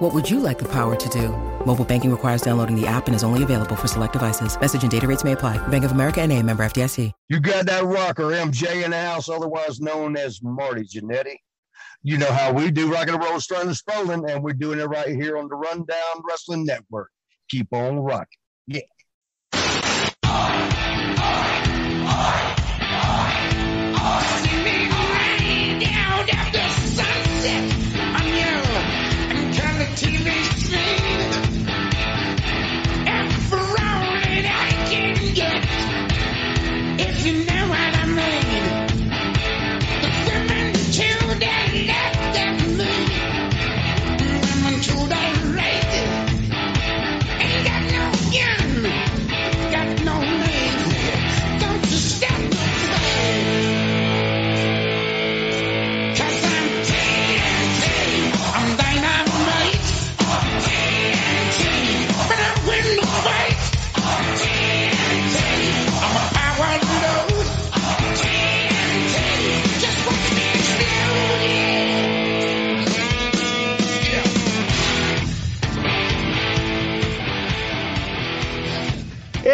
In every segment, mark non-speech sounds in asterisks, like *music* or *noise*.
What would you like the power to do? Mobile banking requires downloading the app and is only available for select devices. Message and data rates may apply. Bank of America and a member FDIC. You got that rocker, MJ in the house, otherwise known as Marty Jannetty. You know how we do rock and roll, starting and strolling, and we're doing it right here on the Rundown Wrestling Network. Keep on rocking. Yeah.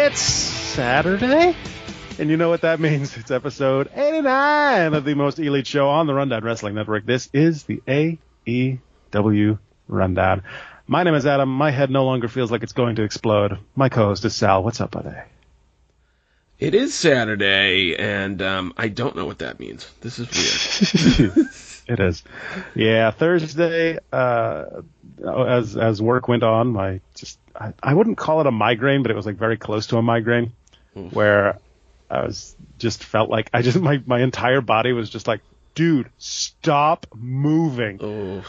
It's Saturday, and you know what that means. It's episode 89 of the most elite show on the Rundown Wrestling Network. This is the AEW Rundown. My name is Adam. My head no longer feels like it's going to explode. My co-host is Sal. What's up, buddy? It is Saturday, and um, I don't know what that means. This is weird. *laughs* It is. Yeah, Thursday, uh, as, as work went on, my just, I, I wouldn't call it a migraine, but it was like very close to a migraine where I was just felt like I just, my, my entire body was just like, dude, stop moving. oh,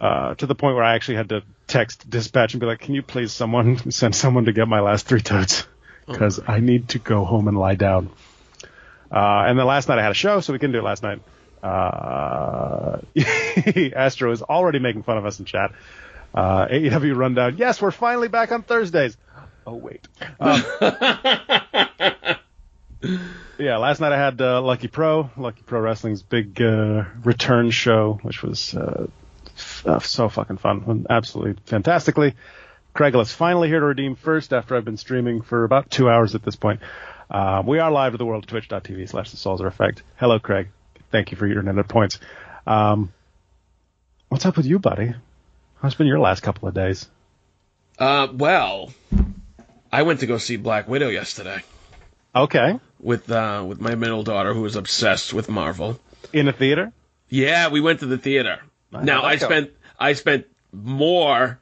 Uh, to the point where I actually had to text dispatch and be like, can you please someone *laughs* send someone to get my last three totes? Cause I need to go home and lie down. Uh, and then last night I had a show, so we couldn't do it last night. Uh, *laughs* Astro is already making fun of us in chat. Uh, AEW rundown. Yes, we're finally back on Thursdays. Oh wait. Um, *laughs* yeah, last night I had uh, Lucky Pro, Lucky Pro Wrestling's big uh, return show, which was uh, f- uh, so fucking fun, absolutely fantastically. Craiglett's finally here to redeem first after I've been streaming for about two hours at this point. Uh, we are live to the world at twitch.tv slash the Salzer Effect. Hello, Craig. Thank you for your internet points. Um, what's up with you, buddy? How's been your last couple of days? uh, well, I went to go see Black Widow yesterday Okay. with uh, with my middle daughter, who is obsessed with Marvel. In a theater? Yeah, we went to the theater. Nice. Now I spent I spent more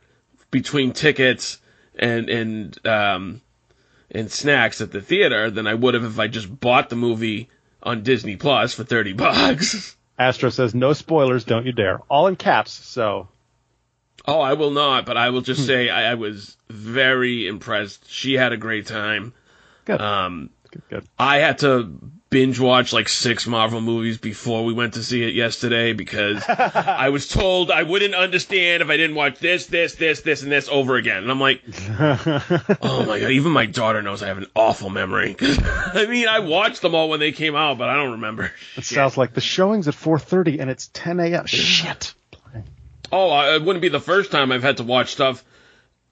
between tickets and and um and snacks at the theater than I would have if I just bought the movie on Disney Plus for thirty bucks. *laughs* Astro says, no spoilers, don't you dare. All in caps, so Oh, I will not, but I will just say I, I was very impressed. She had a great time. good. Um, good, good. I had to binge watch like six Marvel movies before we went to see it yesterday because *laughs* I was told I wouldn't understand if I didn't watch this, this, this, this, and this over again. And I'm like, *laughs* oh my god, even my daughter knows I have an awful memory. *laughs* I mean, I watched them all when they came out, but I don't remember. It sounds like the showing's at 4.30 and it's 10 a.m. Shit. Oh, I- it wouldn't be the first time I've had to watch stuff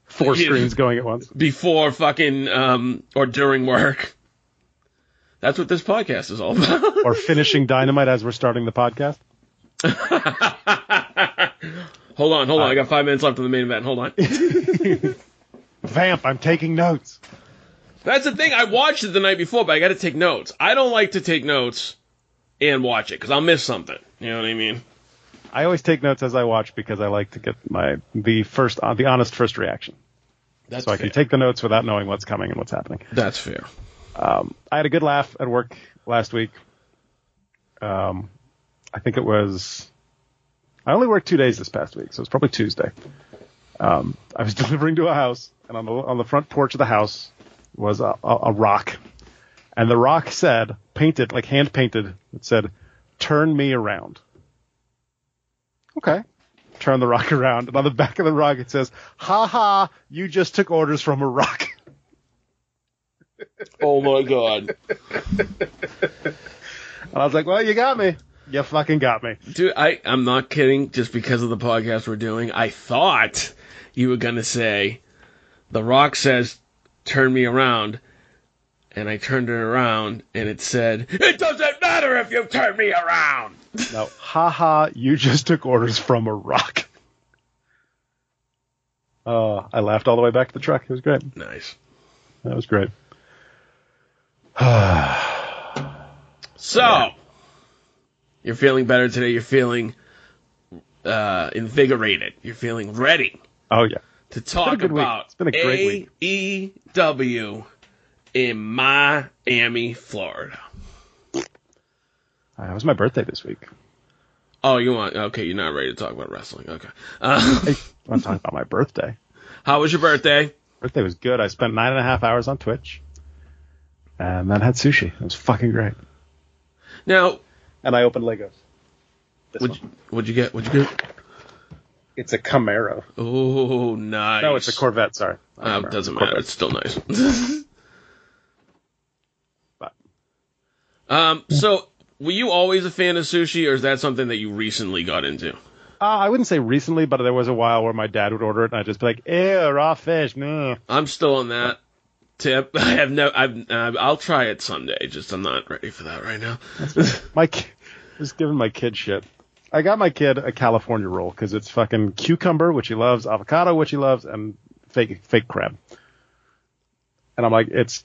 Four screens going at once. before fucking um or during work. That's what this podcast is all about. Or finishing Dynamite as we're starting the podcast. *laughs* hold on, hold on. I got five minutes left on the main event. Hold on. *laughs* Vamp, I'm taking notes. That's the thing. I watched it the night before, but I got to take notes. I don't like to take notes and watch it because I'll miss something. You know what I mean? I always take notes as I watch because I like to get my the first uh, the honest first reaction, That's so I fair. can take the notes without knowing what's coming and what's happening. That's fair. Um, I had a good laugh at work last week. Um, I think it was. I only worked two days this past week, so it's probably Tuesday. Um, I was *laughs* delivering to a house, and on the on the front porch of the house was a, a, a rock, and the rock said, painted, like hand painted. It said, "Turn me around." Okay. Turn the rock *laughs* around, and on the back of the rock it says, "Ha ha! You just took orders from a rock." *laughs* Oh my god. And I was like, "Well, you got me. You fucking got me." Dude, I, I'm not kidding. Just because of the podcast we're doing, I thought you were going to say, The Rock says, turn me around. And I turned it around and it said, It doesn't matter if you turn me around. No, ha ha! You just took orders from a rock. Uh, I laughed all the way back to the truck. It was great. Nice. That was great. *sighs* So, you're feeling better today. You're feeling uh, invigorated. You're feeling ready Oh yeah. to talk week. about It's been a great week. AEW in Miami, Florida. Uh, it was my birthday this week. Oh, you want? Okay, you're not ready to talk about wrestling. Okay. Uh, Hey, I want to talk about my birthday. *laughs* how was your birthday? Birthday was good. I spent nine and a half hours on Twitch, and then had sushi. It was fucking great. Now, And I opened Legos. This what'd you, what'd you get? What'd you get? It's a Camaro. Oh, nice. No, it's a Corvette. Sorry. Uh, Camaro. doesn't matter. Corvette. It's still nice. *laughs* But um. So, were you always a fan of sushi, or is that something that you recently got into? uh, I wouldn't say recently, but there was a while where my dad would order it, and I'd just be like, "Ew, raw fish, no." I'm still on that tip. *laughs* I have no. I've. Uh, I'll try it someday. Just I'm not ready for that right now. *laughs* My just giving my kid shit. I got my kid a California roll because it's fucking cucumber, which he loves, avocado, which he loves, and fake fake crab. And I'm like, it's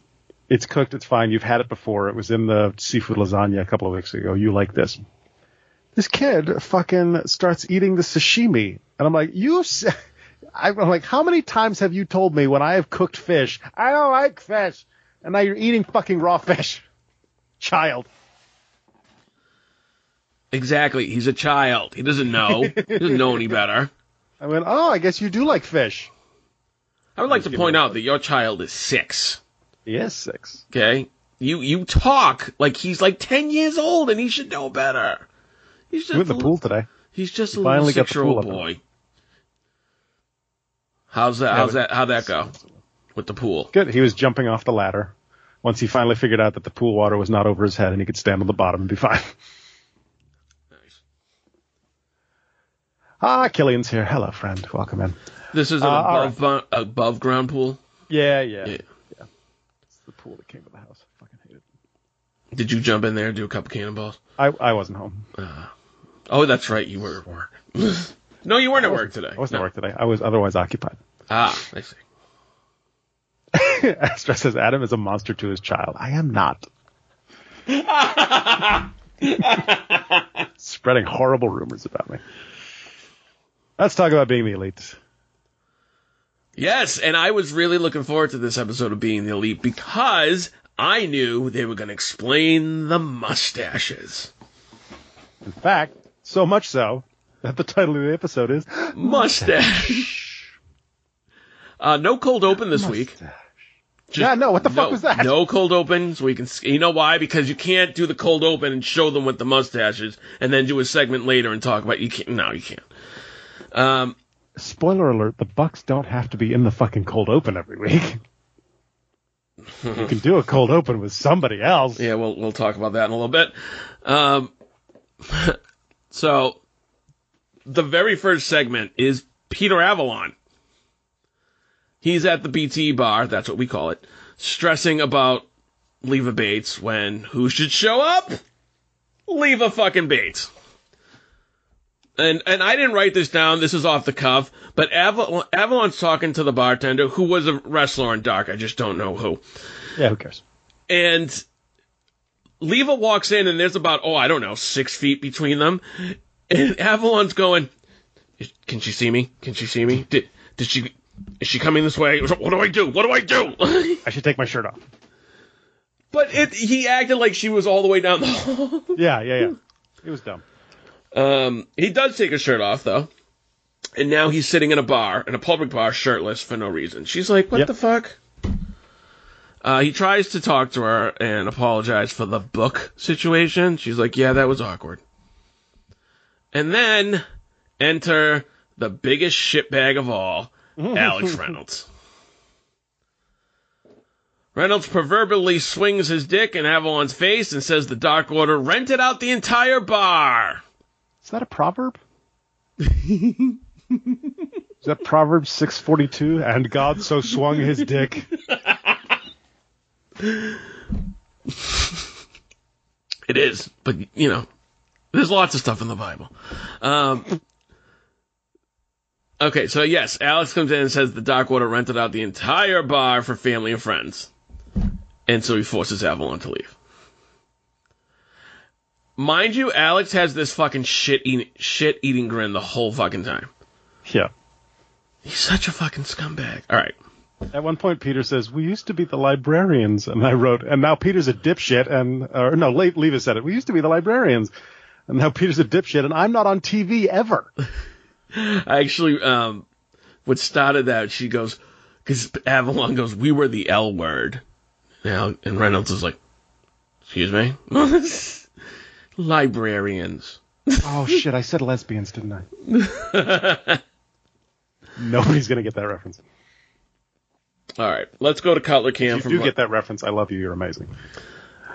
it's cooked, it's fine. You've had it before. It was in the seafood lasagna a couple of weeks ago. You like this? This kid fucking starts eating the sashimi, and I'm like, you. S- I'm like, how many times have you told me when I have cooked fish, I don't like fish, and now you're eating fucking raw fish, *laughs* child? Exactly. He's a child. He doesn't know. he doesn't know any better. *laughs* I went, oh, I guess you do like fish. I would like to point out that your child is six. He is six. Okay. You you talk like he's like ten years old and he should know better. He's He just went in the pool today. He's just a little finally got the six year old pool up. boy. How's that? How's that? How'd that go with the pool? Good. He was jumping off the ladder. Once he finally figured out that the pool water was not over his head and he could stand on the bottom and be fine. Nice. Ah, Killian's here. Hello, friend. Welcome in. This is an Uh, above above ground pool. Yeah, yeah. Yeah. It's the pool that came to the house. I fucking hate it. Did you jump in there and do a couple cannonballs? I, I wasn't home. Oh, that's right. You were at work. *laughs* no, you weren't at work today. I wasn't No. at work today. I was otherwise occupied. Ah, I see. *laughs* Astro says Adam is a monster to his child. I am not. *laughs* Spreading horrible rumors about me. Let's talk about being the elite. Yes, and I was really looking forward to this episode of Being the Elite because I knew they were going to explain the mustaches. In fact, so much so that the title of the episode is Mustache. uh, no cold open this week. Just- Yeah, no, what the fuck was that? No cold open, so we can. You know why? Because you can't do the cold open and show them with the mustaches, and then do a segment later and talk about. You can't. No, you can't. Um, Spoiler alert: the Bucks don't have to be in the fucking cold open every week. you can do a cold open with somebody else. *laughs* Yeah, we'll we'll talk about that in a little bit. Um, *laughs* so the very first segment is Peter Avalon. He's at the BT bar, that's what we call it, stressing about Leva Bates when who should show up? Leva fucking Bates. And and I didn't write this down. This is off the cuff. But Avalon, Avalon's talking to the bartender, who was a wrestler in Dark. I just don't know who. Yeah, who cares? And Leva walks in, and there's about, oh, I don't know, six feet between them. And Avalon's going, Can she see me? Can she see me? Did, did she, is she coming this way? What do I do? What do I do? *laughs* I should take my shirt off. but it, he acted like she was all the way down the hall. *laughs* Yeah, yeah, yeah. It was dumb. Um, he does take his shirt off, though. And now he's sitting in a bar, in a public bar, shirtless for no reason. She's like, What Yep. the fuck? Uh, he tries to talk to her and apologize for the book situation. She's like, yeah, that was awkward. And then enter the biggest shitbag of all, mm-hmm. Alex *laughs* Reynolds. Reynolds proverbially swings his dick in Avalon's face and says the Dark Order rented out the entire bar. Is that a proverb? Is that Proverbs 642? And God so swung his dick. *laughs* It is, but you know, there's lots of stuff in the Bible. Um, okay, so yes, Alex comes in and says the Dark Order rented out the entire bar for family and friends, and so he forces Avalon to leave. Mind you, Alex has this fucking shit eating shit eating grin the whole fucking time. Yeah. He's such a fucking scumbag. All right. At one point, Peter says, "We used to be the librarians," and I wrote, "And now Peter's a dipshit." And or no, Le- Levis said it. We used to be the librarians, and now Peter's a dipshit, and I'm not on TV ever. *laughs* I actually, um, what started that, she goes, because Avalon goes, we were the L word. Now, and Reynolds is like, excuse me? *laughs* Librarians. Oh *laughs* shit! I said lesbians, didn't I? Nobody's gonna get that reference. All right, let's go to Cutler Cam. If you do get that reference, I love you. You're amazing.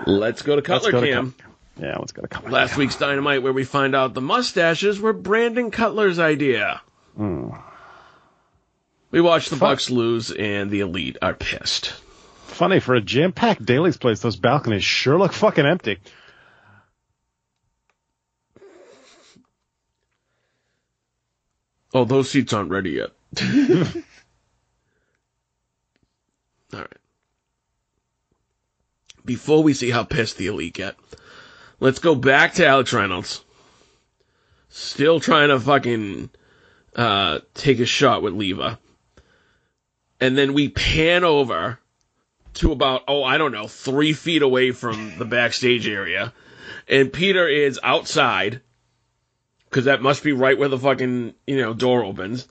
Let's go to Cutler go to Cam. Yeah, let's go to Cutler. Last week's Dynamite, where we find out the mustaches were Brandon Cutler's idea. Hmm. We watch the Fuck. Bucks lose, and the Elite are pissed. Funny for a jam-packed Daily's Place, those balconies sure look fucking empty. Oh, those seats aren't ready yet. *laughs* All right. Before we see how pissed the elite get, let's go back to Alex Reynolds. Still trying to fucking uh, take a shot with Leva. And then we pan over to about, oh, I don't know, three feet away from the backstage area. And Peter is outside because that must be right where the fucking you know door opens,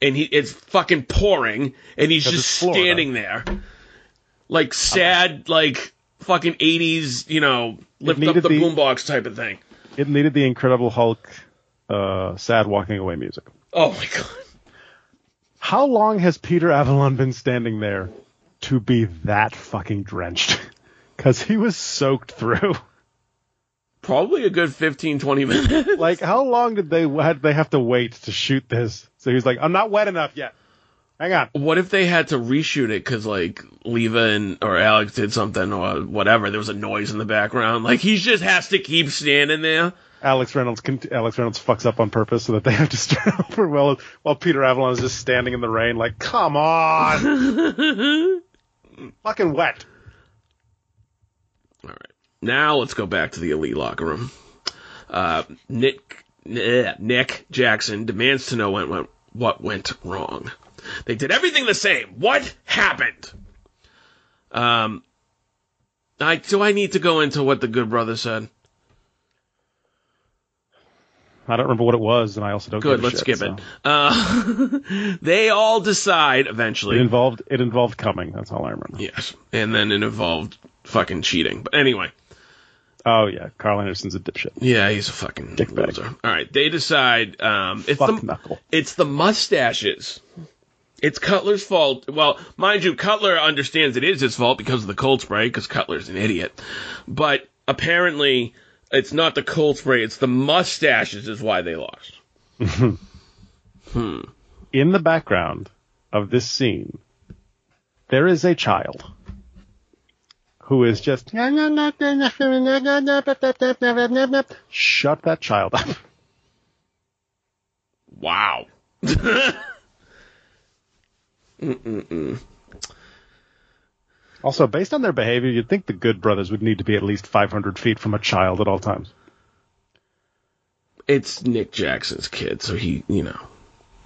and he it's fucking pouring, and he's just standing there, like sad, like fucking eighties, you know, lift up the the- boombox type of thing. It needed the Incredible Hulk, uh, sad walking away music. Oh my god, How long has Peter Avalon been standing there to be that fucking drenched? *laughs* Because he was soaked through. probably a good 15, 20 minutes. Like, how long did they had they have to wait to shoot this? So he's like, I'm not wet enough yet. Hang on. What if they had to reshoot it because like Leva and or Alex did something or whatever? There was a noise in the background. Like he just has to keep standing there. Alex Reynolds Alex Reynolds fucks up on purpose so that they have to start *laughs* over while while Peter Avalon is just standing in the rain like, come on, *laughs* fucking wet. All right. Now let's go back to the elite locker room. Uh, Nick eh, Nick Jackson demands to know what went, what went wrong. They did everything the same. What happened? Um, I do I need to go into what the good brother said? I don't remember what it was, and I also don't. Good, let's shit, skip so. it. Uh, *laughs* they all decide eventually. It involved it involved coming. That's all I remember. yes, and then it involved fucking cheating. But anyway. Oh yeah, Karl Anderson's a dipshit. Yeah, he's a fucking Dickbag. All right, they decide um, it's Fuck the knuckle. it's the mustaches. It's Cutler's fault. Well, mind you, Cutler understands it is his fault because of the cold spray, because Cutler's an idiot. But apparently, it's not the cold spray; it's the mustaches is why they lost. *laughs* hmm. In the background of this scene, there is a child who is just shut that child up. Wow. *laughs* Also, based on their behavior, you'd think the Good Brothers would need to be at least 500 feet from a child at all times. It's Nick Jackson's kid, so he, you know,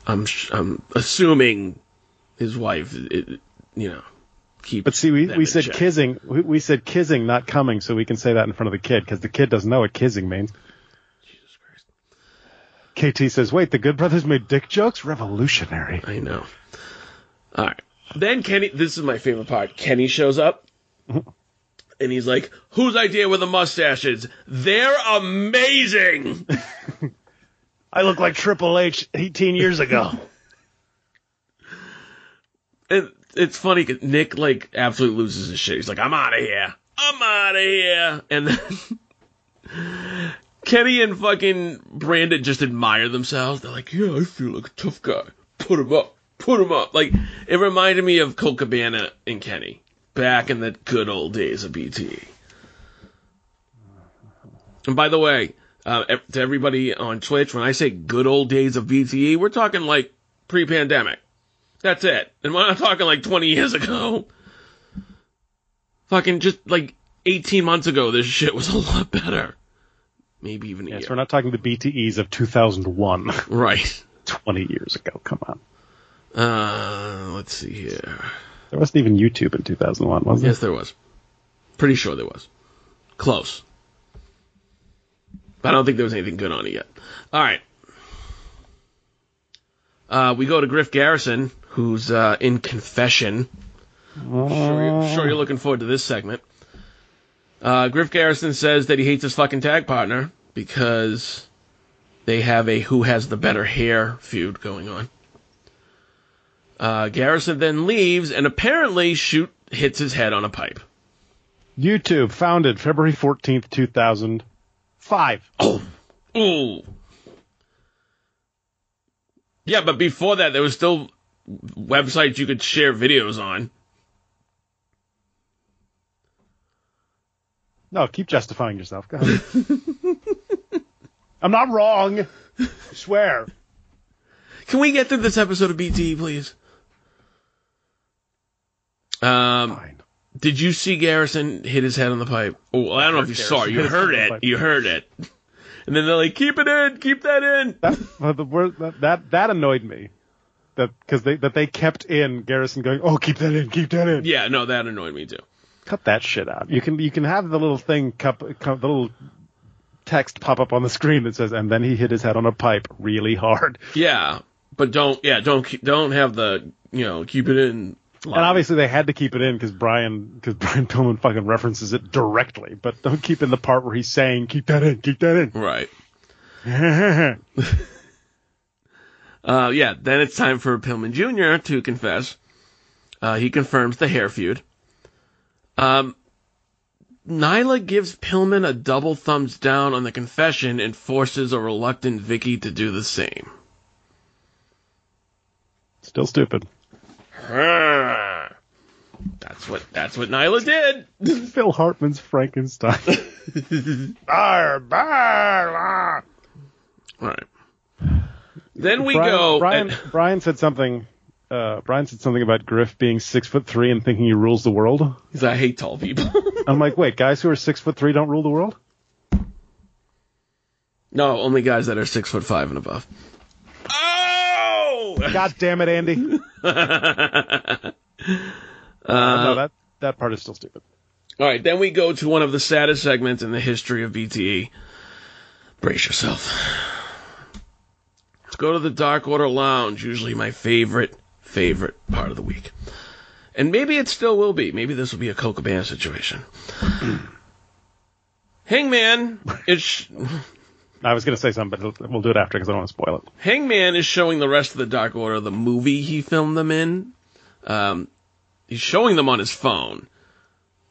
I'm sh- I'm assuming his wife, it, you know, keep. But see, we, we said check. kissing, we, we said kissing, not coming, so we can say that in front of the kid because the kid doesn't know what kissing means. Jesus Christ. KT says, "Wait, the Good Brothers made dick jokes? Revolutionary." I know. All right. Then Kenny, this is my favorite part. Kenny shows up *laughs* and he's like, "Whose idea were the mustaches? They're amazing." *laughs* I look like Triple H 18 years ago. *laughs* And it's funny 'cause Nick like absolutely loses his shit. He's like, "I'm out of here. I'm out of here." And then Kenny and fucking Brandon just admire themselves. They're like, "Yeah, I feel like a tough guy. Put him up. Put him up." Like it reminded me of Colt Cabana and Kenny back in the good old days of BT. And by the way, uh, to everybody on Twitch, when I say good old days of BTE, we're talking like pre-pandemic. That's it. And we're not talking like 20 years ago. Fucking just like 18 months ago, this shit was a lot better. Maybe even Yes, year. we're not talking the BTEs of 2001, Right. *laughs* 20 years ago. Come on. Uh, let's see here. There wasn't even YouTube in 2001, was Yes, there? Yes, there was. Pretty sure there was. Close. But I don't think there was anything good on it yet. All right. Uh, we go to Griff Garrison, who's uh, in confession. Sure, you're, sure you're looking forward to this segment. Uh, Griff Garrison says that he hates his fucking tag partner because they have a who has the better hair feud going on. Uh, Garrison then leaves and apparently shoot hits his head on a pipe. YouTube, founded February 14th, 2005. Ooh. Yeah, but before that, there was still websites you could share videos on. No, keep justifying yourself. Go ahead. *laughs* I'm not wrong. I swear. Can we get through this episode of BT, please? Um, Fine. did you see Garrison hit his head on the pipe? Oh, I don't know if you saw it. You hit his heard head on the it. pipe. You heard it. And then they're like, "Keep it in. Keep that in." That uh, the word that that, that annoyed me. That because they that they kept in Garrison going, oh, keep that in, keep that in. Yeah, no, that annoyed me too. Cut that shit out. You can you can have the little thing, cup, cup, the little text pop up on the screen that says, and then he hit his head on a pipe really hard. Yeah, but don't. Yeah, don't. Don't have the. You know, keep it in. And obviously they had to keep it in because Brian because Brian *laughs* Pillman fucking references it directly. But don't keep in the part where he's saying, keep that in, keep that in. Right. *laughs* Uh, yeah, then it's time for Pillman Jr. to confess. Uh, he confirms the hair feud. Um, Nyla gives Pillman a double thumbs down on the confession and forces a reluctant Vickie to do the same. Still stupid. *laughs* That's what that's what Nyla did. *laughs* Phil Hartman's Frankenstein. *laughs* Arr, bar, ah. All right. Then we Brian, go. Brian, and- Brian said something. Uh, Brian said something about Griff being six foot three and thinking he rules the world. He's like, I hate tall people. I'm like, wait, guys who are six foot three don't rule the world? no, only guys that are six foot five and above. Oh! God damn it, Andy. *laughs* Uh, no, that that part is still stupid. All right, then we go to one of the saddest segments in the history of BTE. Brace yourself. Let's go to the Dark Order Lounge, usually my favorite, favorite part of the week. And maybe it still will be. Maybe this will be a Cocabana situation. *clears throat* Hangman is *laughs* I was going to say something, but we'll do it after because I don't want to spoil it. Hangman is showing the rest of the Dark Order the movie he filmed them in. Um, he's showing them on his phone.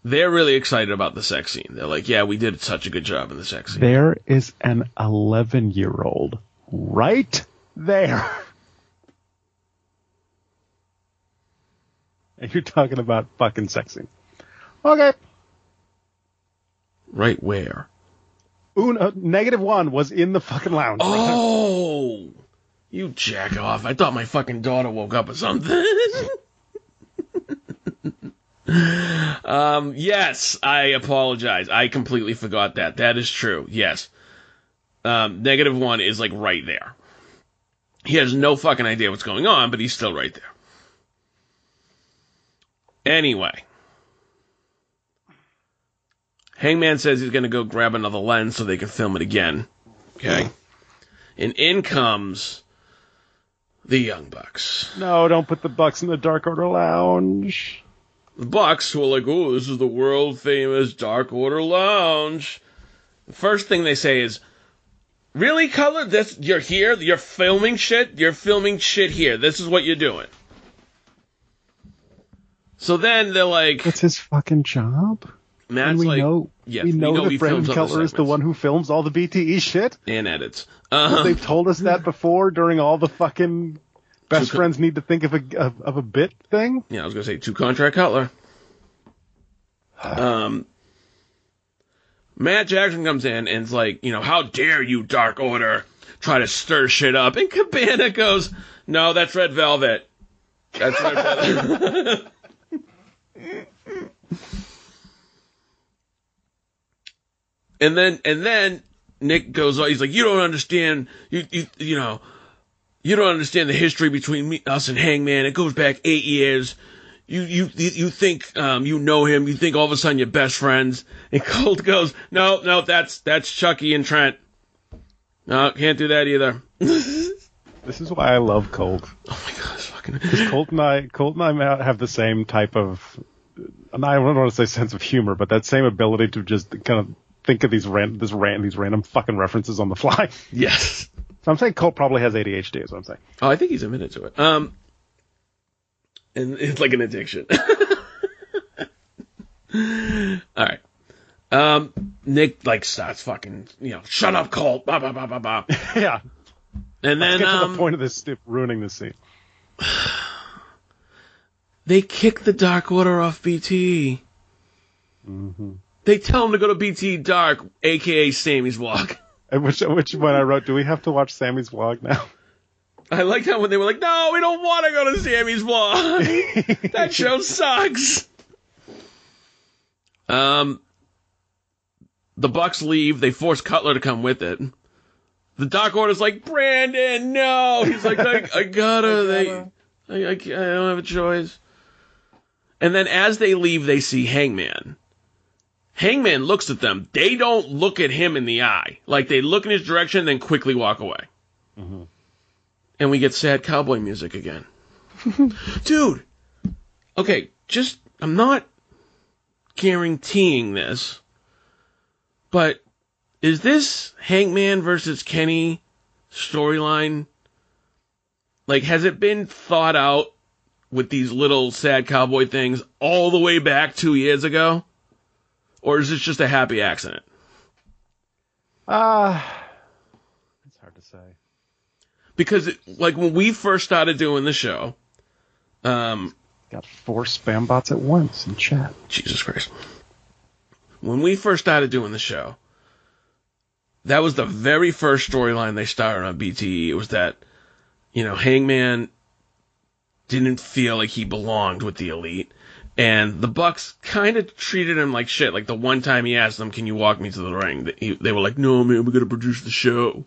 They're really excited about the sex scene. They're like, "Yeah, we did such a good job in the sex scene." There is an 11 year old right there. And *laughs* you're talking about fucking sexy. Okay. Right where? Una, negative one was in the fucking lounge. *laughs* Oh, you jack off! I thought my fucking daughter woke up or something. *laughs* um, yes, I apologize. I completely forgot that. That is true. Yes. Um, negative one is like right there. He has no fucking idea what's going on, but he's still right there. Anyway. Hangman says he's going to go grab another lens so they can film it again. Okay. And in comes the Young Bucks. No, don't put the Bucks in the Dark Order lounge. the Bucks, who are like, "Oh, this is the world famous Dark Order Lounge." The first thing they say is, "Really, Cutler? This you're here? You're filming shit? You're filming shit here? This is what you're doing?" So then they're like, It's his fucking job. Matt's and we like, know yes, we we know, know that Brandon Cutler is the one who films all the BTE shit. and edits. Uh, They've told us that before during all the fucking best co- friends need to think of a of, of a bit thing. Yeah, I was gonna say two contract Cutler. Um, Matt Jackson comes in and it's like, you know, how dare you, Dark Order, try to stir shit up? And Cabana goes, no, that's Red Velvet. That's Red Velvet. *laughs* *laughs* and then, and then Nick goes, on. he's like, you don't understand, you, you, you know, you don't understand the history between me, us and Hangman. It goes back eight years. You you you think um, you know him. You think all of a sudden you're best friends. And *laughs* Colt goes, no, no, that's that's Chucky and Trent. No, can't do that either. *laughs* This is why I love Colt. Oh my gosh, fucking. *laughs* Colt and I, Colt and I have the same type of, and I don't want to say sense of humor, but that same ability to just kind of think of these ran, this ran, these random fucking references on the fly. *laughs* Yes. So I'm saying Colt probably has ADHD. Is what I'm saying. Oh, I think he's admitted to it. Um, and *laughs* it's like an addiction. *laughs* All right. Um, Nick like starts fucking, you know, shut up, Colt. Blah blah blah blah blah. yeah. And Let's then get to um, the point of this ruining the scene. *sighs* they kick the Dark Order off BT. Mm-hmm. They tell him to go to BT Dark, aka Sammy's Walk. *laughs* At which, at which point I wrote, do we have to watch Sammy's vlog now? I liked how when they were like, "No, we don't want to go to Sammy's Vlog. *laughs* that show sucks." Um, the Bucks leave. They force Cutler to come with it. The Dark Order's like, "Brandon, no." He's like, "I, I gotta." *laughs* They, I, I, I don't have a choice. And then as they leave, they see Hangman. Hangman looks at them. They don't look at him in the eye. Like they look in his direction, then quickly walk away mm-hmm. and we get sad cowboy music again. *laughs* Dude, okay, just, I'm not guaranteeing this, but is this Hangman versus Kenny storyline? Like, has it been thought out with these little sad cowboy things all the way back two years ago? Or is this just a happy accident? Ah, it's hard to say. Because, it, like, when we first started doing the show, um, Got four spam bots at once in chat. Jesus Christ. When we first started doing the show, that was the very first storyline they started on BTE. It was that, you know, Hangman didn't feel like he belonged with the elite. And the Bucks kind of treated him like shit. Like the one time he asked them, "Can you walk me to the ring?" They, he- they were like, "No, man, we got to produce the show."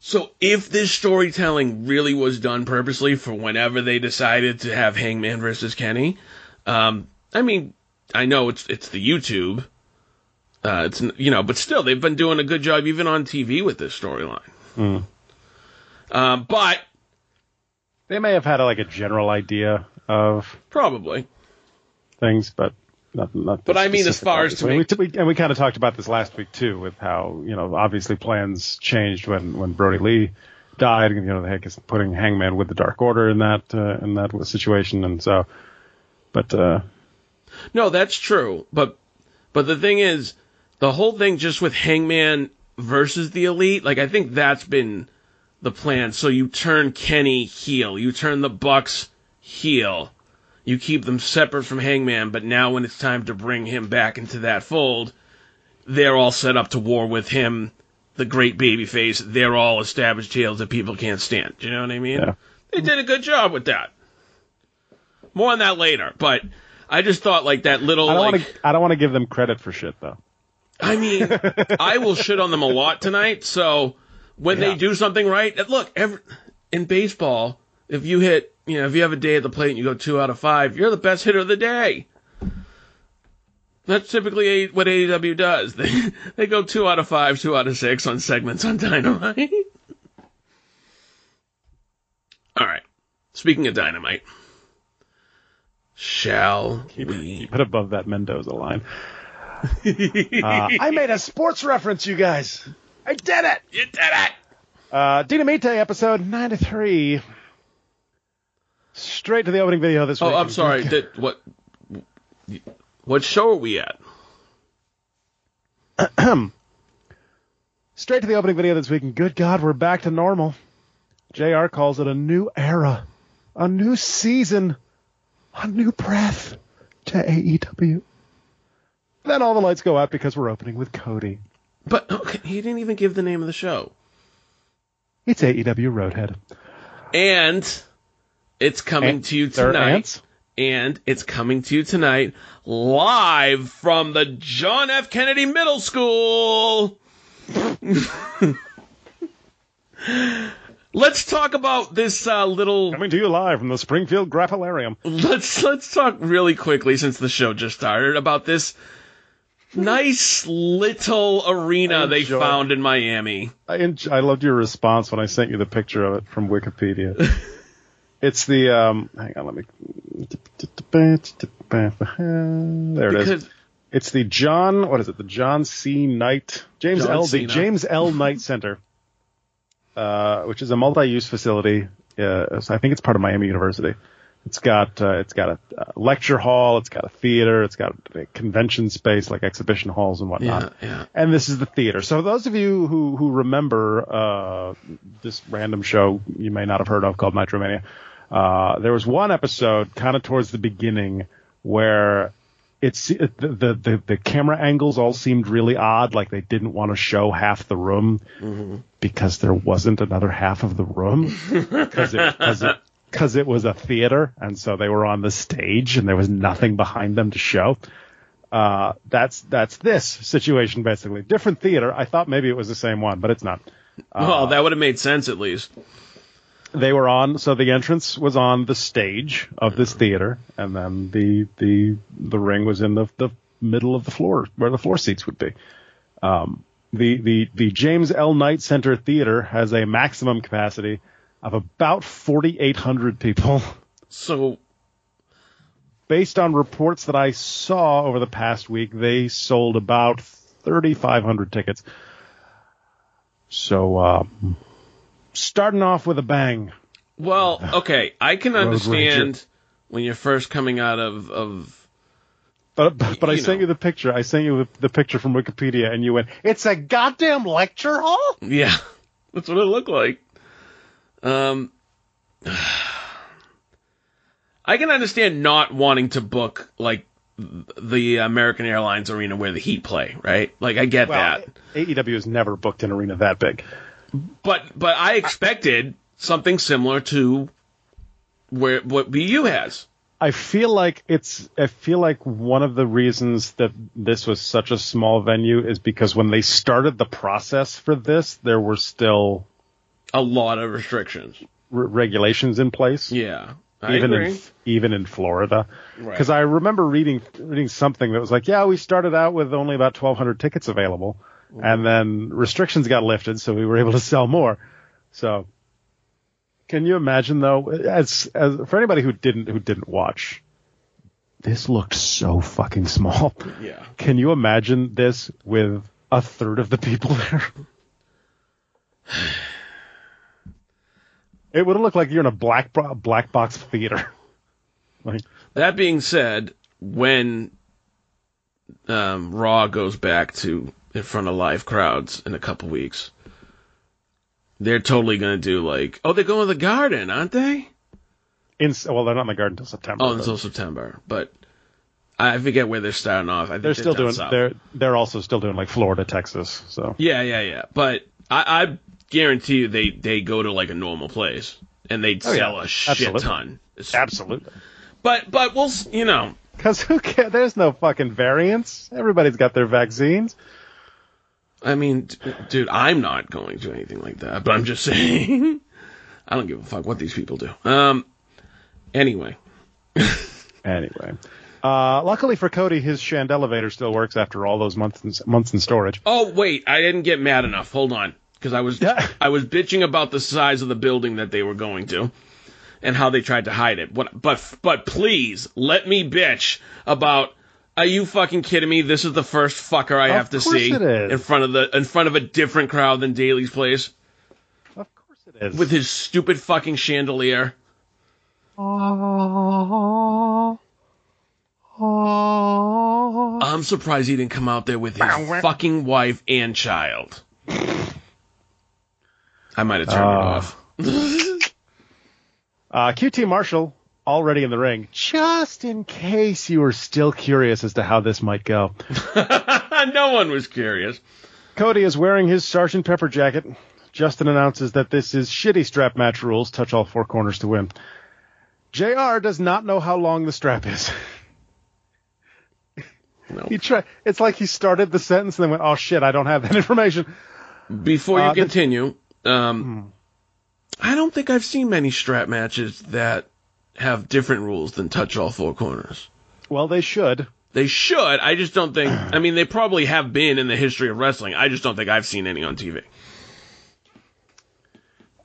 So if this storytelling really was done purposely for whenever they decided to have Hangman versus Kenny, um, I mean, I know it's it's the YouTube, uh, it's you know, but still they've been doing a good job even on TV with this storyline. Hmm. Um, but They may have had like a general idea of probably, things, but not. not But I mean, as far as to we, we, and we kind of talked about this last week too, with how you know obviously plans changed when when Brodie Lee died. And you know, the heck is putting Hangman with the Dark Order in that uh, in that situation, and so. But uh, no, that's true. But but the thing is, the whole thing just with Hangman versus the Elite, like I think that's been the plan. So you turn Kenny heel, you turn the Bucks heel. You keep them separate from Hangman, but now when it's time to bring him back into that fold, they're all set up to war with him, the great babyface. They're all established heels that people can't stand. Do you know what I mean? Yeah. They did a good job with that. More on that later, but I just thought like that little I don't like want to I don't want to give them credit for shit though. I mean, *laughs* I will shit on them a lot tonight. So when Yeah. they do something right, look, every, in baseball, if you hit, you know, if you have a day at the plate and you go two out of five, you're the best hitter of the day. That's typically a, what AEW does. *laughs* They they go two out of five, two out of six on segments on *laughs* Dynamite. All right. Speaking of Dynamite, shall we? Put above that Mendoza line. *laughs* Uh, I made a sports reference, you guys. I did it. You did it. Uh, Dynamite episode 93. Straight to the opening video this week. Oh, I'm sorry. Did, what? What show are we at? *clears throat* Straight to the opening video this week, and good God, we're back to normal. JR calls it a new era, a new season, a new breath to AEW. Then all the lights go out because we're opening with Cody. But okay, he didn't even give the name of the show. It's AEW Roadhead. And it's coming Ant- to you tonight. And it's coming to you tonight live from the John F. Kennedy Middle School. *laughs* let's talk about this uh, little. Coming to you live from the Springfield Grappolarium. Let's let's talk really quickly since the show just started about this nice little arena they found in Miami. I, en- I loved your response when I sent you the picture of it from Wikipedia. *laughs* it's the um. Hang on, let me. There it is. Because It's the John. What is it? The John C. Knight James John L. The James L. Knight Center, uh, which is a multi-use facility. Uh, so I think it's part of Miami University. It's got uh, it's got a, uh lecture hall. It's got a theater. It's got a convention space like exhibition halls and whatnot. yeah, yeah. And this is the theater. So those of you who who remember uh, this random show you may not have heard of called Nitromania, uh, there was one episode kind of towards the beginning where it's the, the the the camera angles all seemed really odd, like they didn't want to show half the room because there wasn't another half of the room *laughs* because it, cause it, cause it was a theater, and so they were on the stage and there was nothing behind them to show. Uh, that's that's this situation basically. Different theater. I thought maybe it was the same one, but it's not. well, that would have made sense at least. They were on, so the entrance was on the stage of this theater, and then the the the ring was in the the middle of the floor where the floor seats would be. Um, the the the James L. Knight Center Theater has a maximum capacity of about 4,800 people. So Based on reports that I saw over the past week, they sold about 3,500 tickets. So, uh, starting off with a bang. Well, okay, I can Road understand Rager. when you're first coming out of of But but, but I You sent you the picture. I sent you the, the picture from Wikipedia, and you went, "It's a goddamn lecture hall." yeah, *laughs* that's what it looked like. Um, *sighs* I can understand not wanting to book like the American Airlines arena where the Heat play, right? Like I get that, AEW has never booked an arena that big. But but I expected something similar to where what BU has. I feel like it's. I feel like one of the reasons that this was such a small venue is because when they started the process for this, there were still A lot of restrictions. r- regulations in place. Yeah, I even agree. in even in Florida, Right. because I remember reading reading something that was like, yeah, we started out with only about 1,200 tickets available, Mm-hmm. and then restrictions got lifted, so we were able to sell more. So, can you imagine though? As as for anybody who didn't who didn't watch, this looked so fucking small. yeah. Can you imagine this with a third of the people there? It would have looked like you're in a black black box theater. *laughs* Like, That being said, when um, Raw goes back to in front of live crowds in a couple weeks, they're totally gonna do like, oh, they're going to the Garden, aren't they? in, well, they're not in the garden until September. Oh, but until September, but I forget where they're starting off. I think they're still down doing. south. They're they're also still doing like Florida, Texas. So Yeah, yeah, yeah. But I, I guarantee you, they they go to like a normal place and they Oh, yeah. sell a shit Absolutely. ton. Absolutely, But but we'll you know because who cares? There's no fucking variants. Everybody's got their vaccines. I mean, d- dude, I'm not going to anything like that, but I'm just *laughs* saying. I don't give a fuck what these people do. Um. Anyway, *laughs* Anyway, uh, luckily for Cody, his Shand elevator still works after all those months in, months in storage. oh wait, I didn't get mad enough. Hold on, because I was. *laughs* I was bitching about the size of the building that they were going to, and how they tried to hide it. What, but but please let me bitch about. Are you fucking kidding me? This is the first fucker I Of have to see in front of the in front of a different crowd than Daily's Place Of course it is. with his stupid fucking chandelier. I'm surprised he didn't come out there with his fucking wife and child. I might have turned it Ah. off. *laughs* Uh, QT Marshall already in the ring, just in case you were still curious as to how this might go. *laughs* no one was curious. Cody is wearing his Sergeant Pepper jacket. Justin announces that this is shitty strap match rules, touch all four corners to win. JR does not know how long the strap is. No. *laughs* He try, it's like he started the sentence and then went, oh shit, I don't have that *laughs* information. Before you Uh, continue, um, I don't think I've seen many strap matches that have different rules than touch all four corners. Well, they should. They should. I just don't think. I mean, they probably have been in the history of wrestling. I just don't think I've seen any on TV.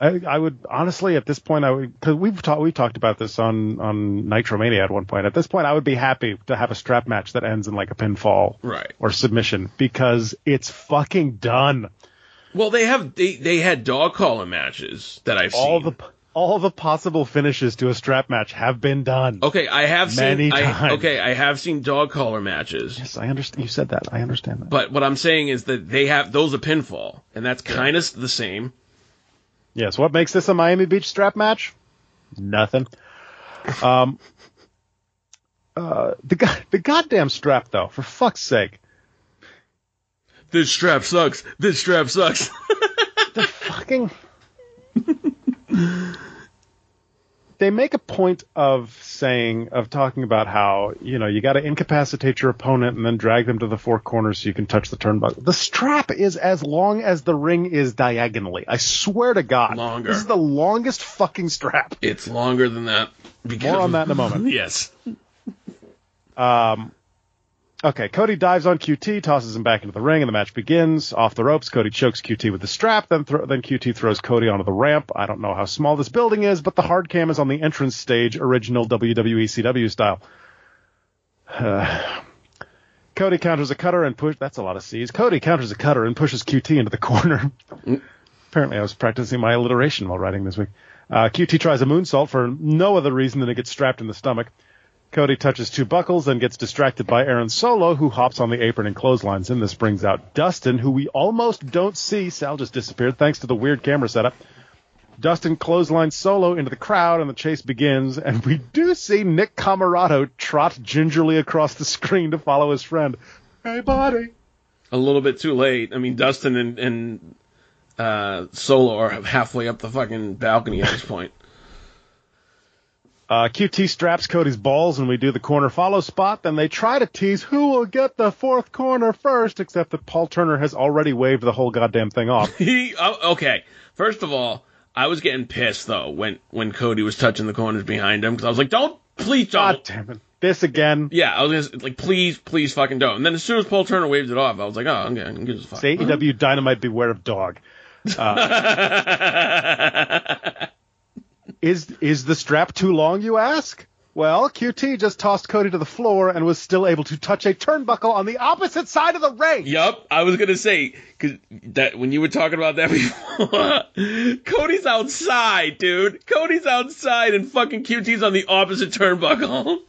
I, I would honestly, at this point, I would because we've talked we talked about this on on Nitromania at one point. At this point, I would be happy to have a strap match that ends in like a pinfall Right. or submission because it's fucking done. Well, they have. They they had dog collar matches that I've All seen. the all the possible finishes to a strap match have been done. Okay, I have Many seen. I, okay, I have seen dog collar matches. Yes, I understand. You said that. I understand that. But what I'm saying is that they have those a pinfall, and that's kind of the same. Yes, what makes this a Miami Beach strap match? Nothing. Um, *laughs* uh, the go- the goddamn strap though, for fuck's sake. This strap sucks. This strap sucks. *laughs* The fucking they make a point of saying of talking about how you know you got to incapacitate your opponent and then drag them to the four corners so you can touch the turnbuckle. The strap is as long as the ring is diagonally. I swear to God, Longer. This is the longest fucking strap. it's longer than that. Because More on that in a moment. *laughs* yes. Um, Okay, Cody dives on QT, tosses him back into the ring, and the match begins. Off the ropes, Cody chokes QT with the strap, then thro- then QT throws Cody onto the ramp. I don't know how small this building is, but the hard cam is on the entrance stage, original WWE CW style. *sighs* Cody counters a cutter and push. That's a lot of C's. Cody counters a cutter and pushes QT into the *laughs* corner. Apparently, I was practicing my alliteration while writing this week. Uh, QT tries a moonsault for no other reason than to get strapped in the stomach. Cody touches two buckles, then gets distracted by Aaron Solo, who hops on the apron and clotheslines him. This brings out Dustin, who we almost don't see. Sal just disappeared thanks to the weird camera setup. Dustin clotheslines Solo into the crowd, and the chase begins. And we do see Nick Comoroto trot gingerly across the screen to follow his friend. Hey, buddy. A little bit too late. I mean, Dustin and, and uh, Solo are halfway up the fucking balcony at this point. Uh, QT straps Cody's balls and we do the corner follow spot. Then they try to tease who will get the fourth corner first, except that Paul Turner has already waved the whole goddamn thing off. *laughs* He oh, okay. First of all, I was getting pissed though when when Cody was touching the corners behind him because I was like, "Don't, please don't." God damn it. This again. Yeah, I was gonna, like, please, please, fucking don't. And then as soon as Paul Turner waved it off, I was like, "Oh, okay, I can give this a fuck." It's AEW Dynamite Beware of Dog. *laughs* Is is the strap too long, you ask? Well, QT just tossed Cody to the floor and was still able to touch a turnbuckle on the opposite side of the ring. Yup, I was gonna say because that when you were talking about that *laughs* before, Cody's outside, dude. Cody's outside, and fucking QT's on the opposite turnbuckle.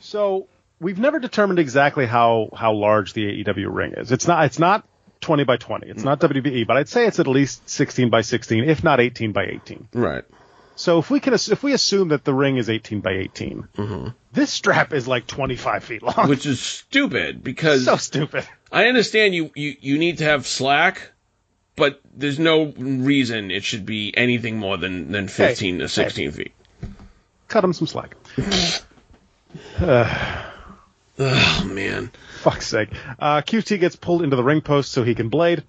So we've never determined exactly how how large the AEW ring is. It's not it's not 20 by 20. It's not WWE, but I'd say it's at least 16 by 16, if not 18 by 18. Right. So if we can if we assume that the ring is 18 by 18, this strap is like 25 feet long. Which is stupid because so stupid. I understand you, you you need to have slack, but there's no reason it should be anything more than than 15 to 16 feet. Cut him some slack. *sighs* Oh man. Fuck's sake. Uh, QT gets pulled into the ring post so he can blade.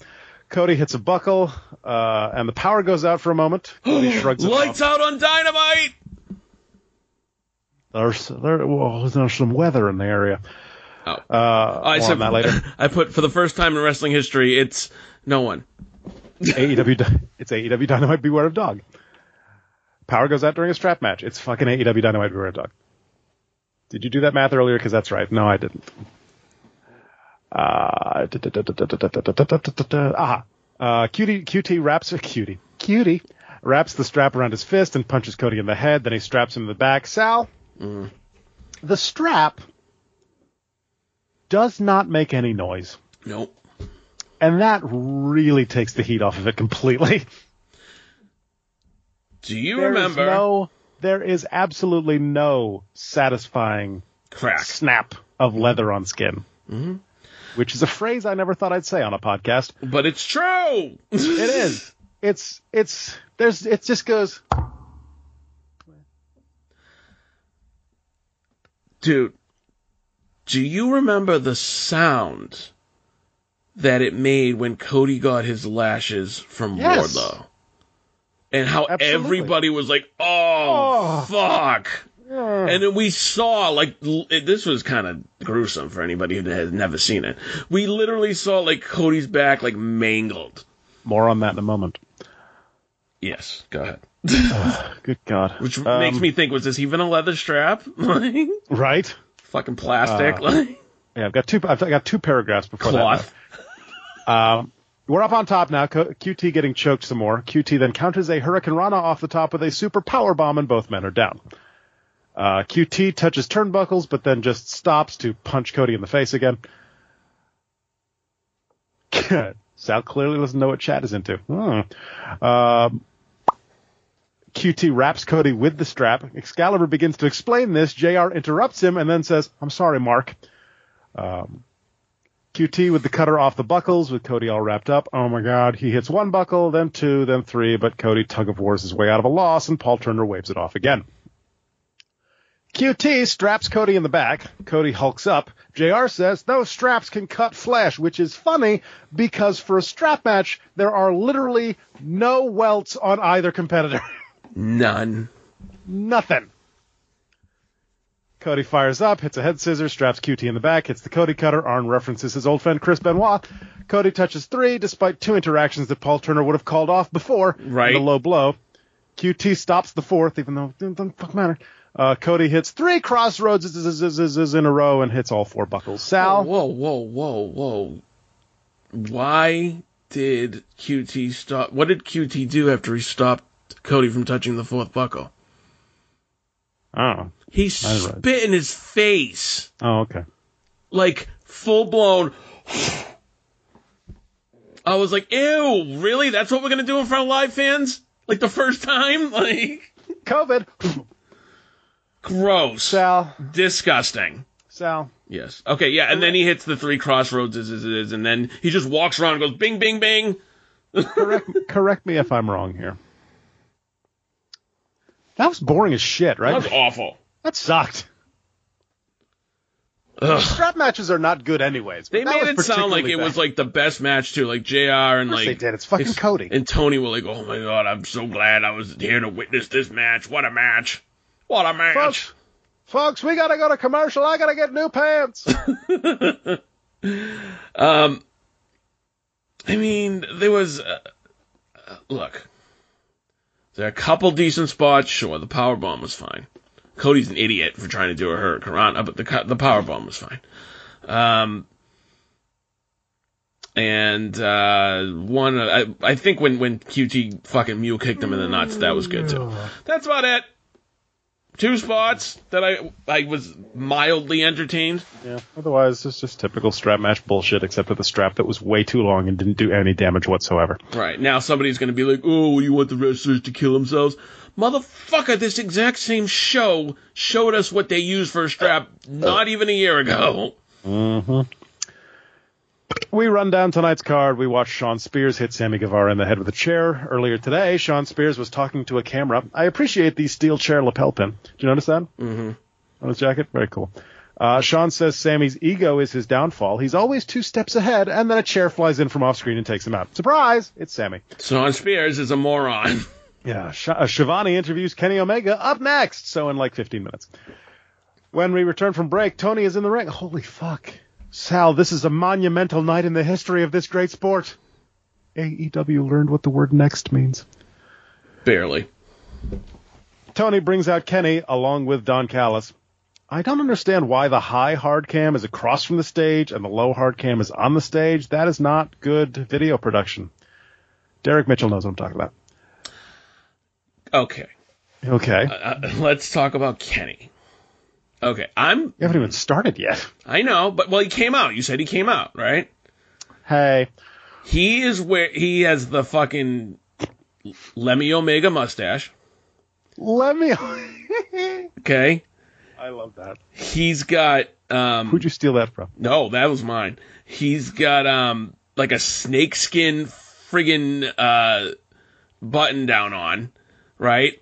Cody hits a buckle, uh, and the power goes out for a moment. Cody *gasps* shrugs Lights out on dynamite. There's, there, well, there's some weather in the area. Oh. Uh, I said that later. *laughs* I put for the first time in wrestling history, it's no one. *laughs* AEW, it's AEW Dynamite Beware of Dog. Power goes out during a strap match. It's fucking AEW Dynamite Beware of Dog. Did you do that math earlier? Because that's right. No, I didn't. Uh, aha. Uh, QT, QT wraps, *laughs* cutie, cutie, wraps the strap around his fist and punches Cody in the head. Then he straps him in the back. Sal, the strap does not make any noise. Nope. And that really takes the heat off of it completely. Do you There is remember no, there is absolutely no satisfying crack? snap of leather on skin. Mm-hmm. Which is a phrase I never thought I'd say on a podcast. But it's true. It is. It's it's there's it just goes Dude, do you remember the sound that it made when Cody got his lashes from Yes. Wardlow? And how Absolutely. everybody was like, oh, Oh. fuck. And then we saw, like, it- this was kind of gruesome for anybody who has never seen it. We literally saw, like, Cody's back, like, mangled. more on that in a moment. Yes, go ahead. Good God. Which Um, makes me think, was this even a leather strap? *laughs* right. fucking plastic? Uh, like, Yeah, I've got two. I've got two paragraphs before cloth? that. *laughs* Um, we're up on top now. QT getting choked some more. QT then counters a Hurricane Rana off the top with a super power bomb, and both men are down. Uh, QT touches turnbuckles, but then just stops to punch Cody in the face again. Sal clearly doesn't know what Chad is into. Hmm. Um, QT wraps Cody with the strap. Excalibur begins to explain this. JR interrupts him and then says, I'm sorry, Mark. Um, QT with the cutter off the buckles with Cody all wrapped up. Oh my god, he hits one buckle, then two, then three, but Cody tug of wars his way out of a loss and Paul Turner waves it off again. QT straps Cody in the back. Cody hulks up. JR says those straps can cut flesh, which is funny because for a strap match, there are literally no welts on either competitor. *laughs* None. Nothing. Cody fires up, hits a head scissors, straps QT in the back, hits the Cody cutter. Arn references his old friend Chris Benoit. Cody touches three, despite two interactions that Paul Turner would have called off before. Right. The low blow. QT stops the fourth, even though it doesn't fucking matter. Uh, Cody hits three crossroads in a row and hits all four buckles. Sal, Whoa, whoa, whoa, whoa. Why did QT stop? What did QT do after he stopped Cody from touching the fourth buckle? oh, He spit in his face. oh, okay. Like, full blown. I was like, ew, really? That's what we're gonna do in front of live fans? Like the first time? *laughs* Like, COVID. Gross. Sal, Disgusting. Sal. Yes. Okay, yeah, and then he hits the three crossroads, is, is, is, and then he just walks around and goes bing, bing, bing. correct, *laughs* correct me if I'm wrong here. That was boring as shit, right? That was awful. That sucked. Ugh. Strap matches are not good anyways. They made it sound like it bad. was like the best match too, like Jr. and like they did. It's fucking Cody. and Tony were like, "Oh my god, I'm so glad I was here to witness this match. What a match! What a match!" folks. Folks, we gotta go to commercial. I gotta get new pants. *laughs* Um, I mean, there was uh, uh, look. There are a couple decent spots. Sure, the power bomb was fine. Cody's an idiot for trying to do a Hurricane but the the power bomb was fine. Um, and uh, one, uh, I, I think when when QT fucking mule kicked him in the nuts, that was good too. That's about it. Two spots that I I was mildly entertained. yeah. Otherwise, it's just typical strap match bullshit, except with a strap that was way too long and didn't do any damage whatsoever. Right now, somebody's going to be like, "Oh, you want the wrestlers to kill themselves?" Motherfucker, this exact same show showed us what they used for a strap uh, not even a year ago. Uh, mm-hmm. We run down tonight's card. We watch Shawn Spears hit Sammy Guevara in the head with a chair. Earlier today, Shawn Spears was talking to a camera. I appreciate the steel chair lapel pin. Do you notice that? Mm-hmm. On his jacket? Very cool. Uh, Shawn says Sammy's ego is his downfall. He's always two steps ahead, and then a chair flies in from off screen and takes him out. Surprise! It's Sammy. Shawn Spears is a moron. *laughs* Yeah, Sh- uh, Schiavone interviews Kenny Omega up next, so in like 15 minutes. When we return from break, Tony is in the ring. Holy fuck. Sal, this is a monumental night in the history of this great sport. AEW learned what the word next means. Barely. Tony brings out Kenny along with Don Callis. I don't understand why the high hard cam is across from the stage and the low hard cam is on the stage. That is not good video production. Derek Mitchell knows what I'm talking about. Okay. Okay. Uh, let's talk about Kenny. Okay, I'm. You haven't even started yet. I know, but well, he came out. You said he came out, right? Hey, He is where he has the fucking Lemmy Omega mustache. let me. *laughs* Okay, I love that. he's got um. Who'd you steal that from? No, that was mine. He's got um like a snakeskin friggin' uh button down on, right?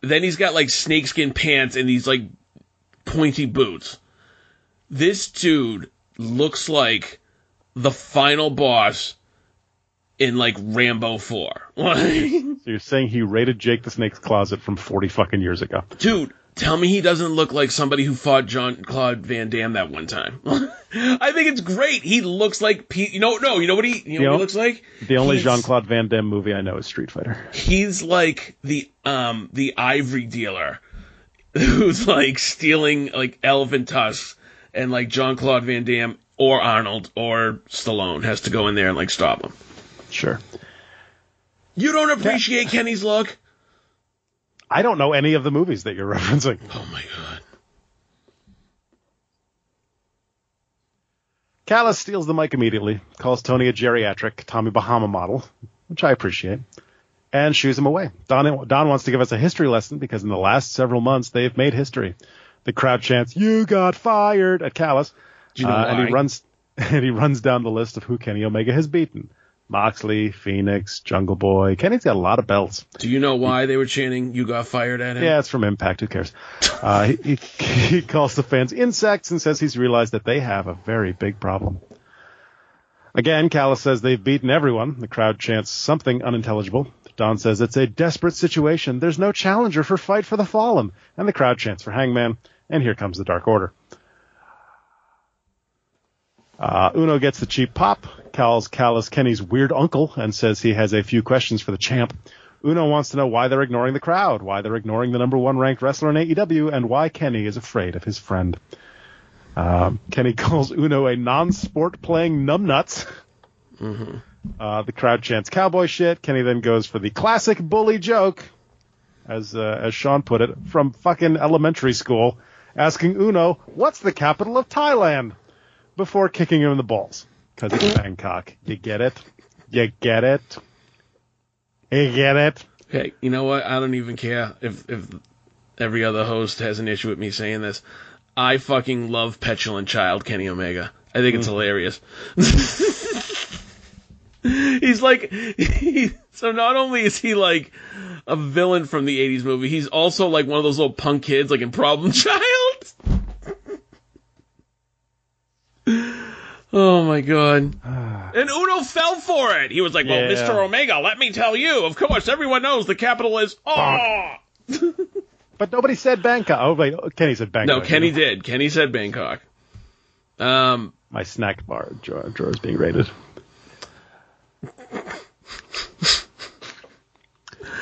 Then he's got like snakeskin pants and these like pointy boots. This dude looks like the final boss in like Rambo 4. *laughs* So you're saying he raided Jake the Snake's closet from 40 fucking years ago? Dude, tell me he doesn't look like somebody who fought John Claude Van Damme that one time. *laughs* I think it's great. He looks like Pete. You know, no, you know what he, you know You what he looks like? The only Jean Claude Van Damme movie I know is Street Fighter. He's like the um the ivory dealer who's like stealing like elephant tusks, and like John Claude Van Damme or Arnold or Stallone has to go in there and like stop him. Sure. You don't appreciate Kenny's look? I don't know any of the movies that you're *laughs* referencing. Oh my god. Callis steals the mic immediately, calls Tony a geriatric Tommy Bahama model, which I appreciate, and shoos him away. Don, Don wants to give us a history lesson because in the last several months they've made history. The crowd chants, "You got fired!" at Callis, you know uh, and he runs *laughs* and he runs down the list of who Kenny Omega has beaten: Moxley, Phoenix, Jungle Boy. Kenny's got a lot of belts. Do you know why they were chanting "You got fired" at him? Yeah, it's from Impact. Who cares? Uh, he, he, *laughs* he calls the fans insects and says he's realized that they have a very big problem. Again, Callis says they've beaten everyone. The crowd chants something unintelligible. Don says it's a desperate situation. There's no challenger for Fight for the Fallen. And the crowd chants for Hangman. And here comes the Dark Order. Uh, Uno gets the cheap pop, calls Callis Kenny's weird uncle, and says he has a few questions for the champ. Uno wants to know why they're ignoring the crowd, why they're ignoring the number one ranked wrestler in AEW, and why Kenny is afraid of his friend. Um, Kenny *laughs* calls Uno a non-sport playing numbnuts. Uh, the crowd chants cowboy shit. Kenny then goes for the classic bully joke, as uh, as Sean put it, from fucking elementary school, asking Uno, "What's the capital of Thailand?" before kicking him in the balls because it's Bangkok. You get it? You get it? You get it? Hey, you know what? I don't even care if if every other host has an issue with me saying this. I fucking love petulant child Kenny Omega. I think it's hilarious. *laughs* *laughs* he's like, he, so not only is he like a villain from the '80s movie, he's also like one of those little punk kids, like in Problem *laughs* Child. oh my god. And Uno fell for it. He was like, "Well, Yeah. Mr. Omega, let me tell you. Of course, everyone knows the capital is oh." *laughs* But nobody said Bangkok. Oh wait, Kenny said Bangkok. No, Kenny did. Kenny said Bangkok. Um, My snack bar drawer, drawer is being raided.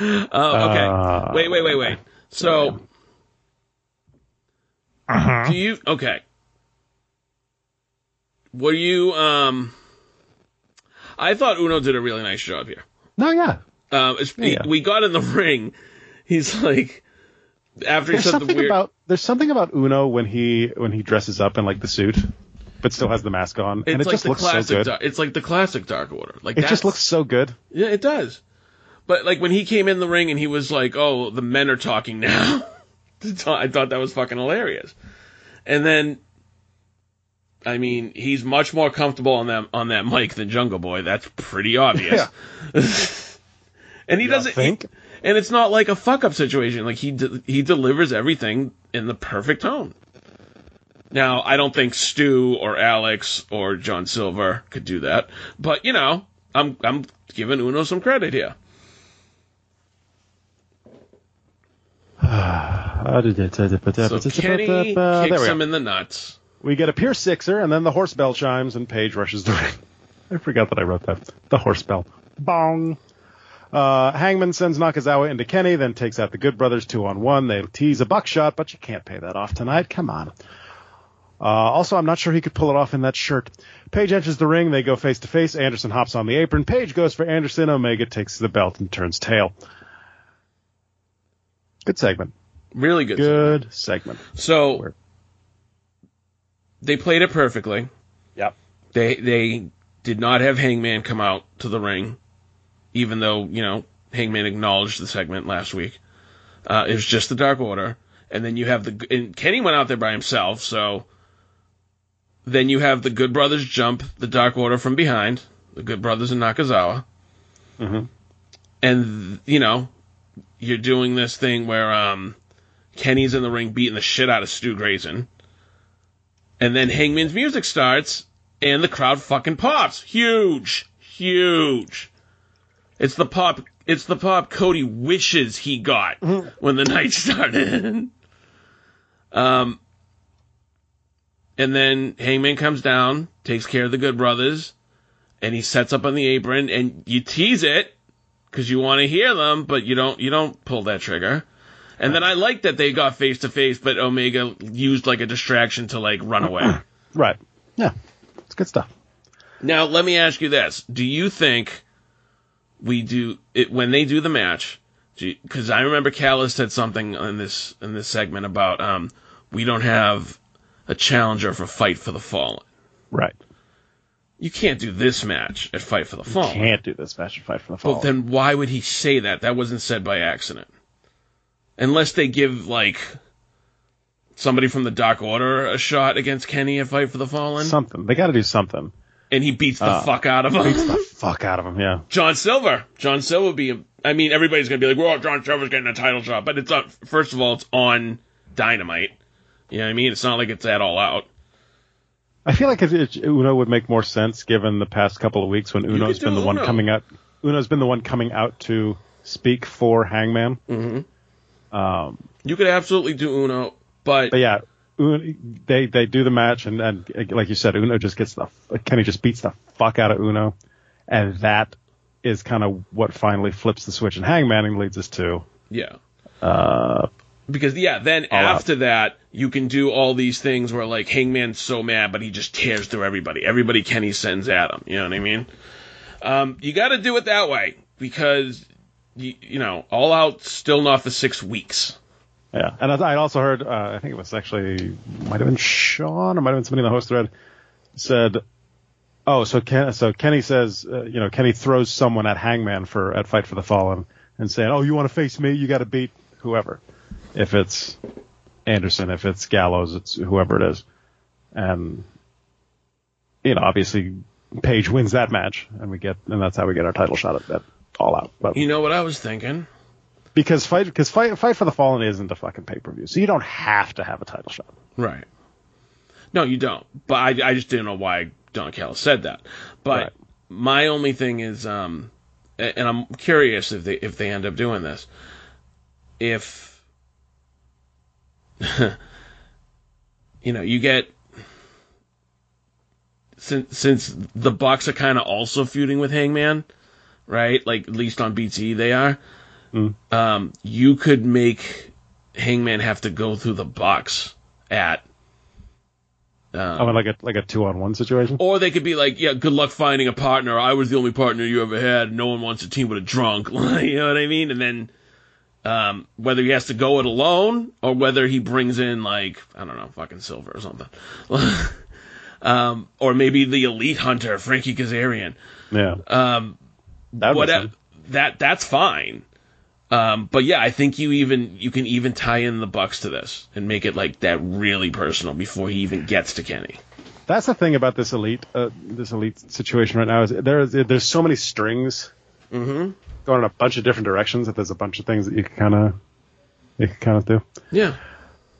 Oh, okay. Uh, wait, wait, wait, wait. So, do you okay? Were you um? I thought Uno did a really nice job here. No, yeah. Um, it's, Yeah. we got in the *laughs* ring. He's like, after he There's said the something weird. about there's something about Uno when he when he dresses up in like the suit, but still has the mask on, it's and it like just the looks so classic. good. Dar- it's like the classic Dark Order. Like It just looks so good. Yeah, it does. But like when he came in the ring and he was like, "Oh, the men are talking now," *laughs* I thought that was fucking hilarious. And then, I mean, he's much more comfortable on that on that mic than Jungle Boy. That's pretty obvious. *laughs* and he doesn't think? and it's not like a fuck up situation. Like he de- he delivers everything in the perfect tone. Now, I don't think Stu or Alex or John Silver could do that, but you know, I'm I'm giving Uno some credit here. So Kenny kicks we him in the nuts. We get a Pierce Sixer, and then the horse bell chimes, and Page rushes the ring. *laughs* I forgot that I wrote that. The horse bell. Bong. Uh, Hangman sends Nakazawa into Kenny, then takes out the Good Brothers two on one. They tease a buckshot, but you can't pay that off tonight. Come on. Uh, also, I'm not sure he could pull it off in that shirt. Page enters the ring. They go face to face. Anderson hops on the apron. Page goes for Anderson. Omega takes the belt and turns tail. Good segment. Really good. Good segment. So Where- they played it perfectly. Yep. They they did not have Hangman come out to the ring, even though you know Hangman acknowledged the segment last week. Uh, it was just the Dark Order, and then you have the and Kenny went out there by himself. So then you have the Good Brothers jump the Dark Order from behind, the Good Brothers and Nakazawa, Mhm. and you know you're doing this thing where um, Kenny's in the ring beating the shit out of Stu Grayson. And then Hangman's music starts, and the crowd fucking pops. Huge, huge. It's the pop. It's the pop Cody wishes he got when the *laughs* night started. um, and then Hangman comes down, takes care of the Good Brothers, and he sets up on the apron, and you tease it because you want to hear them, but you don't. You don't pull that trigger. And then I like that they got face to face, but Omega used like a distraction to like run away. *clears throat* Right. Yeah. It's good stuff. Now, let me ask you this: Do you think we do it when they do the match? Because I remember Callis said something in this in this segment about um, we don't have a challenger for Fight for the Fallen. Right. You can't do this match at Fight for the Fallen. Can't do this match and fight for the Fallen. But then why would he say that? That wasn't said by accident. Unless they give like somebody from the Dark Order a shot against Kenny at Fight for the Fallen, something. They got to do something. and he beats the Uh, fuck out of him. Beats the *laughs* fuck out of him. Yeah. John Silver. John Silver would be. I mean, everybody's gonna be like, "Well, John Silver's getting a title shot," but it's on. First of all, it's on Dynamite. You know what I mean? It's not like it's at all out. I feel like if it, Uno would make more sense given the past couple of weeks when Uno's been the one coming out. Uno's been the one coming out to speak for Hangman. Mm-hmm. Um, You could absolutely do Uno, but, but yeah, Uno, they they do the match and, and like you said, Uno just gets the Kenny just beats the fuck out of Uno, and that is kind of what finally flips the switch in Hangman and leads us to yeah. uh, Because yeah, then All out. after that, you can do all these things where like Hangman's so mad, but he just tears through everybody. Everybody Kenny sends at him. You know what I mean? Um, you got to do it that way because you, you know all out still not for six weeks. Yeah, and I, I also heard, uh, I think it was actually might have been Sean or might have been somebody in the host thread said, "Oh, so Ken, so Kenny says, uh, you know, Kenny throws someone at Hangman for at Fight for the Fallen and saying, "Oh, you want to face me? You got to beat whoever. If it's Anderson, if it's Gallows, it's whoever it is." And you know, obviously, Page wins that match, and we get, and that's how we get our title shot at, at All Out. But You know what I was thinking? because fight because fight fight for the fallen isn't a fucking pay per view, so you don't have to have a title shot. Right. No, you don't. But I, I just didn't know why Don Callis said that. But Right. my only thing is, um, and I'm curious if they if they end up doing this, if *laughs* you know you get since since the Bucks are kind of also feuding with Hangman, right? Like at least on BT they are. Mm. Um, you could make Hangman have to go through the Bucks at. Um, I mean, like a like a two on one situation. or they could be like, yeah, good luck finding a partner. I was the only partner you ever had. No one wants a team with a drunk. *laughs* you know what I mean? And then um, whether he has to go it alone or whether he brings in like I don't know, fucking Silver or something. *laughs* um, or maybe the elite hunter, Frankie Kazarian. Yeah, Um, that would whatever, that that's fine. Um, but yeah, I think you even you can even tie in the Bucks to this and make it like that really personal before he even gets to Kenny. That's the thing about this elite uh, this elite situation right now is there's there's so many strings Mm-hmm. Going in a bunch of different directions that there's a bunch of things that you can kind of you can kind of do. Yeah.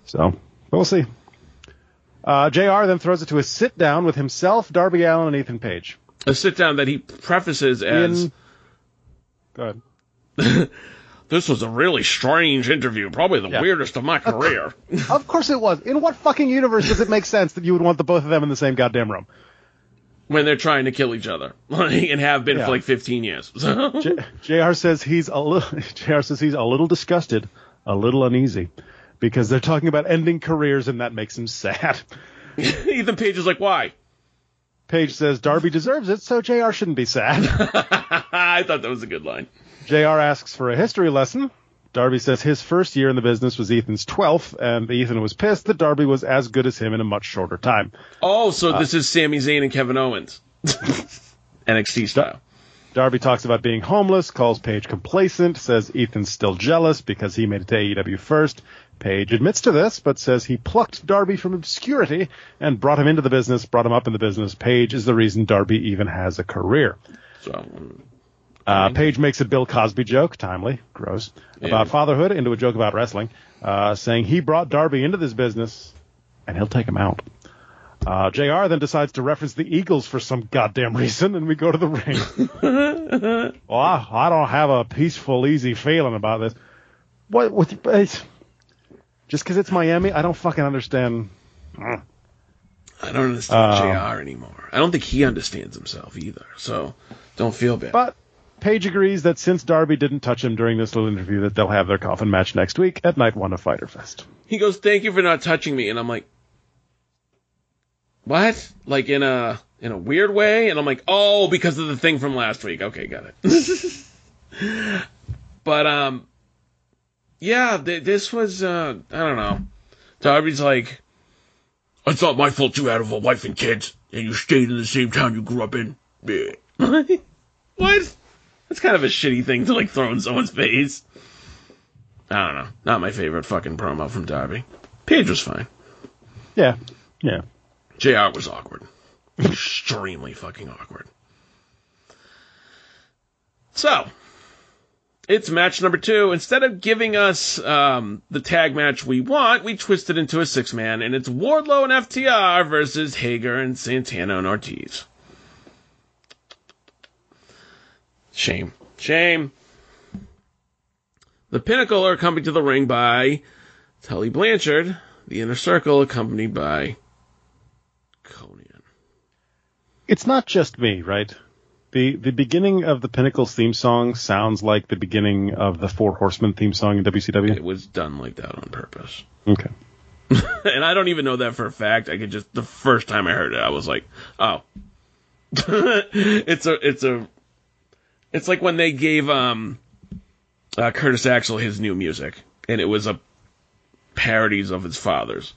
So, but we'll see. Uh, Jr. then throws it to a sit down with himself, Darby Allin, and Ethan Page. a sit down that he prefaces as In, go ahead. *laughs* this was a really strange interview, probably the Yeah. weirdest of my career. Of course it was. In what fucking universe does it make sense that you would want the both of them in the same goddamn room? When they're trying to kill each other *laughs* and have been Yeah. for like 15 years. So, J- Jr. says he's a little. *laughs* Jr. says he's a little disgusted, a little uneasy, because they're talking about ending careers, and that makes him sad. *laughs* Ethan Page is like, why? Page says Darby deserves it, so Jr. shouldn't be sad. I thought that was a good line. Jr. asks for a history lesson. Darby says his first year in the business was Ethan's 12th, and Ethan was pissed that Darby was as good as him in a much shorter time. Oh, so Uh, this is Sami Zayn and Kevin Owens. *laughs* NXT style. Darby talks about being homeless, calls Page complacent, says Ethan's still jealous because he made it to AEW first. Page admits to this, but says he plucked Darby from obscurity and brought him into the business, brought him up in the business. Page is the reason Darby even has a career. So, um, Uh, Page makes a Bill Cosby joke, timely, gross, about fatherhood into a joke about wrestling, uh, saying he brought Darby into this business and he'll take him out. Uh, JR then decides to reference the Eagles for some goddamn reason, and we go to the ring. *laughs* well, I, I don't have a peaceful, easy feeling about this. What? With it's, just because it's Miami, I don't fucking understand. I don't understand Um, JR anymore. I don't think he understands himself either. So, don't feel bad. But Page agrees that since Darby didn't touch him during this little interview, that they'll have their coffin match next week at Night One of Fyter Fest. he goes, "Thank you for not touching me," and I'm like, "What?" Like in a in a weird way, and I'm like, "Oh, because of the thing from last week." Okay, got it. *laughs* but um, yeah, th- this was uh, I don't know. Darby's like, "It's not my fault you had a wife and kids, and you stayed in the same town you grew up in." *laughs* What? That's kind of a shitty thing to like throw in someone's face. I don't know. Not my favorite fucking promo from Darby. Page was fine. Yeah, yeah. JR was awkward. Extremely fucking awkward. So, it's match number two. Instead of giving us um, the tag match we want, we twist it into a six man, and it's Wardlow and FTR versus Hager and Santana and Ortiz. Shame. Shame. The Pinnacle are accompanied to the ring by Tully Blanchard, the Inner Circle accompanied by Konnan. It's not just me, right? The the beginning of the Pinnacles theme song sounds like the beginning of the Four Horsemen theme song in WCW. It was done like that on purpose. Okay. *laughs* and I don't even know that for a fact. I could just the first time I heard it, I was like, "Oh, *laughs* it's a, it's a, it's like when they gave um, uh, Curtis Axel his new music, and it was a parodies of his father's.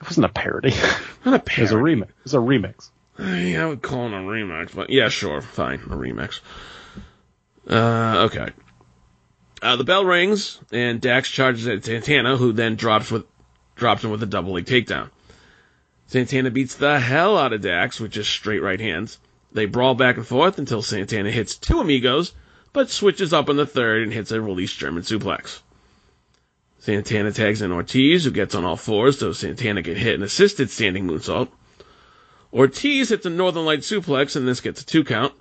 It wasn't a parody. *laughs* Not a it was a remix. It was a remix. Yeah, I would call it a remix, but yeah, sure, fine, a remix. Uh, okay. Uh, the bell rings, and Dax charges at Santana, who then drops with drops him with a double leg takedown. Santana beats the hell out of Dax with just straight right hands. They brawl back and forth until Santana hits two amigos, but switches up on the third and hits a release German suplex. Santana tags in Ortiz, who gets on all fours, so Santana can hit an assisted standing moonsault. Ortiz hits a Northern Light suplex, and this gets a two count.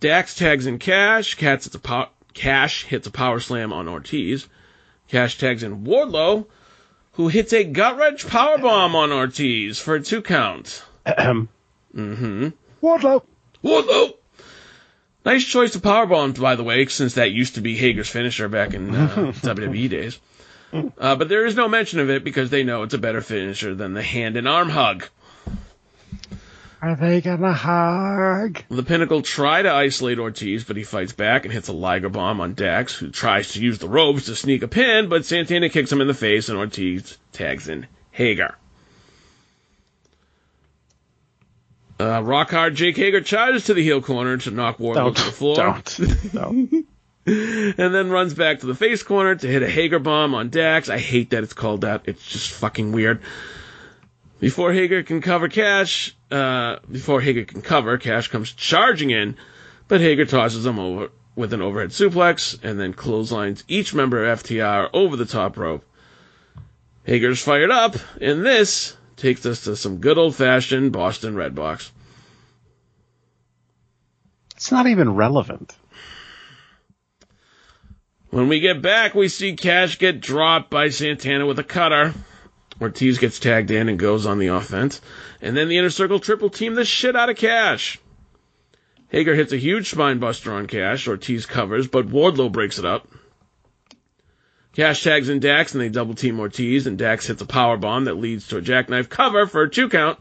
Dax tags in Cash. Cash hits a, Cash hits a power slam on Ortiz. Cash tags in Wardlow, who hits a gut wrench powerbomb on Ortiz for a two count. *clears throat* Mm-hmm. Wardlow. Wardlow! Nice choice of powerbombs, by the way, since that used to be Hager's finisher back in uh, *laughs* WWE days. Uh, but there is no mention of it because they know it's a better finisher than the hand and arm hug. Are they gonna hug? The Pinnacle try to isolate Ortiz, but he fights back and hits a Liger bomb on Dax, who tries to use the ropes to sneak a pin, but Santana kicks him in the face and Ortiz tags in Hager. Uh, rock hard Jake Hager charges to the heel corner to knock Wardlow to the floor. Don't. Don't. *laughs* and then runs back to the face corner to hit a Hager bomb on Dax. I hate that it's called that. It's just fucking weird. Before Hager can cover Cash, uh, before Hager can cover, Cash comes charging in, but Hager tosses him over with an overhead suplex and then clotheslines each member of FTR over the top rope. Hager's fired up, and this takes us to some good old fashioned Boston Red Box. It's not even relevant. When we get back, we see Cash get dropped by Santana with a cutter. Ortiz gets tagged in and goes on the offense. And then the inner circle triple team the shit out of Cash. Hager hits a huge spine buster on Cash. Ortiz covers, but Wardlow breaks it up. Cash tags in Dax and they double team Ortiz, and Dax hits a power bomb that leads to a jackknife cover for a two count.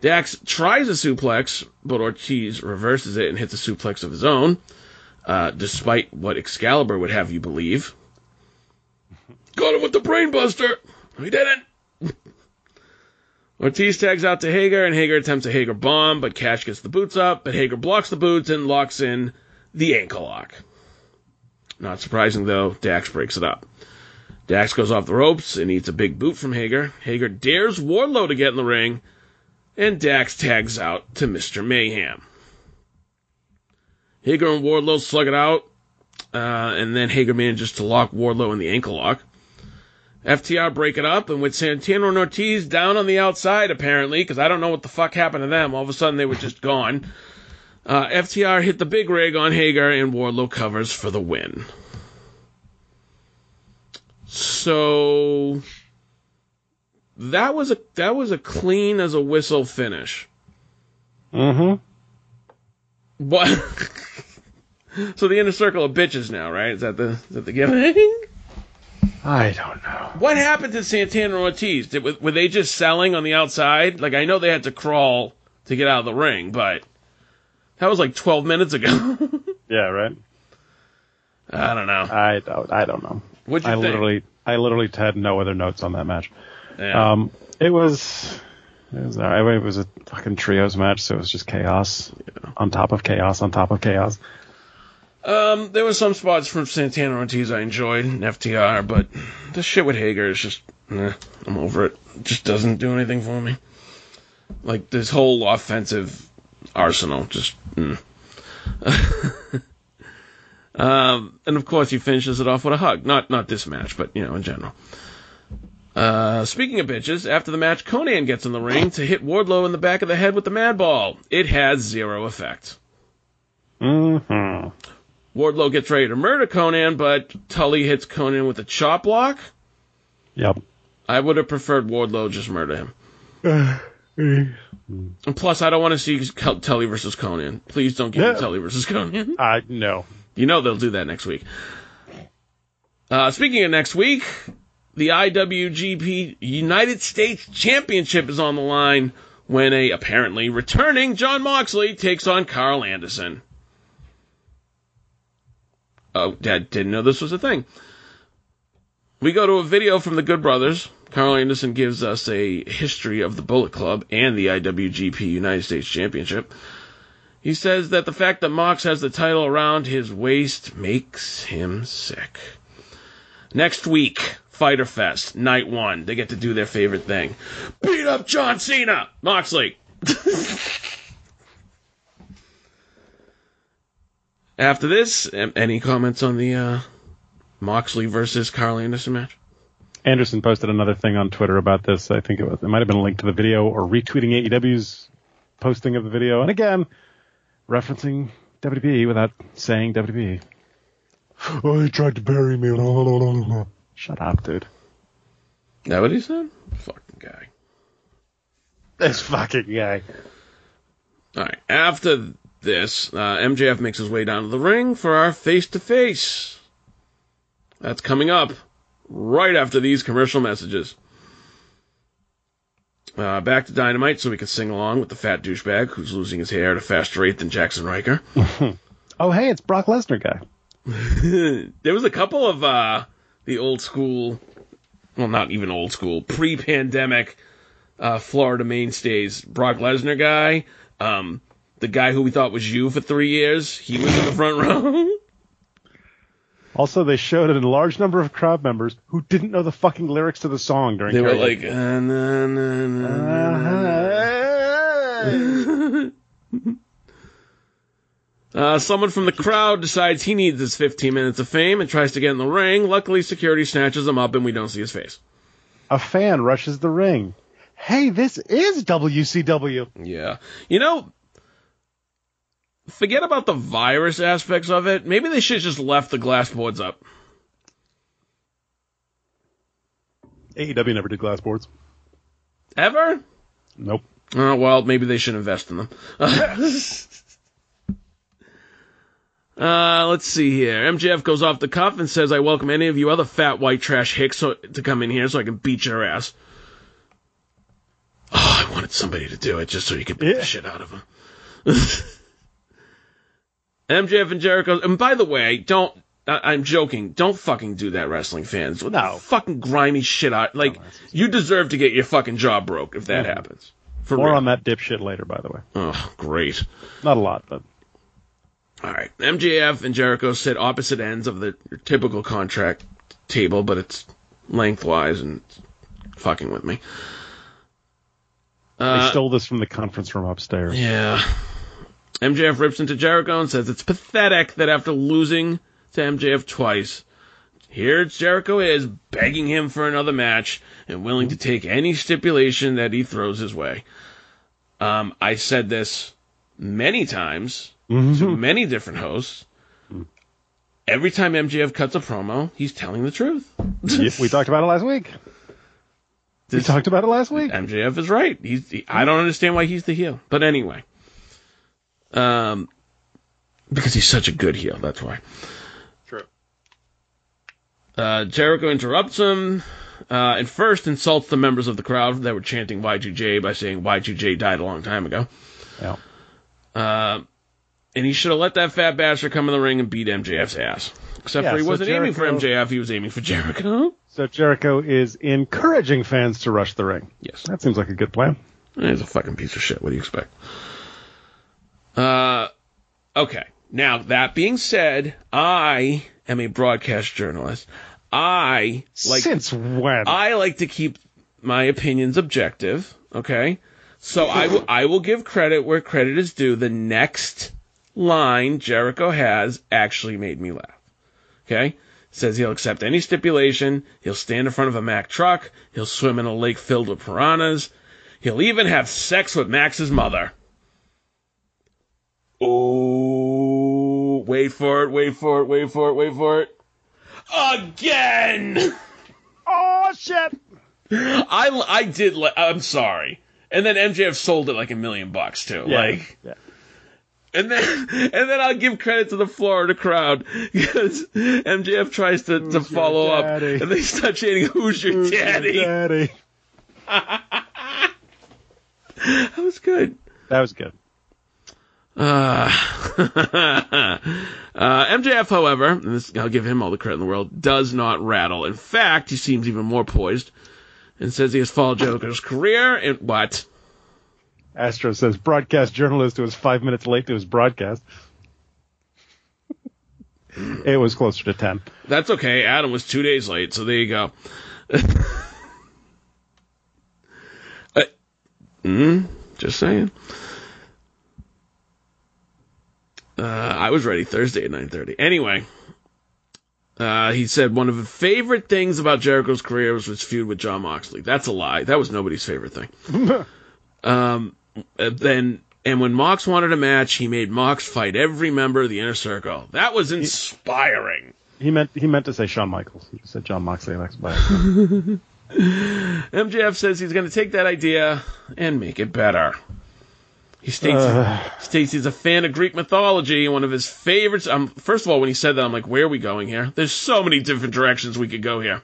Dax tries a suplex, but Ortiz reverses it and hits a suplex of his own, uh, despite what Excalibur would have you believe. *laughs* Got him with the brainbuster. He didn't. *laughs* Ortiz tags out to Hager, and Hager attempts a Hager bomb, but Cash gets the boots up, but Hager blocks the boots and locks in the ankle lock. Not surprising though, Dax breaks it up. Dax goes off the ropes and eats a big boot from Hager. Hager dares Wardlow to get in the ring, and Dax tags out to Mr. Mayhem. Hager and Wardlow slug it out, uh, and then Hager manages to lock Wardlow in the ankle lock. FTR break it up, and with Santana and Ortiz down on the outside, apparently, because I don't know what the fuck happened to them. All of a sudden, they were just gone. Uh, FTR hit the big rig on Hager, and Wardlow covers for the win. So that was a that was a clean as a whistle finish. Mm-hmm. What? *laughs* so the inner circle of bitches now, right? Is that the is that the gimmick? I don't know. What happened to Santana Ortiz? Did, were they just selling on the outside? Like I know they had to crawl to get out of the ring, but that was like 12 minutes ago. *laughs* Yeah, right. I don't know. I don't. I don't know. What'd you I think? literally, I literally had no other notes on that match. Yeah. Um, it was, it was, it was a fucking trios match, so it was just chaos on top of chaos on top of chaos. Um, there were some spots from Santana Ortiz I enjoyed in FTR, but the shit with Hager is just, eh, I'm over it. It just doesn't do anything for me. Like this whole offensive arsenal, just. Mm. um, and of course he finishes it off with a hug. Not not this match, but you know in general. Uh, speaking of bitches, after the match, Konnan gets in the ring to hit Wardlow in the back of the head with the Mad Ball. It has zero effect. Mm-hmm. Wardlow gets ready to murder Konnan, but Tully hits Konnan with a chop block. Yep. I would have preferred Wardlow just murder him. And plus, I don't want to see Tully versus Konnan. Please don't give me Yeah. Tully versus Konnan. *laughs* I no. You know they'll do that next week. Uh, speaking of next week, the IWGP United States Championship is on the line when a apparently returning Jon Moxley takes on Karl Anderson. Oh, Dad didn't know this was a thing. We go to a video from the Good Brothers. Karl Anderson gives us a history of the Bullet Club and the IWGP United States Championship. He says that the fact that Mox has the title around his waist makes him sick. Next week, Fyter Fest, night one, they get to do their favorite thing. Beat up John Cena! Moxley! *laughs* After this, any comments on the uh, Moxley versus Karl Anderson match? Anderson posted another thing on Twitter about this. I think it was it might have been a link to the video or retweeting AEW's posting of the video, and again referencing WWE without saying WWE. Oh, he tried to bury me. Shut up, dude. Is that what he said? Fucking guy. This fucking guy. Alright, after this, uh, MJF makes his way down to the ring for our face to face. That's coming up right after these commercial messages. Uh, back to Dynamite so we can sing along with the fat douchebag who's losing his hair at a faster rate than Jackson Ryker. *laughs* Oh, hey, it's Brock Lesnar guy. *laughs* there was a couple of uh, the old school, well, not even old school, pre-pandemic uh, Florida mainstays. Brock Lesnar guy, um, the guy who we thought was you for three years, he was in the front row. *laughs* Also, they showed a large number of crowd members who didn't know the fucking lyrics to the song during. they were like, uh, na, na, na, na. *laughs* Uh, someone from the crowd decides he needs his 15 minutes of fame and tries to get in the ring. Luckily, security snatches him up and we don't see his face. a fan rushes the ring. Hey, this is WCW. Yeah. You know, forget about the virus aspects of it. Maybe they should have just left the glass boards up. AEW never did glass boards. Ever? Nope. Oh, well, maybe they should invest in them. *laughs* uh, let's see here. MJF goes off the cuff and says, I welcome any of you other fat white trash hicks so, to come in here so I can beat your ass. Oh, I wanted somebody to do it just so you could beat Yeah. the shit out of him. *laughs* MJF and Jericho, and by the way, don't, I, I'm joking, don't fucking do that, wrestling fans. What No. fucking grimy shit out. Like, you deserve to get your fucking jaw broke if that happens. For More real. on that dipshit later, by the way. Oh, great. Not a lot, but All right. MJF and Jericho sit opposite ends of the typical contract table, but it's lengthwise and it's fucking with me. they Uh, stole this from the conference room upstairs. yeah. MJF rips into Jericho and says it's pathetic that after losing to MJF twice, here Jericho is begging him for another match and willing to take any stipulation that he throws his way. Um, I said this many times to many different hosts. Every time MJF cuts a promo, he's telling the truth. Yeah, we talked about it last week. We talked about it last week. MJF is right. He's. He, I don't understand why he's the heel, but anyway, um, because he's such a good heel. That's why. True. Uh, Jericho interrupts him, uh, and first insults the members of the crowd that were chanting Y2J by saying Y2J died a long time ago. Yeah. Uh, and he should have let that fat bastard come in the ring and beat MJF's ass. Except Yeah, for he so wasn't aiming for Jericho- MJF, he was aiming for Jericho. So Jericho is encouraging fans to rush the ring. Yes. That seems like a good plan. He's a fucking piece of shit. What do you expect? Uh, okay. Now, that being said, I am a broadcast journalist. I like Since when? I like to keep my opinions objective, okay? So I will I will give credit where credit is due. The next line Jericho has actually made me laugh. Okay? Says he'll accept any stipulation, he'll stand in front of a Mack truck, he'll swim in a lake filled with piranhas, he'll even have sex with Max's mother. Oh, wait for it, wait for it, wait for it, wait for it. Again! oh shit! I, I did. Li- I'm sorry. And then MJF sold it like a million bucks too. Like, yeah. and then *laughs* and then I'll give credit to the Florida crowd *laughs* because MJF tries to, to follow up, and they start chanting, "Who's your Who's your daddy?" daddy. *laughs* That was good. That was good. Uh, *laughs* uh, MJF, however, and this, I'll give him all the credit in the world, does not rattle. In fact, he seems even more poised and says he has followed Jericho's career and what? Astro says broadcast journalist who was five minutes late to his broadcast. *laughs* it was closer to ten. That's okay. Adam was two days late, so there you go. *laughs* uh, mm, just saying. Uh, I was ready Thursday at 9:30. Anyway, uh, he said one of the favorite things about Jericho's career was his feud with Jon Moxley. That's a lie. That was nobody's favorite thing. *laughs* um, uh, then and when Mox wanted a match, he made Mox fight every member of the inner circle. That was inspiring. He meant he meant to say Shawn Michaels. He said Jon Moxley next. *laughs* MJF says he's going to take that idea and make it better. He states, Uh. states he's a fan of Greek mythology. One of his favorites. Um, first of all, when he said that, I'm like, where are we going here? There's so many different directions we could go here.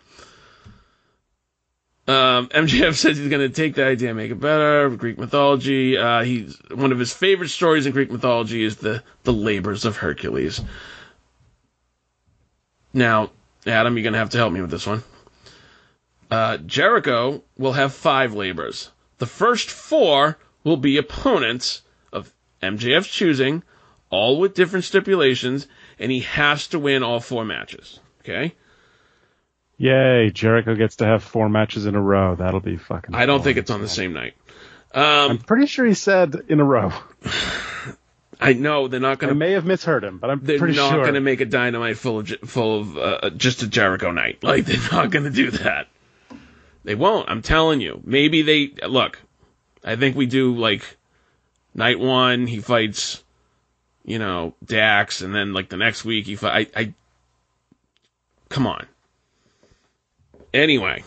Um, MJF says he's going to take that idea and make it better. Greek mythology. Uh, he's one of his favorite stories in Greek mythology is the the labors of Hercules. Now, Adam, you're going to have to help me with this one. Uh, Jericho will have five labors. The first four will be opponents of MJF's choosing, all with different stipulations, and he has to win all four matches. Okay? Yay! Jericho gets to have four matches in a row. That'll be fucking. I don't think it's on the same night. I'm Um, pretty sure he said in a row. *laughs* I know they're not going to. may have misheard him, but I'm They're pretty not sure. going to make a dynamite full of full of uh, just a Jericho night. Like they're not going to do that. They won't. I'm telling you. Maybe they look. I think we do like night one. He fights, you know, Dax, and then like the next week he fight. I, I come on. Anyway,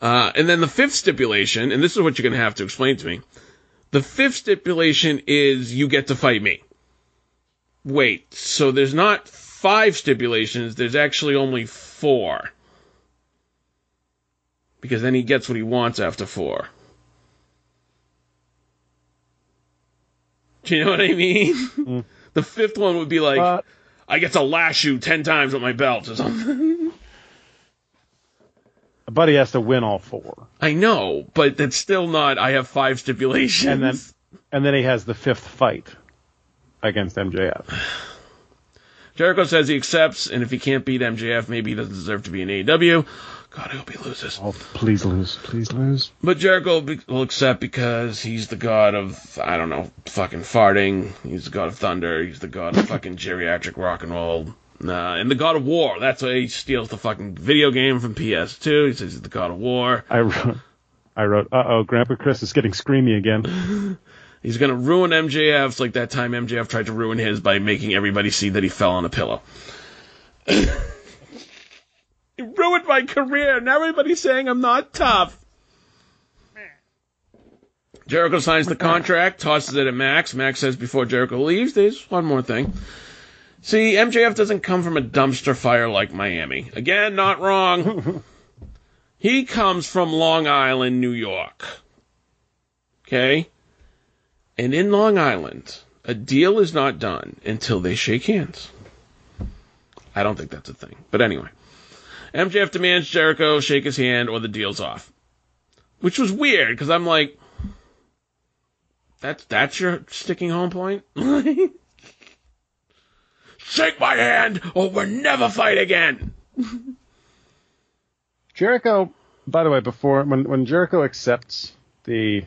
Uh, and then the fifth stipulation, and this is what you're going to have to explain to me. The fifth stipulation is you get to fight me. Wait, so there's not five stipulations, there's actually only four. Because then he gets what he wants after four. Do you know what I mean? Mm. The fifth one would be like, But I get to lash you ten times with my belt or something. but he has to win all four, I know, but that's still not. I have five stipulations. and then and then he has the fifth fight against MJF. *sighs* Jericho says he accepts, and if he can't beat MJF, maybe he doesn't deserve to be in AEW. God, I hope he loses. Oh, please lose, please lose. But Jericho be- will accept because he's the god of I don't know, fucking farting. He's the god of thunder. He's the god of fucking geriatric rock and roll. Nah, and the god of war. That's why he steals the fucking video game from PS2. He says he's the god of war. I wrote, I wrote, uh oh, Grandpa Chris is getting screamy again. *laughs* He's gonna ruin MJF's like that time MJF tried to ruin his by making everybody see that he fell on a pillow. *coughs* my career. Now everybody's saying I'm not tough. Jericho signs the contract, tosses it at Max. Max says before Jericho leaves, there's one more thing. See, MJF doesn't come from a dumpster fire like Miami. Again, not wrong. *laughs* he comes from Long Island, New York. Okay? And in Long Island, a deal is not done until they shake hands. I don't think that's a thing. But anyway. MJF demands Jericho shake his hand or the deal's off. Which was weird, because I'm like, that's that's your sticking home point? *laughs* shake my hand or we'll never fight again. *laughs* Jericho, by the way, before when when Jericho accepts the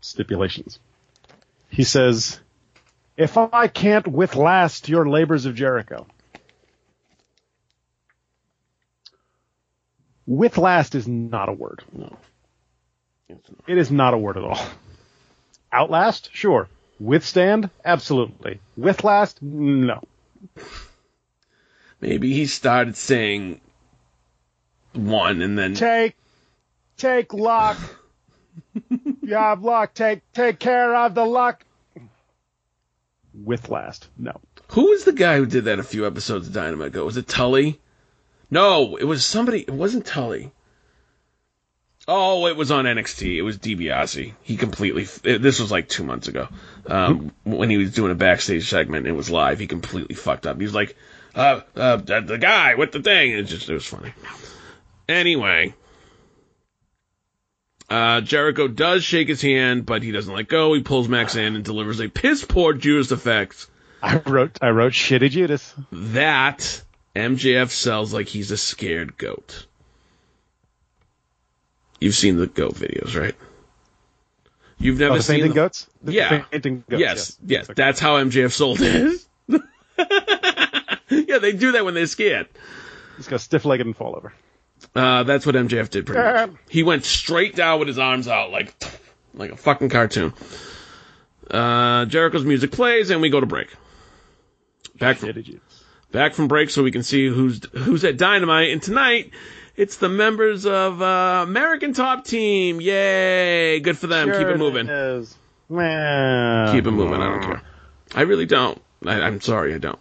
stipulations, he says, "If I can't with last your labors of Jericho." With last is not a word. No. It is not a word at all. Outlast, sure. Withstand, absolutely. With last, no. Maybe he started saying one and then Take, take luck. you have luck. Take, take care of the luck. With last, no. Who was the guy who did that a few episodes of Dynamite ago? Was it Tully? No, it was somebody. It wasn't Tully. Oh, it was on NXT. It was DiBiase. He completely. it- This was like two months ago um, when he was doing a backstage segment. and It was live. He completely fucked up. He was like, uh, uh, the the guy with the thing. It just it was funny. Anyway, uh, Jericho does shake his hand, but he doesn't let go. He pulls Max in and delivers a piss poor Judas effect I wrote, I wrote shitty Judas. that MJF sells like he's a scared goat. You've seen the goat videos, right? You've never Oh, the seen the- goats? The Yeah. fainting goats. Yes, yes, that's how MJF sold it. *laughs* yeah, they do that when they're scared. He's got stiff legged and fall over. Uh, that's what MJF did pretty much. He went straight down with his arms out like like a fucking cartoon. Uh, Jericho's music plays and we go to break. Back from. Back from break so we can see who's who's at Dynamite. And tonight, it's the members of uh, American Top Team. Yay! Good for them. Keep it moving. is. Well, Keep it moving. I don't care. I really don't. I, I'm sorry, I don't.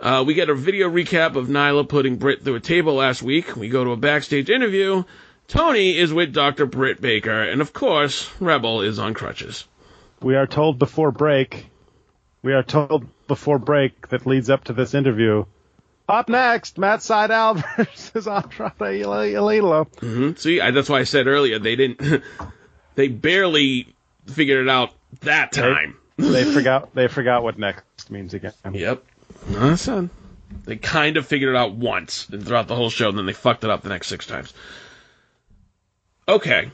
Uh, we get a video recap of Nyla putting Britt through a table last week. We go to a backstage interview. Tony is with Dr. Britt Baker, and of course, Rebel is on crutches. We are told before break. We are told before break that leads up to this interview. Up next, Matt Sydal *laughs* versus Andrade El Idolo. hmm See, I, that's why I said earlier they didn't. *laughs* they barely figured it out that time. They *laughs* forgot. They forgot what next means again. Yep. No, I. They kind of figured it out once throughout the whole show, and then they fucked it up the next six times. Okay.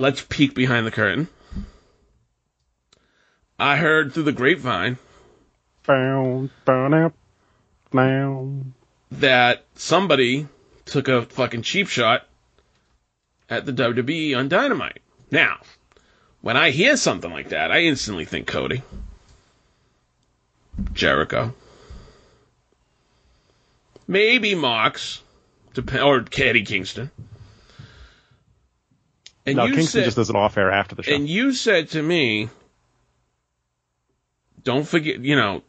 Let's peek behind the curtain. I heard through the grapevine Bow, bow, now, now. that somebody took a fucking cheap shot at the WWE on Dynamite. Now, when I hear something like that, I instantly think Cody, Jericho, maybe Mox, or Eddie Kingston. And no, you Kingston said, just does it off air after the show. and you said to me, don't forget, you know,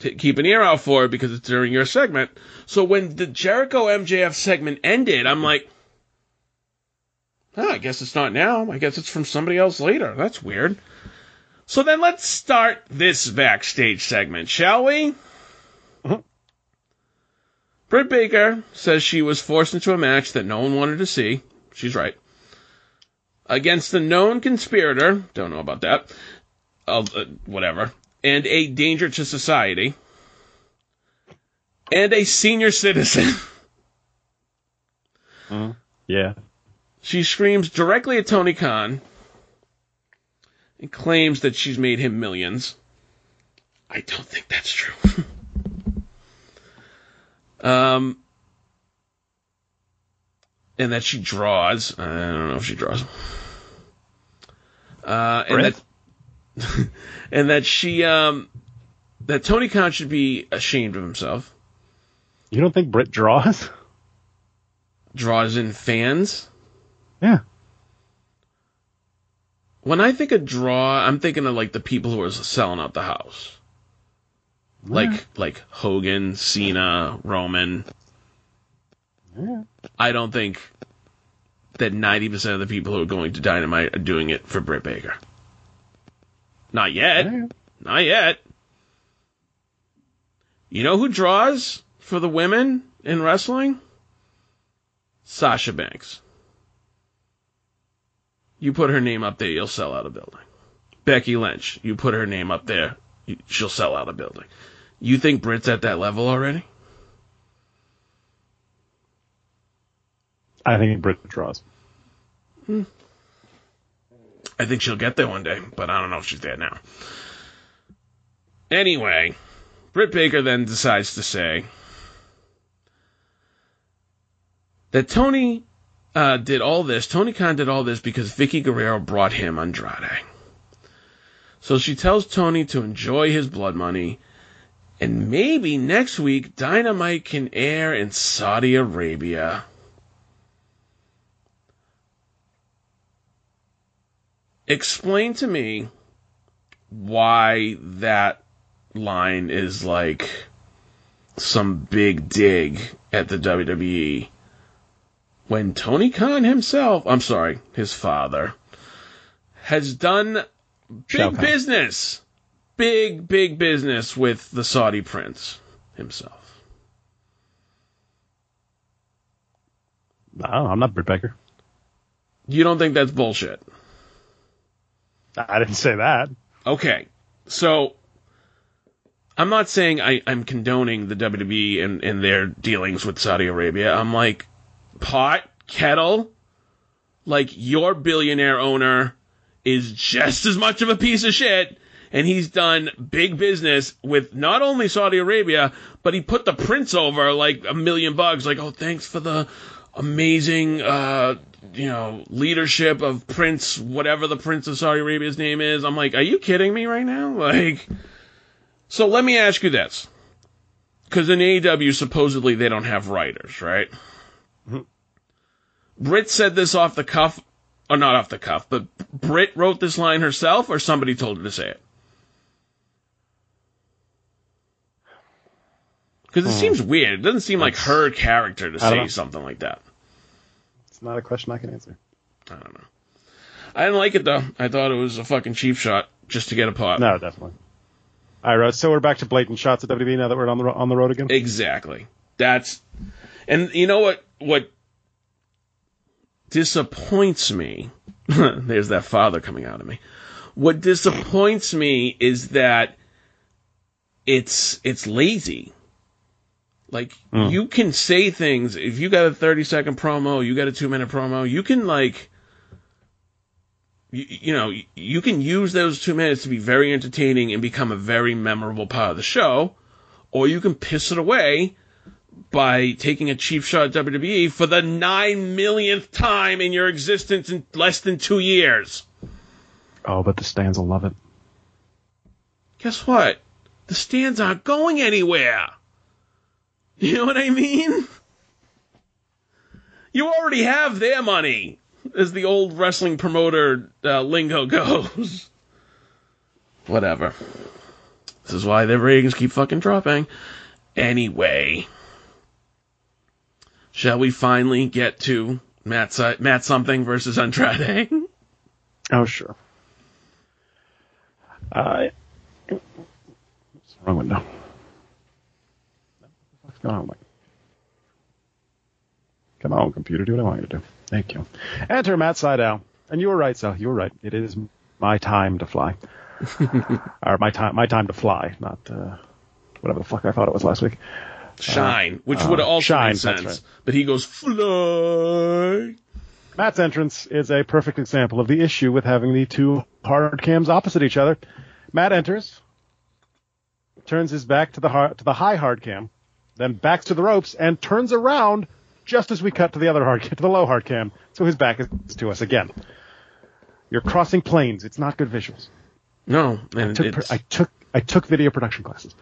to keep an ear out for it because it's during your segment. So when the Jericho MJF segment ended, I'm like, oh, I guess it's not now. I guess it's from somebody else later. That's weird. So then let's start this backstage segment, shall we? Mhm. Britt Baker says she was forced into a match that no one wanted to see. She's right. Against the known conspirator, don't know about that, uh, whatever, and a danger to society, and a senior citizen. *laughs* yeah. She screams directly at Tony Khan and claims that she's made him millions. I don't think that's true. *laughs* um, and that she draws. I don't know if she draws. Uh, and Brett? that, *laughs* and that she, um, that Tony Khan should be ashamed of himself. You don't think Britt draws? Draws in fans. Yeah. When I think of draw, I'm thinking of like the people who are selling out the house. Like like Hogan, Cena, Roman. Yeah. I don't think that 90% of the people who are going to Dynamite are doing it for Britt Baker. Not yet. Yeah. Not yet. You know who draws for the women in wrestling? Sasha Banks. You put her name up there, you'll sell out a building. Becky Lynch, you put her name up there, she'll sell out a building. You think Britt's at that level already? I think Britt draws. Hmm. I think she'll get there one day, but I don't know if she's there now. Anyway, Britt Baker then decides to say that Tony uh, did all this, Tony Khan did all this because Vickie Guerrero brought him Andrade. So she tells Tony to enjoy his blood money, and maybe next week Dynamite can air in Saudi Arabia. Explain to me why that line is like some big dig at the WWE when Tony Khan himself, I'm sorry, his father, has done big business, big, big business with the Saudi prince himself. I don't know, I'm not Britt Baker. You don't think that's bullshit? I didn't say that. Okay, so I'm not saying I, I'm condoning the WWE and, and their dealings with Saudi Arabia. I'm like, pot, kettle, like your billionaire owner is just as much of a piece of shit, and he's done big business with not only Saudi Arabia, but he put the prince over like a million bucks. Like, oh, thanks for the amazing, uh, you know, leadership of Prince, whatever the Prince of Saudi Arabia's name is. I'm like, are you kidding me right now? *laughs* Like, so let me ask you this. Because in AEW, supposedly they don't have writers, right? Britt said this off the cuff, or not off the cuff, but Britt wrote this line herself, or somebody told her to say it? Because it seems weird. It doesn't seem like her character to say something like that. It's not a question I can answer. I don't know. I didn't like it though. I thought it was a fucking cheap shot just to get a pot. No, definitely. All right, so we're back to blatant shots at WWE now that we're on the on the road again. Exactly. That's and you know what what disappoints me. *laughs* There's that father coming out of me. What disappoints me is that it's it's lazy. Like hmm. you can say things if you got a 30 second promo, you got a 2 minute promo, you can like you, you know, you can use those 2 minutes to be very entertaining and become a very memorable part of the show or you can piss it away by taking a cheap shot at WWE for the nine millionth time in your existence in less than two years. Oh, but the stands will love it. Guess what? The stands aren't going anywhere. *laughs* You know what I mean? You already have their money, as the old wrestling promoter uh, lingo goes. *laughs* Whatever. This is why their ratings keep fucking dropping. Anyway, shall we finally get to Matt, Si- Matt something versus Andrade? *laughs* Oh, sure. Uh, wrong window. Going on? Mike? Come on, computer, do what I want you to do. Thank you. Enter Matt Sydal. And you were right, Sal. You were right. It is my time to fly. *laughs* or my time, my time to fly, not uh, whatever the fuck I thought it was last week. Shine, which uh, would have also Shine, that's sense. right. But he goes fly. Matt's entrance is a perfect example of the issue with having the two hard cams opposite each other. Matt enters, turns his back to the hard, to the high hard cam, then backs to the ropes and turns around just as we cut to the other hard *laughs* to the low hard cam. So his back is to us again. You're crossing planes. It's not good visuals. No, and I took, it's- I took I took video production classes.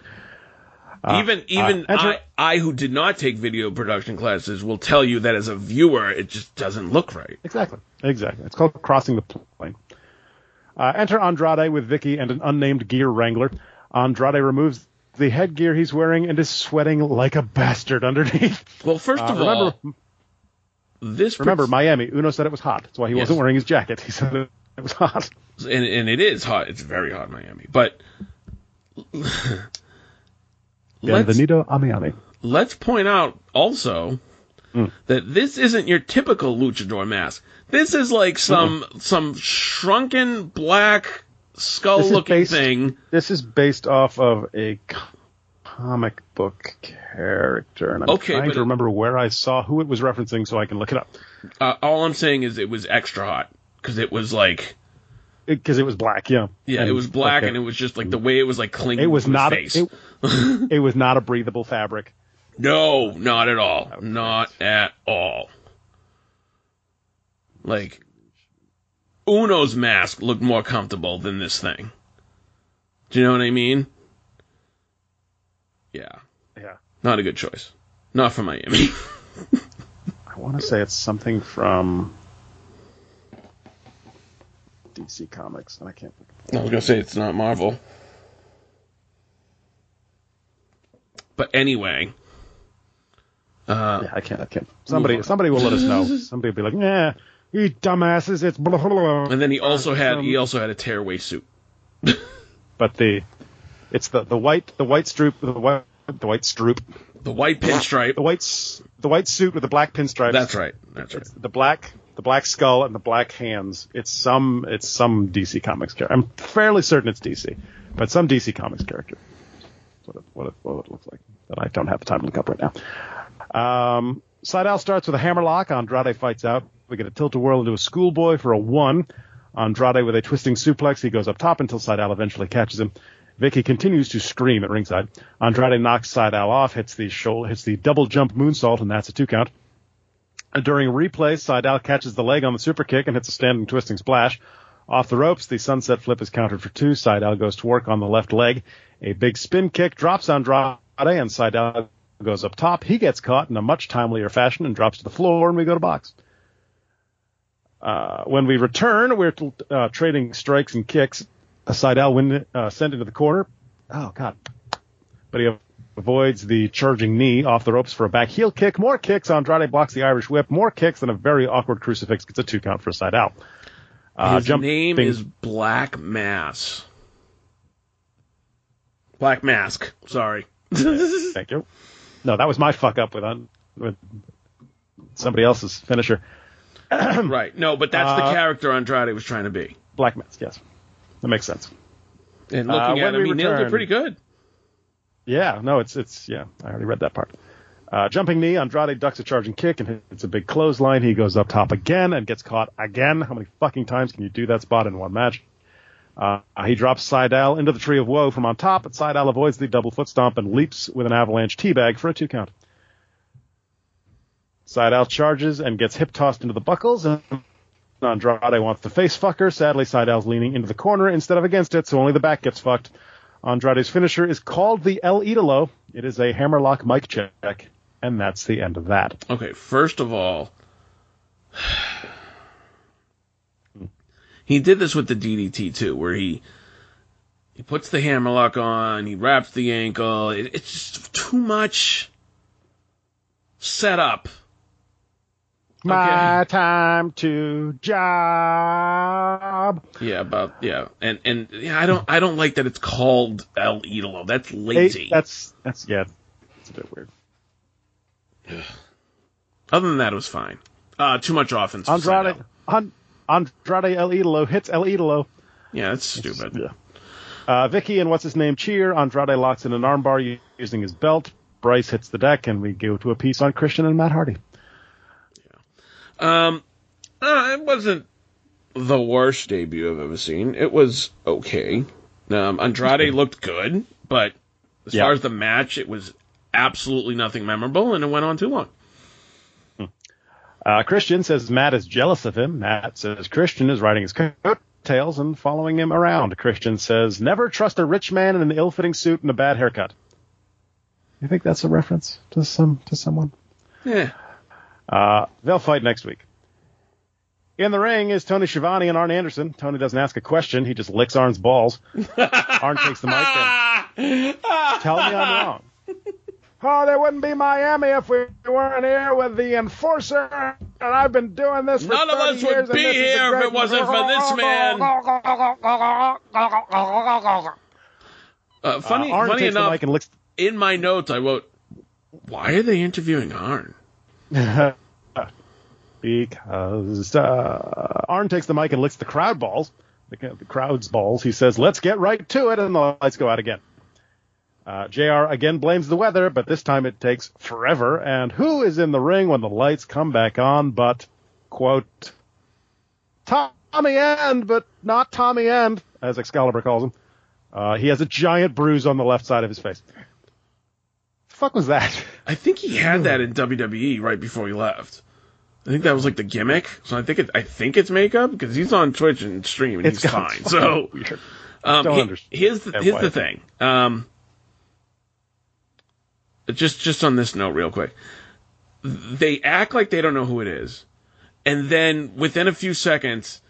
Uh, even even uh, I, I who did not take video production classes will tell you that as a viewer it just doesn't look right. Exactly. Exactly. It's called crossing the plane. Uh, enter Andrade with Vickie and an unnamed gear wrangler. Andrade removes the headgear he's wearing and is sweating like a bastard underneath. Well, first Uh, of remember, all, this remember, pers- Miami. Uno said it was hot. That's why he Yes. wasn't wearing his jacket. *laughs* He said it was hot. and and it is hot. It's very hot in Miami, but. let's, Bienvenido a Miami. let's point out also Mm. that this isn't your typical luchador mask. This is like some some shrunken black skull looking based- thing. This is based off of a comic book character, and I'm Okay, trying to it- remember where I saw who it was referencing so I can look it up. Uh, all I'm saying is it was extra hot because it was like Because it, was black, yeah. yeah, And- it was black okay. and it was just like the way it was like clinging. It was to his not. face. It, *laughs* it was not a breathable fabric. No, not at all. Not at all. Like, Uno's mask looked more comfortable than this thing. Do you know what I mean? Yeah. Yeah. Not a good choice. Not for Miami. *laughs* I want to say it's something from DC Comics, and I can't. Think I was gonna say it's not Marvel. But anyway. Uh, yeah, I can't. I can't. Somebody, somebody will let us know. *laughs* Somebody will be like, "Yeah, you dumbasses, it's blah blah blah." and then he also had he also had a tearaway suit. *laughs* But the, it's the the white the white stroop the white the white stroop The white pinstripe. the white the white suit with the black pinstripes. That's right. That's right. It's the black the black skull and the black hands. It's some it's some DC Comics character. I'm fairly certain it's DC, but some DC Comics character. What it, what it, what it looks like that I don't have the time to look up right now. Um, Sydal starts with a hammerlock. Andrade fights out. We get a tilt a whirl into a schoolboy for a one. Andrade with a twisting suplex. He goes up top until Sydal eventually catches him. Vickie continues to scream at ringside. Andrade knocks Sydal off, hits the shoulder, hits the double jump moonsault, and that's a two count. During replay, Sydal catches the leg on the super kick and hits a standing twisting splash. Off the ropes, the sunset flip is countered for two. Sydal goes to work on the left leg. A big spin kick drops Andrade, and Sydal goes up top. He gets caught in a much timelier fashion and drops to the floor, and we go to box. Uh, when we return, we're uh, trading strikes and kicks. Sydal win, uh, sent into the corner. Oh, God. But he avoids the charging knee off the ropes for a back heel kick. More kicks. Andrade blocks the Irish whip. More kicks and a very awkward crucifix gets a two count for Sydal. Uh, His jumping- name is Black Mass. Black Mask. Sorry. Thank you. No, that was my fuck up with, un, with somebody else's finisher. *clears throat* right. No, but that's the Uh, character Andrade was trying to be. Black Mask, yes. That makes sense. And uh, looking at him, he nailed it pretty good. Yeah, no, it's it's yeah. I already read that part. Uh, jumping knee, Andrade ducks a charging kick and hits a big clothesline. He goes up top again and gets caught again. How many fucking times can you do that spot in one match? Uh, he drops Sydal into the tree of woe from on top, but Sydal avoids the double foot stomp and leaps with an avalanche teabag for a two count. Sydal charges and gets hip tossed into the buckles, and Andrade wants to face fucker. Sadly, Sydal's leaning into the corner instead of against it, so only the back gets fucked. Andrade's finisher is called the El Idolo. It is a hammerlock mic check, and that's the end of that. Okay, first of all, he did this with the DDT too, where he he puts the hammerlock on, he wraps the ankle. It, it's just too much setup. My time to job. Yeah, about yeah, and and yeah, I don't I don't like that it's called El Idolo. That's lazy. Hey, that's that's yeah, it's a bit weird. Other than that, it was fine. Uh, too much offense. Andrade, Sydal. An, Andrade El Idolo hits El Idolo. Yeah, that's stupid. Yeah. Uh, Vickie and what's his name cheer. Andrade locks in an armbar using his belt. Bryce hits the deck, and we go to a piece on Christian and Matt Hardy. Um, uh, it wasn't the worst debut I've ever seen. It was okay. Um, Andrade looked good, but as Yeah. far as the match, it was absolutely nothing memorable, and it went on too long. Uh, Christian says Matt is jealous of him. Matt says Christian is riding his coattails and following him around. Christian says never trust a rich man in an ill-fitting suit and a bad haircut. You think that's a reference to some to someone? Yeah. Uh, they'll fight next week. In the ring is Tony Schiavone and Arn Anderson. Tony doesn't ask a question; he just licks Arn's balls. *laughs* Arn takes the mic and *laughs* tell me I'm wrong. *laughs* Oh, there wouldn't be Miami if we weren't here with the enforcer, and I've been doing this for None of 30 us would years, and be this is a here if it wasn't for this man. Uh, funny, Uh, funny takes the enough, mic and licks. in my notes, I wrote, "Why are they interviewing Arn?" *laughs* because uh, Arn takes the mic and licks the crowd balls, the, crowd's balls. He says, "Let's get right to it," and the lights go out again. Uh, Jr. again blames the weather, but this time it takes forever. And who is in the ring when the lights come back on? But quote Tommy End, but not Tommy End, as Excalibur calls him. Uh, he has a giant bruise on the left side of his face. Fuck was that? I think he had that in WWE right before he left. I think that was like the gimmick. So I think it, I think it's makeup because he's on Twitch and stream and It's he's fine. So um, Don't he- understand here's the, here's the thing. Um, just just on this note, real quick, they act like they don't know who it is, and then within a few seconds,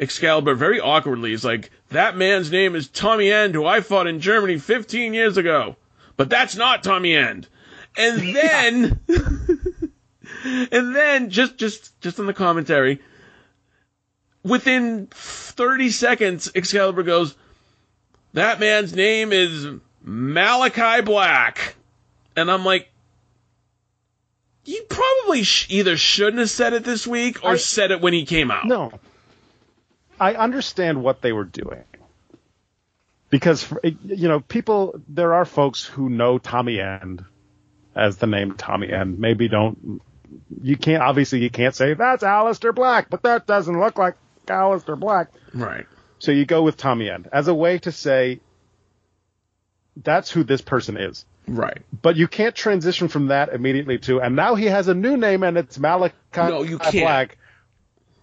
Excalibur very awkwardly is like, "That man's name is Tommy End, who I fought in Germany 15 years ago, but that's not Tommy End." And then, and then just just just on the commentary, within 30 seconds, Excalibur goes, "That man's name is Malachi Black," and I'm like. You probably sh- either shouldn't have said it this week or I- said it when he came out. No. I understand what they were doing. Because, you know, people, there are folks who know Tommy End as the name Tommy End. Maybe don't, you can't, obviously you can't say, that's Aleister Black, but that doesn't look like Aleister Black. Right. So you go with Tommy End as a way to say, that's who this person is. Right. But you can't transition from that immediately to, and now he has a new name and it's Malachi No, you can't. Black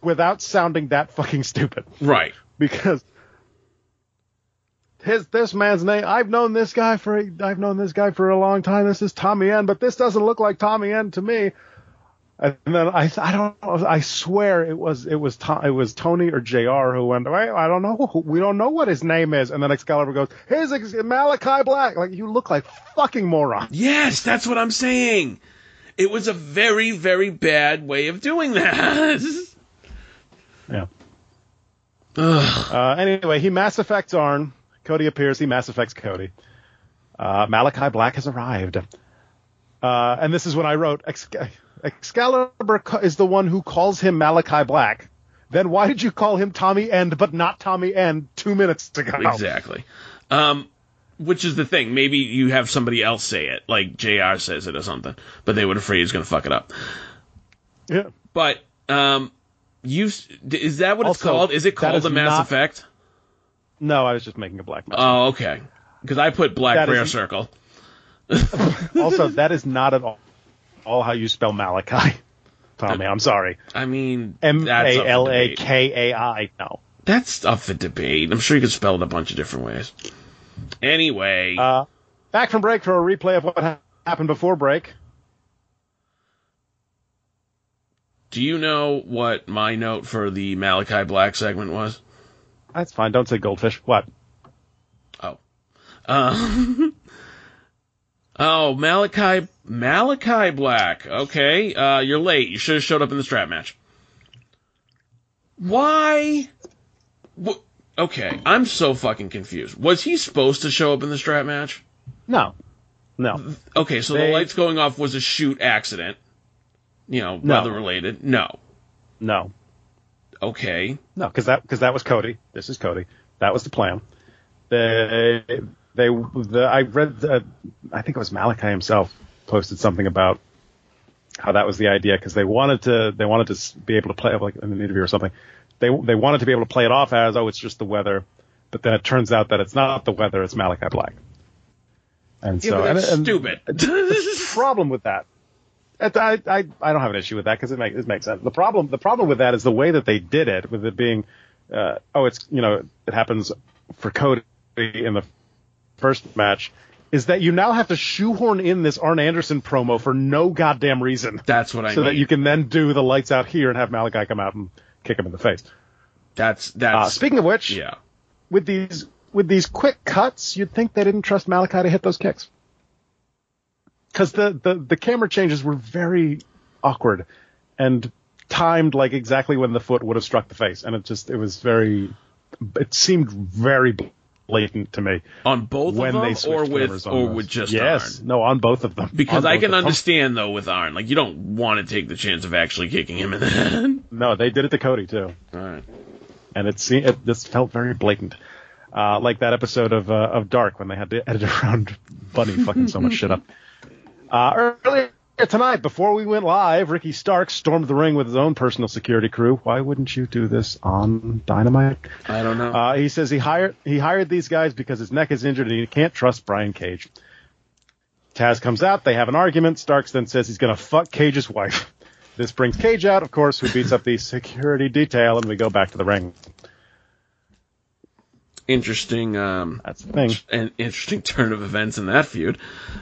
without sounding that fucking stupid. Right. Because his this man's name, I've known this guy for I've known this guy for a long time. This is Tommy End, but this doesn't look like Tommy End to me. And then I I don't know, I swear it was it was To, it was Tony or Jr. who went wait I don't know we don't know what his name is and then Excalibur goes here's Ex- Malachi Black like you look like fucking moron Yes, that's what I'm saying. It was a very, very bad way of doing that. *laughs* yeah Ugh. Uh, anyway, he Mass Effects Arn. Cody appears. He Mass Effects Cody. Uh, Malachi Black has arrived. Uh, and this is when I wrote Exca- Excalibur is the one who calls him Malachi Black. Then why did you call him Tommy End but not Tommy End two minutes ago? Exactly. Um, which is the thing. Maybe you have somebody else say it, like JR says it or something, but they were afraid he's going to fuck it up. Yeah. But, um, you, is that what it's called? Is it called the Mass not- Effect? No, I was just making a black mess. Oh, okay. Because I put Black That Prayer is- Circle. *laughs* also, that is not at all, all how you spell Malachi. *laughs* Tommy, I'm sorry. I mean, M that's A L A. K A I. No. That's up for debate. I'm sure you could spell it a bunch of different ways. Anyway, Uh, back from break for a replay of what happened before break. Do you know what my note for the Malachi Black segment was? That's fine. Don't say goldfish. What? Oh. Uh, *laughs* oh, Malachi Malachi Black. Okay, uh, you're late. You should have showed up in the strap match. Why? Wh- okay, I'm so fucking confused. Was he supposed to show up in the strap match? No. No. Okay, so They- the lights going off was a shoot accident. You know, No. weather related. No. No. Okay. No, because that because that was Cody. This is Cody. That was the plan. They they the I read the, I think it was Malachi himself posted something about how that was the idea because they wanted to they wanted to be able to play like in an interview or something. They they wanted to be able to play it off as oh it's just the weather, but then it turns out that it's not the weather. It's Malachi Black. And Yeah, so and- that's and- stupid. *laughs* problem with that. It- I, I, I don't have an issue with that because it, make, it makes sense. The problem the problem with that is the way that they did it, with it being, uh, oh, it's you know it happens for Cody in the first match, is that you now have to shoehorn in this Arn Anderson promo for no goddamn reason, That's what I so mean. that you can then do the lights out here and have Malachi come out and kick him in the face. That's Uh, speaking of which, yeah. with these with these quick cuts, you'd think they didn't trust Malachi to hit those kicks. Because the, the, the camera changes were very awkward and timed like exactly when the foot would have struck the face. And it just, it was very, it seemed very blatant to me On both when of they them, switched or with or with just Yes, Arn. no, on both of them. Because I can understand though with Arn, like you don't want to take the chance of actually kicking him in the head. *laughs* No, they did it to Cody too. All right. and it seemed it just felt very blatant, uh, like that episode of uh, of Dark when they had to edit *laughs* around Bunny fucking so much shit up. Uh, earlier tonight, before we went live, Ricky Stark stormed the ring with his own personal security crew. Why wouldn't you do this on Dynamite? I don't know. Uh, he says he hired he hired these guys because his neck is injured and he can't trust Brian Cage. Taz comes out, they have an argument. Starks then says he's gonna fuck Cage's wife. *laughs* This brings Cage out, of course, who beats up the security detail, and we go back to the ring. interesting. Um, That's the thing. an interesting turn of events in that feud.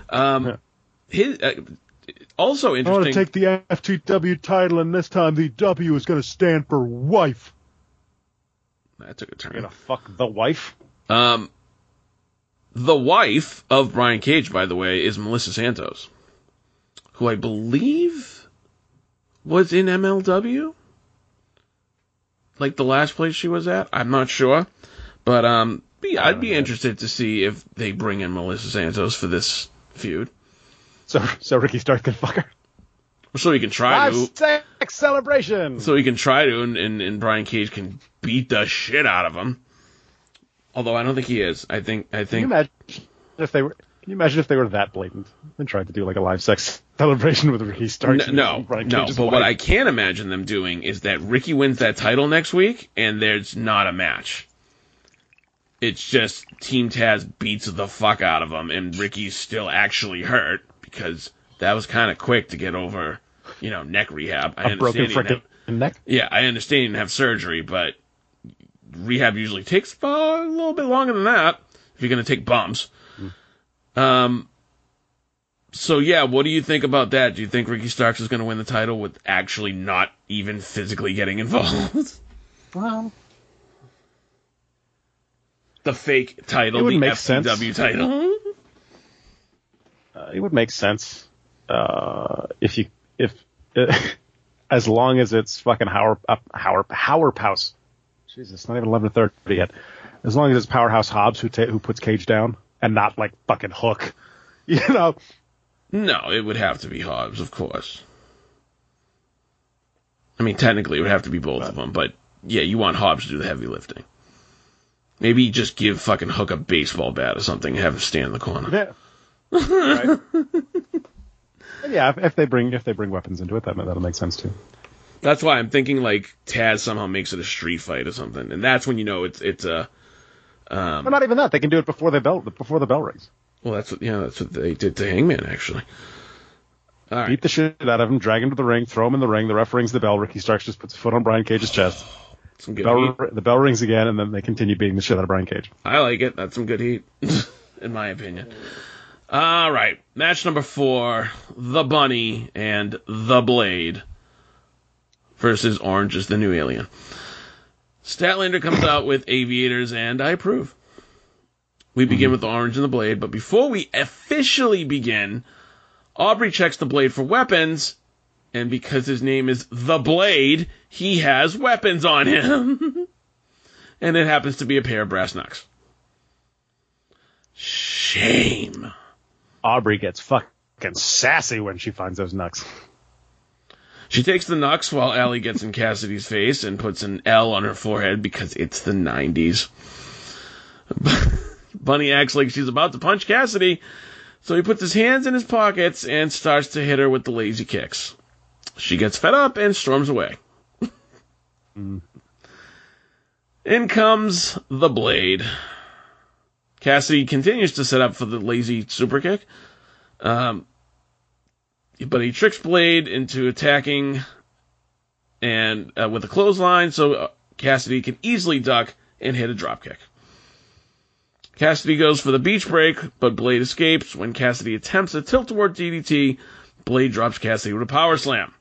Um, his uh, also I want to take the FTW title, and this time the W is going to stand for wife. that took a You're turn. gonna fuck the wife. Um, the wife of Brian Cage, by the way, is Melissa Santos, who I believe was in MLW. Like the last place she was at, I'm not sure, but um, be, I'd be interested to see if they bring in Melissa Santos for this feud, So, so Ricky Stark can fuck her. so he can try to. Live to, sex celebration. so he can try to, and, and, and Brian Cage can beat the shit out of him. Although I don't think he is. I think I Can you think imagine if they were? Can you imagine if they were that blatant and tried to do like a live sex celebration with Ricky Stark? N- no, and no. But wife? what I can imagine them doing is that Ricky wins that title next week, and there's not a match. It's just Team Taz beats the fuck out of him, and Ricky's still actually hurt because that was kind of quick to get over, you know, neck rehab. I a broken understand. he didn't frickin' have- neck. yeah, I understand he didn't have surgery, but rehab usually takes uh, a little bit longer than that if you're going to take bumps. Um. So yeah, what do you think about that? Do you think Ricky Starks is going to win the title with actually not even physically getting involved? *laughs* Well, the fake title, the FCW sense. title. Uh, it would make sense uh, if you if *laughs* as long as it's fucking Howard uh, Howard Howard House. Jesus, not even eleven thirty yet. As long as it's Powerhouse Hobbs who ta- who puts Cage down and not like fucking Hook, *laughs* you know. No, it would have to be Hobbs, of course. I mean, technically, it would have to be both of them, but yeah, you want Hobbs to do the heavy lifting. Maybe just give fucking Hook a baseball bat or something and have him stand in the corner. Yeah. Right. *laughs* Yeah, if, if they bring if they bring weapons into it, that that'll make sense too. That's why I'm thinking like Taz somehow makes it a street fight or something, and that's when you know it's it's a. Um, But not even that; they can do it before the bell before the bell rings. well, that's what yeah, that's what they did to Hangman actually. All right, Beat the shit out of him, drag him to the ring, throw him in the ring. The ref rings the bell. Ricky Starks just puts a foot on Brian Cage's chest. *sighs* some good Bell, heat. the bell rings again, and then they continue beating the shit out of Brian Cage. I like it. That's some good heat, *laughs* in my opinion. All right, match number four: the Bunny and the Blade. versus Orange is the new alien. Statlander comes out with aviators, and I approve. We begin mm-hmm. with Orange and the Blade, but before we officially begin, Aubrey checks the Blade for weapons, and because his name is the Blade, he has weapons on him. *laughs* and it happens to be a pair of brass knucks. Shame. Aubrey gets fucking sassy when she finds those knucks. She takes the knucks while Allie gets in Cassidy's face and puts an L on her forehead because it's the 90s. *laughs* Bunny acts like she's about to punch Cassidy, so he puts his hands in his pockets and starts to hit her with the lazy kicks. She gets fed up and storms away. Mm. In comes the blade. Cassidy continues to set up for the lazy super kick. Um, but he tricks Blade into attacking and uh, with a clothesline so uh, Cassidy can easily duck and hit a dropkick. Cassidy goes for the beach break, but Blade escapes. When Cassidy attempts a tilt-a-whirl DDT, Blade drops Cassidy with a power slam.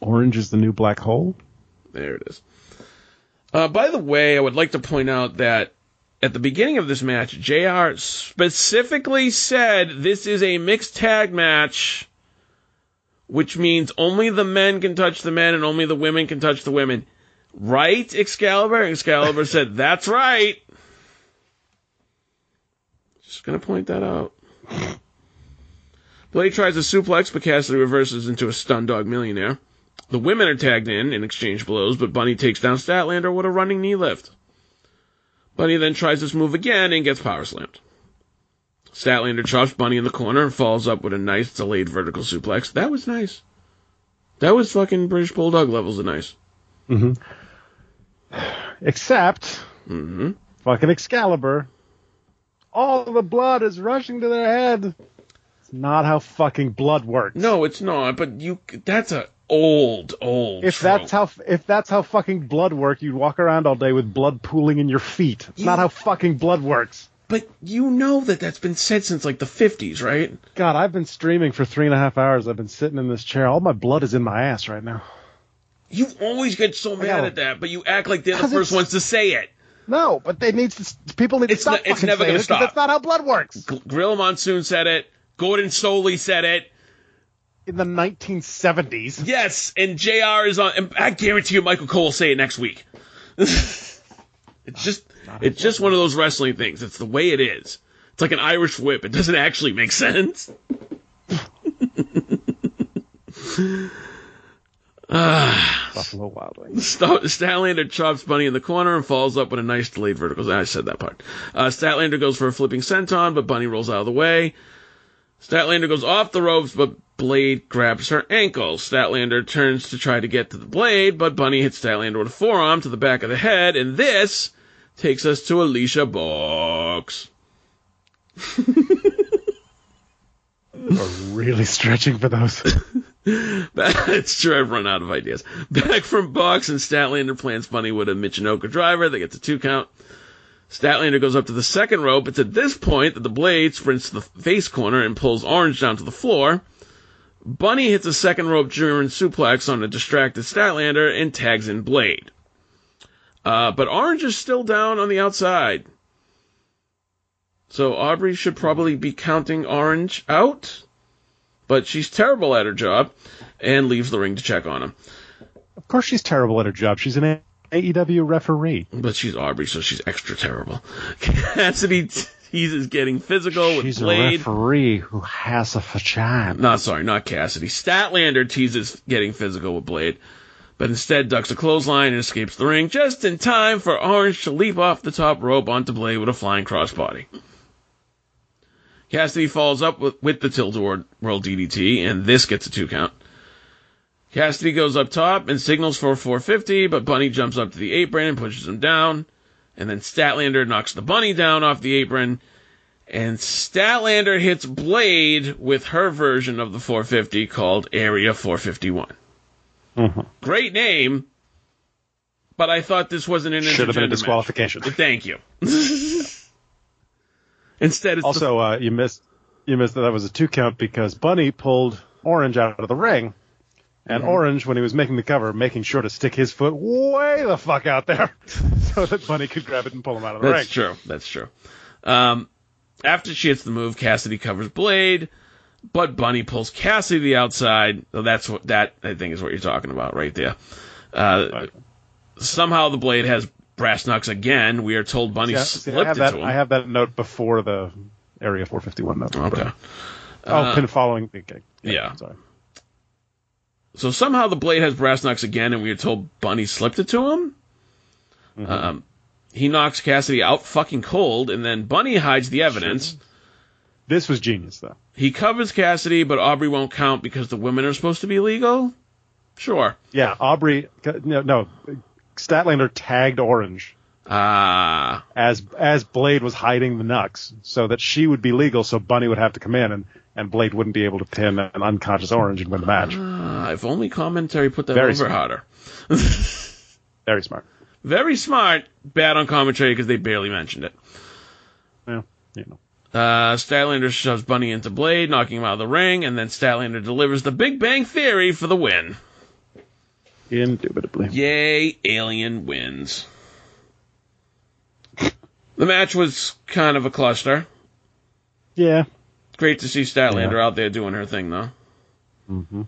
Orange is the new black hole. There it is. Uh, by the way, I would like to point out that at the beginning of this match, JR specifically said this is a mixed tag match, which means only the men can touch the men and only the women can touch the women. Right, Excalibur? Excalibur *laughs* said, that's right. Just gonna point that out. Blade tries a suplex, but Cassidy reverses into a Stundog Millionaire. The women are tagged in and exchange blows, but Bunny takes down Statlander with a running knee lift. Bunny then tries this move again and gets power slammed. Statlander chops Bunny in the corner and falls up with a nice delayed vertical suplex. That was nice. That was fucking British Bulldog levels of nice. Except hmm fucking Excalibur. All the blood is rushing to their head. It's not how fucking blood works. No, it's not. But you, that's a old, old. If trope. that's how if that's how fucking blood worked, you'd walk around all day with blood pooling in your feet. It's not how fucking blood works. But you know that that's been said since like the fifties, right? God, I've been streaming for three and a half hours. I've been sitting in this chair. All my blood is in my ass right now. You always get so mad know. at that, but you act like they're the first ones to say it. No, but they need to. People need It's to stop. not- it's fucking never saying gonna it 'cause stop. That's not how blood works. G- Gorilla Monsoon said it. Gordon Solie said it. In the 1970s. Yes, and JR is on. And I guarantee you, Michael Cole will say it next week. *laughs* it's just, it's just one of those wrestling things. It's the way it is. It's like an Irish whip. It doesn't actually make sense. *laughs* Buffalo Wild Wings. St- Statlander chops Bunny in the corner and falls up with a nice delayed vertical. I said that part. Uh, Statlander goes for a flipping senton, but Bunny rolls out of the way. Statlander goes off the ropes, but Blade grabs her ankle. Statlander turns to try to get to the Blade, but Bunny hits Statlander with a forearm to the back of the head, and this takes us to Alicia Box. *laughs* We're really stretching for those. *laughs* it's true, I've run out of ideas. Back from box, and Statlander plants Bunny with a Michinoku driver. They get the two count. Statlander goes up to the second rope. It's at this point that the blade sprints to the face corner and pulls Orange down to the floor. Bunny hits a second rope German suplex on a distracted Statlander and tags in Blade. Uh, but Orange is still down on the outside. So Aubrey should probably be counting Orange out but she's terrible at her job and leaves the ring to check on him. Of course, she's terrible at her job. She's an AEW referee. But she's Aubrey, so she's extra terrible. *laughs* Cassidy teases getting physical with She's a Blade. referee who has a vagina. Not sorry, not Cassidy. Statlander teases getting physical with Blade, but instead ducks a clothesline and escapes the ring just in time for Orange to leap off the top rope onto Blade with a flying crossbody. Cassidy falls up with, with the tilt-a-whirl DDT, and this gets a two count. Cassidy goes up top and signals for 450, but Bunny jumps up to the apron and pushes him down. And then Statlander knocks the Bunny down off the apron, and Statlander hits Blade with her version of the 450 called Area 451. Mhm. Great name, but I thought this wasn't an Should have been a intergender match. disqualification. Thank you. *laughs* Instead, it's the Also, uh, you missed you missed that that was a two count because Bunny pulled Orange out of the ring, And Mm-hmm. Orange, when he was making the cover, making sure to stick his foot way the fuck out there *laughs* so that Bunny could grab it and pull him out of the That's ring. true. That's true. Um, after she hits the move, Cassidy covers Blade, but Bunny pulls Cassidy to the outside. So that's what that I think is what you're talking about right there. Uh, somehow the Blade has brass knucks again. We are told Bunny Yeah, see, slipped I have it that. to him. I have that note before the Area 451 note. okay. Oh, Uh, pin following. Okay. yeah. Sorry. So somehow the blade has brass knucks again, and we are told Bunny slipped it to him. Mm-hmm. Um, he knocks Cassidy out fucking cold, and then Bunny hides the evidence. This was genius, though. He covers Cassidy, but Aubrey won't count because the women are supposed to be legal. Sure. Yeah, Aubrey. No, no. Statlander tagged Orange Ah, as as Blade was hiding the knucks, so that she would be legal, so Bunny would have to come in, and and Blade wouldn't be able to pin an unconscious Orange and win the match. Ah, if only commentary put that Very over smart. harder. *laughs* Very smart. Very smart. Bad on commentary because they barely mentioned it. Yeah, you know. Uh, Statlander shoves Bunny into Blade, knocking him out of the ring, and then Statlander delivers the Big Bang Theory for the win. Indubitably. Yay, Alien wins. The match was kind of a cluster. Yeah. Great to see Statlander Yeah. out there doing her thing, though. hmm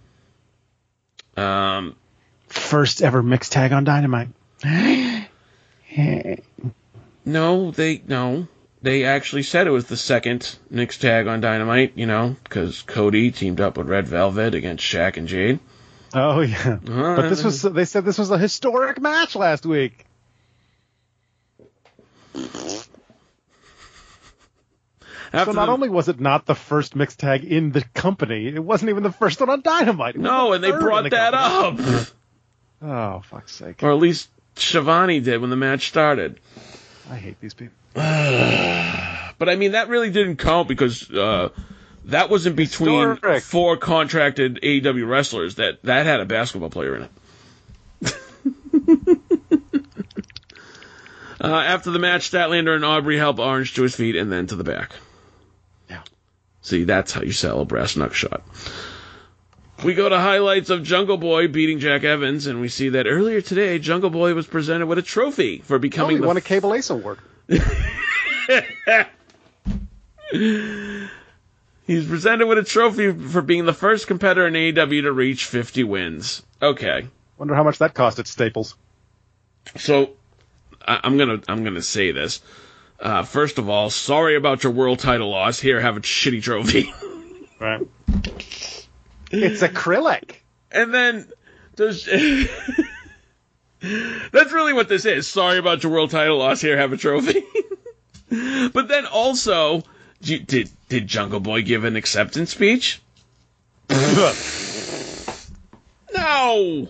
Um, First ever mixed tag on Dynamite. *gasps* no, they no, they actually said it was the second mixed tag on Dynamite. You know, because Cody teamed up with Red Velvet against Shaq and Jade. Oh yeah. Uh, But this was they said this was a historic match last week. After So not the- only was it not the first mixed tag in the company, it wasn't even the first one on Dynamite. No, the and they brought the that company. up, Oh fuck's sake! or at least Schiavone did when the match started. I hate these people. *sighs* But I mean, that really didn't count because uh, that wasn't between Historic. four contracted AEW wrestlers. That that had a basketball player in it. *laughs* uh, after the match, Statlander and Aubrey help Orange to his feet and then to the back. See, that's how you sell a brass knuck shot. We go to highlights of Jungle Boy beating Jack Evans, and we see that earlier today, Jungle Boy was presented with a trophy for Oh, becoming he the won a Cable Ace award. *laughs* He's presented with a trophy for being the first competitor in AEW to reach 50 wins. Okay, Wonder how much that cost at Staples. so I, I'm gonna I'm gonna say this. Uh, first of all, sorry about your world title loss. Here, have a shitty trophy. *laughs* Right. it's acrylic. and then does *laughs* that's really what this is. Sorry about your world title loss. Here, have a trophy. *laughs* but then also, did did, did Jungle Boy give an acceptance speech? No.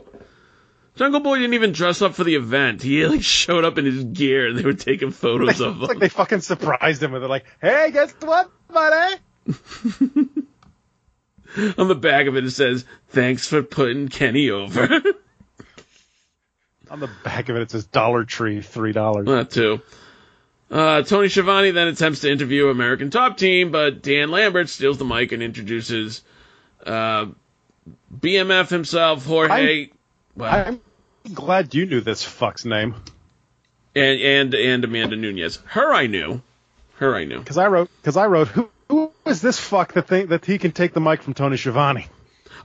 Jungle Boy didn't even dress up for the event. He like showed up in his gear and they were taking photos of him. It's like they fucking surprised him with it. Like, hey, guess what, buddy? *laughs* On the back of it it says, "Thanks for putting Kenny over." *laughs* On the back of it, it says Dollar Tree, three dollars. That too. Uh, Tony Schiavone then attempts to interview American Top Team, but Dan Lambert steals the mic and introduces uh, BMF himself, Jorge, well, I'm glad you knew this fuck's name and and and Amanda Nunes. Her I knew. Her I knew. because I wrote because I wrote who who is this fuck that think that he can take the mic from Tony Schiavone?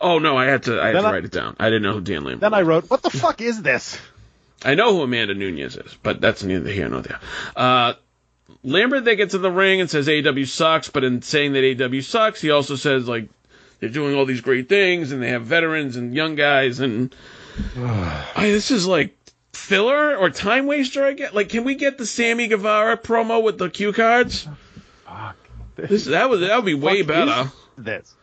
Oh no, I had to I had Then to I- write it down. I didn't know who Dan Lambert. Then I wrote, what the fuck is this? I know who Amanda Nunes is, but that's neither here nor there. Uh, Lambert then gets in the ring and says AW sucks, but in saying that AW sucks, he also says like they're doing all these great things and they have veterans and young guys and *sighs* I, this is like filler or time waster. I get like, can we get the Sammy Guevara promo with the cue cards? Fuck. This that would that would be way better. is This.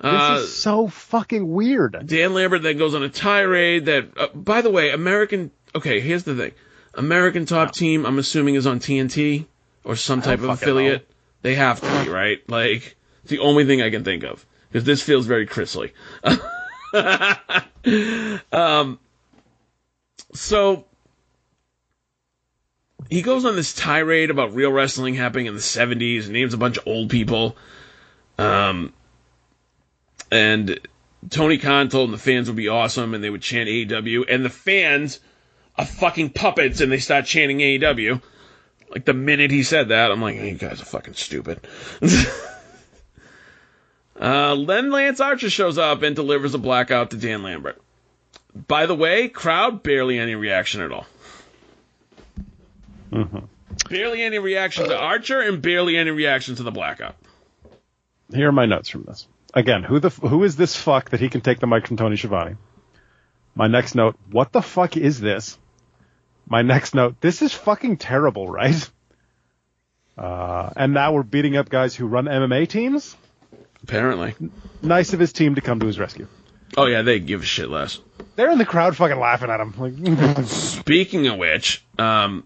Uh, this is so fucking weird. Dan Lambert then goes on a tirade that, uh, by the way, American. Okay, here's the thing. American Top Team, I'm assuming, is on TNT or some type of affiliate. They have to be, right? Like, it's the only thing I can think of. Because this feels very Chrisley. *laughs* *laughs* um, so, he goes on this tirade about real wrestling happening in the 70s, names a bunch of old people. Um, and Tony Khan told them the fans would be awesome and they would chant AEW, and the fans are fucking puppets and they start chanting AEW. Like the minute he said that, I'm like, you guys are fucking stupid. *laughs* uh, then Lance Archer shows up and delivers a blackout to Dan Lambert. By the way, crowd barely any reaction at all. Barely any reaction to Archer and barely any reaction to the blackout. Here are my notes from this. Again, who the who is this fuck that he can take the mic from Tony Schiavone? My next note, what the fuck is this? My next note, this is fucking terrible, right? Uh, and now we're beating up guys who run MMA teams. Apparently. Nice of his team to come to his rescue. Oh yeah, they give a shit less. They're in the crowd fucking laughing at him. Like, *laughs* Speaking of which, um,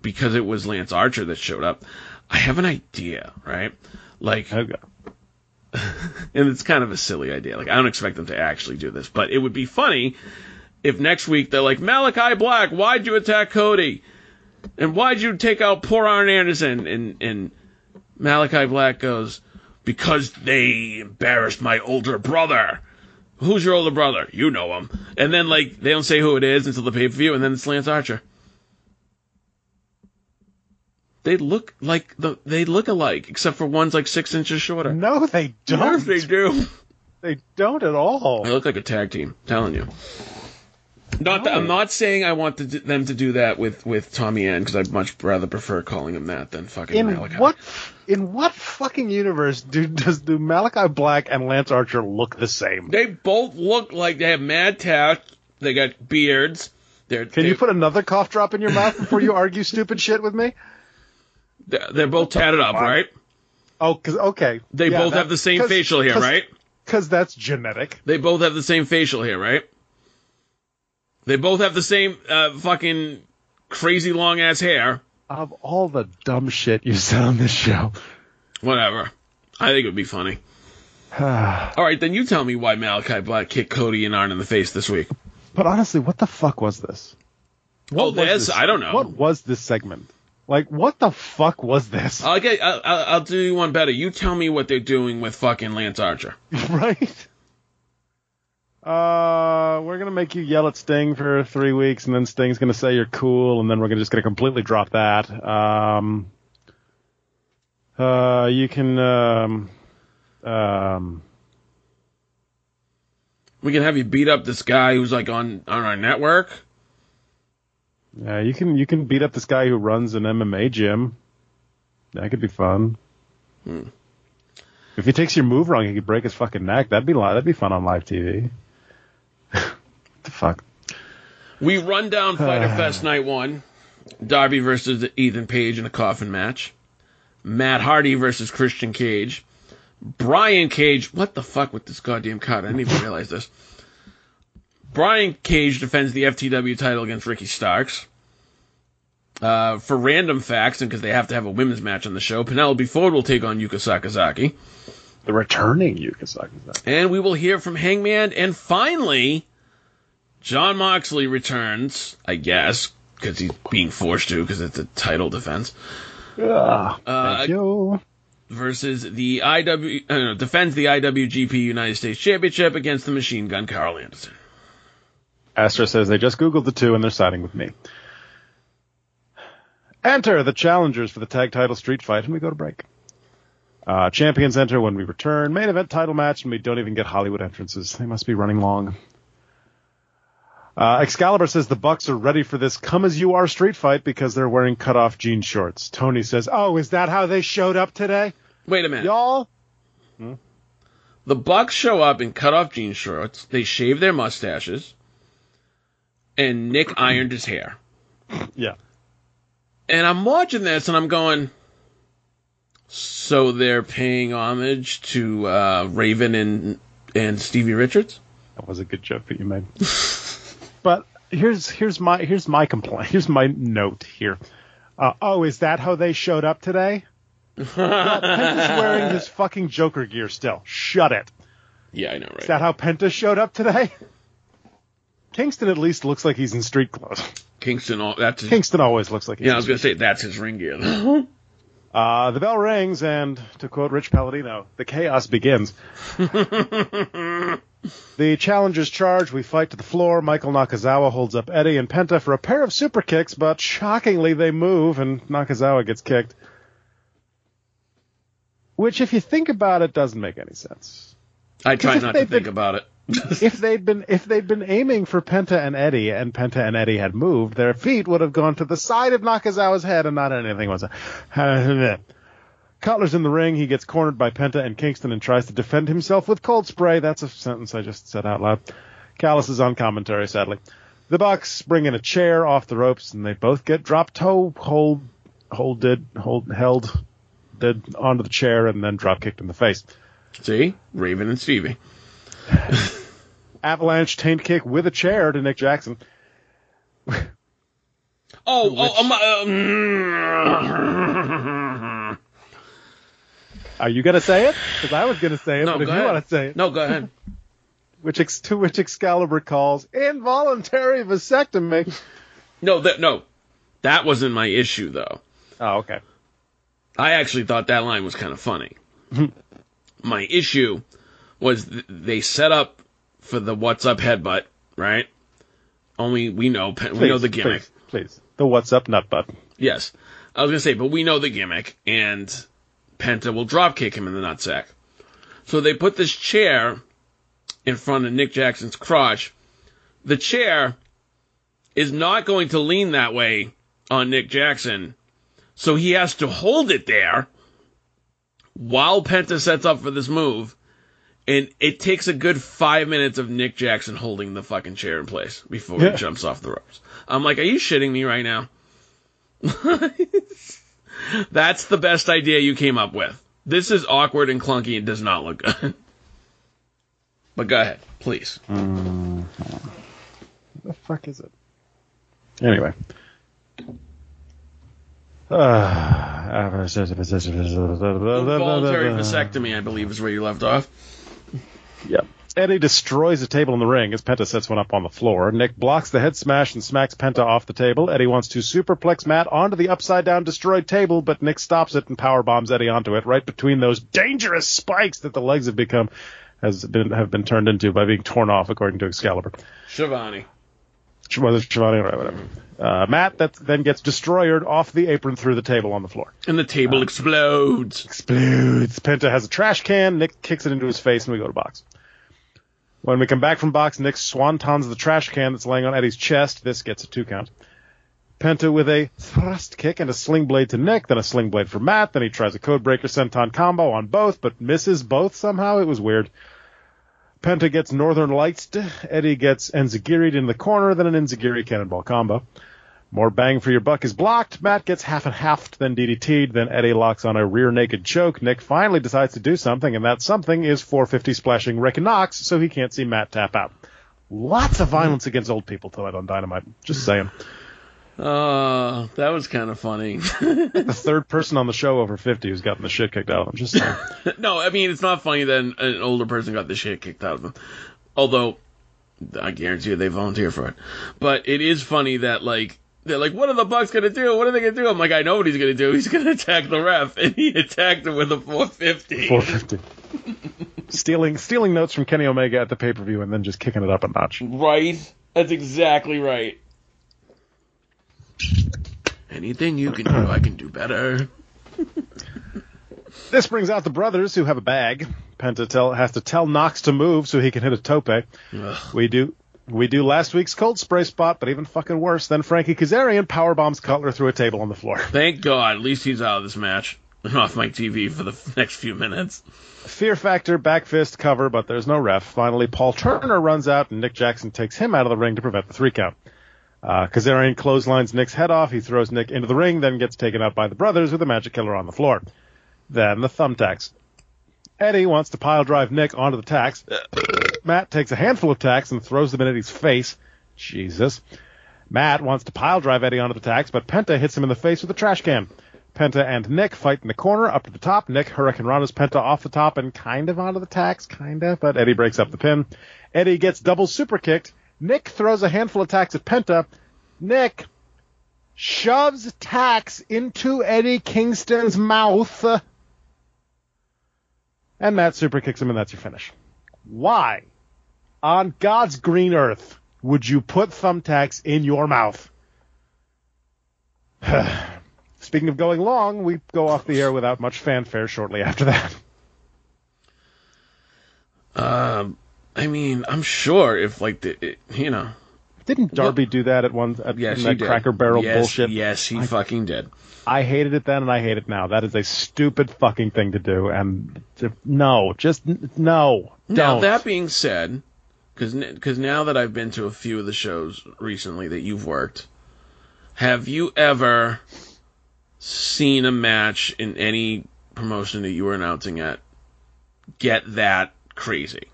because it was Lance Archer that showed up, I have an idea, right? Like, okay. *laughs* and it's kind of a silly idea. Like, I don't expect them to actually do this, but it would be funny if next week they're like, Malachi Black, why'd you attack Cody? And why'd you take out poor Arn Anderson? And, and Malachi Black goes, because they embarrassed my older brother. Who's your older brother? You know him. And then, like, they don't say who it is until the pay per view, and then it's Lance Archer. They look like the they look alike, except for one's like six inches shorter. No, they don't. Yes, they do. They don't at all. They look like a tag team. telling you. Not that, I'm not saying I want to, do- them to do that with with Tommy End because I'd much rather prefer calling him that than fucking In Malachi. what in what fucking universe do does do Malachi Black and Lance Archer look the same? They both look like they have mad tats. They got beards. They're Can they're, you put another cough drop in your mouth before you argue stupid shit with me? they're, they're both tatted up, right? Oh, cause okay, They Yeah, both that- have the same facial hair, 'cause- right? Because that's genetic. They both have the same facial hair, right? They both have the same uh, fucking crazy long ass hair. Of all the dumb shit you said on this show, Whatever. I think it would be funny. *sighs* All right, then you tell me why Malachi Black kicked Cody and Arn in the face this week. but honestly, what the fuck was this? Oh, was this? I don't know. What was this segment? Like, what the fuck was this? I'll get. I'll, I'll I'll do you one better. You tell me what they're doing with fucking Lance Archer. *laughs* right? Uh, we're gonna make you yell at Sting for three weeks, and then Sting's gonna say you're cool, and then we're gonna just gonna completely drop that. Um, uh, you can, um, um, We can have you beat up this guy who's like on on our network. yeah, you can, you can beat up this guy who runs an MMA gym. That could be fun. If he takes your move wrong, he could break his fucking neck. That'd be li- that'd be fun on live TV. The fuck? We run down *sighs* Fyter Fest Night One. Darby versus Ethan Page in a coffin match. Matt Hardy versus Christian Cage. Brian Cage. What the fuck with this goddamn card? I didn't even realize this. Brian Cage defends the FTW title against Ricky Starks. Uh, for random facts, and because they have to have a women's match on the show, Penelope Ford will take on Yuka Sakazaki. The returning Yuka Sakazaki. And we will hear from Hangman. And finally, Jon Moxley returns, I guess, because he's being forced to, because it's a title defense, Ah, Uh, thank you. versus the IW, uh, defends the IWGP United States Championship against the Machine Gun Karl Anderson. Astro says they just Googled the two and they're siding with me. Enter the challengers for the tag title street fight, and we go to break. Uh, champions enter when we return. Main event title match, and we don't even get Hollywood entrances. They must be running long. Uh, Excalibur says the Bucks are ready for this come as you are street fight because they're wearing cut off jean shorts. Tony says, "Oh, is that how they showed up today, Wait a minute. y'all?" The Bucks show up in cut-off jean shorts. They shave their mustaches, and Nick ironed his hair. *laughs* Yeah. And I'm watching this and I'm going, so they're paying homage to uh, Raven and and Stevie Richards. That was a good joke that you made. *laughs* but here's here's my here's my complaint. *laughs* Here's my note here. Uh, oh, is that how they showed up today? *laughs* well, Penta's wearing his fucking Joker gear still. Shut it. Yeah, I know, right? Is that how Penta showed up today? Kingston at least looks like he's in street clothes. Kingston, that's his, Kingston always looks like he's yeah. I was gonna say that's his ring gear. *laughs* Uh, the bell rings, and to quote Rich Palladino, the chaos begins. *laughs* the challengers charge. We fight to the floor. Michael Nakazawa holds up Eddie and Penta for a pair of super kicks, but shockingly they move, and Nakazawa gets kicked. Which, if you think about it, doesn't make any sense. I try not to they've think been- about it. *laughs* if they'd been if they'd been aiming for Penta and Eddie, and Penta and Eddie had moved, their feet would have gone to the side of Nakazawa's head, and not anything was. *laughs* Cutler's in the ring. He gets cornered by Penta and Kingston and tries to defend himself with cold spray. That's a sentence I just said out loud. Callis is on commentary, sadly. The Bucks bring in a chair off the ropes, and they both get dropped toe hold, holded, hold, held, dead onto the chair, and then drop kicked in the face. See? Raven and Stevie. *laughs* Avalanche taint kick with a chair to Nick Jackson. Oh, oh, um, uh, Are you gonna say it? Because I was gonna say it, no, but if you want to say it, No, go ahead. *laughs* which ex- to which Excalibur calls involuntary vasectomy. No, that no, that wasn't my issue though. Oh, okay. I actually thought that line was kind of funny. *laughs* My issue was th- they set up for the "What's up" headbutt, right? Only we know we know the gimmick. Please, please. The what's up nut butt. Yes, I was gonna say, but we know the gimmick, and Penta will drop kick him in the nutsack. So they put this chair in front of Nick Jackson's crotch. The chair is not going to lean that way on Nick Jackson, so he has to hold it there while Penta sets up for this move. And it takes a good five minutes of Nick Jackson holding the fucking chair in place before Yeah. he jumps off the ropes. I'm like, are you shitting me right now? *laughs* That's the best idea you came up with. This is awkward and clunky and does not look good. *laughs* but go ahead, please. The fuck is it? Anyway. *sighs* Involuntary Uh, vasectomy, I believe, is where you left off. Yep. Eddie destroys a table in the ring as Penta sets one up on the floor. Nick blocks the head smash and smacks Penta off the table. Eddie wants to superplex Matt onto the upside down destroyed table, but Nick stops it and power bombs Eddie onto it right between those dangerous spikes that the legs have become has been have been turned into by being torn off, according to Excalibur. Schiavone. It Schiavone? or whatever. Uh, Matt that then gets destroyered off the apron through the table on the floor. And the table explodes. explodes. Penta has a trash can. Nick kicks it into his face, and we go to box. When we come back from box, Nick swantons the trash can that's laying on Eddie's chest. This gets a two count. Penta with a thrust kick and a sling blade to Nick, then a sling blade for Matt. Then he tries a codebreaker senton combo on both, but misses both somehow. It was weird. Penta gets Northern Lights. Eddie gets Enzuigiri'd in the corner, then an Enzigiri cannonball combo. More bang for your buck is blocked. Matt gets half and half, then DDT'd. Then Eddie locks on a rear naked choke. Nick finally decides to do something, and that something is 450 splashing Rick Knox, so he can't see Matt tap out. Lots of violence against old people tonight on Dynamite. Just saying. Uh, that was kind of funny. *laughs* The third person on the show over 50 who's gotten the shit kicked out of them. Just saying. *laughs* no, I mean, it's not funny that an, an older person got the shit kicked out of them. Although, I guarantee you they volunteer for it. But it is funny that, like, they're like, what are the Bucks gonna do? What are they gonna do? I'm like, I know what he's gonna do. He's gonna attack the ref. *laughs* And he attacked him with a 450. 450. stealing stealing notes from Kenny Omega at the pay per view and then just kicking it up a notch. Right? That's exactly right. Anything you can do, I can do better. This brings out the brothers who have a bag. Penta tell, has to tell Knox to move so he can hit a tope. Ugh. We do we do last week's cold spray spot, but even fucking worse. Then Frankie Kazarian power bombs Cutler through a table on the floor. Thank God, at least he's out of this match and *laughs* off my TV for the *laughs* next few minutes. Fear factor, back fist cover, but there's no ref. Finally, Paul Turner runs out and Nick Jackson takes him out of the ring to prevent the three count. Uh, Kazarian clotheslines Nick's head off. He throws Nick into the ring, then gets taken out by the brothers with the magic killer on the floor. Then the thumbtacks. Eddie wants to pile drive Nick onto the tacks. Matt takes a handful of tacks and throws them in Eddie's face. Jesus. Matt wants to pile drive Eddie onto the tacks, but Penta hits him in the face with a trash can. Penta and Nick fight in the corner up to the top. Nick Hurricanrana's Penta off the top and kind of onto the tacks, kind of, but Eddie breaks up the pin. Eddie gets double super kicked. Nick throws a handful of tacks at Penta. Nick shoves tacks into Eddie Kingston's mouth, and Matt super kicks him, and that's your finish. Why, on God's green earth, would you put thumbtacks in your mouth? *sighs* Speaking of going long, we go off the air without much fanfare shortly after that. Um, I mean, I'm sure if like the, it, you know, Didn't Darby do that at one at yes, that. Cracker Barrel yes, bullshit? Yes, he fucking did. I hated it then and I hate it now. That is a stupid fucking thing to do. And to- no, just no. Now Don't. that being said, because because now that I've been to a few of the shows recently that you've worked, have you ever seen a match in any promotion that you were announcing at get that crazy?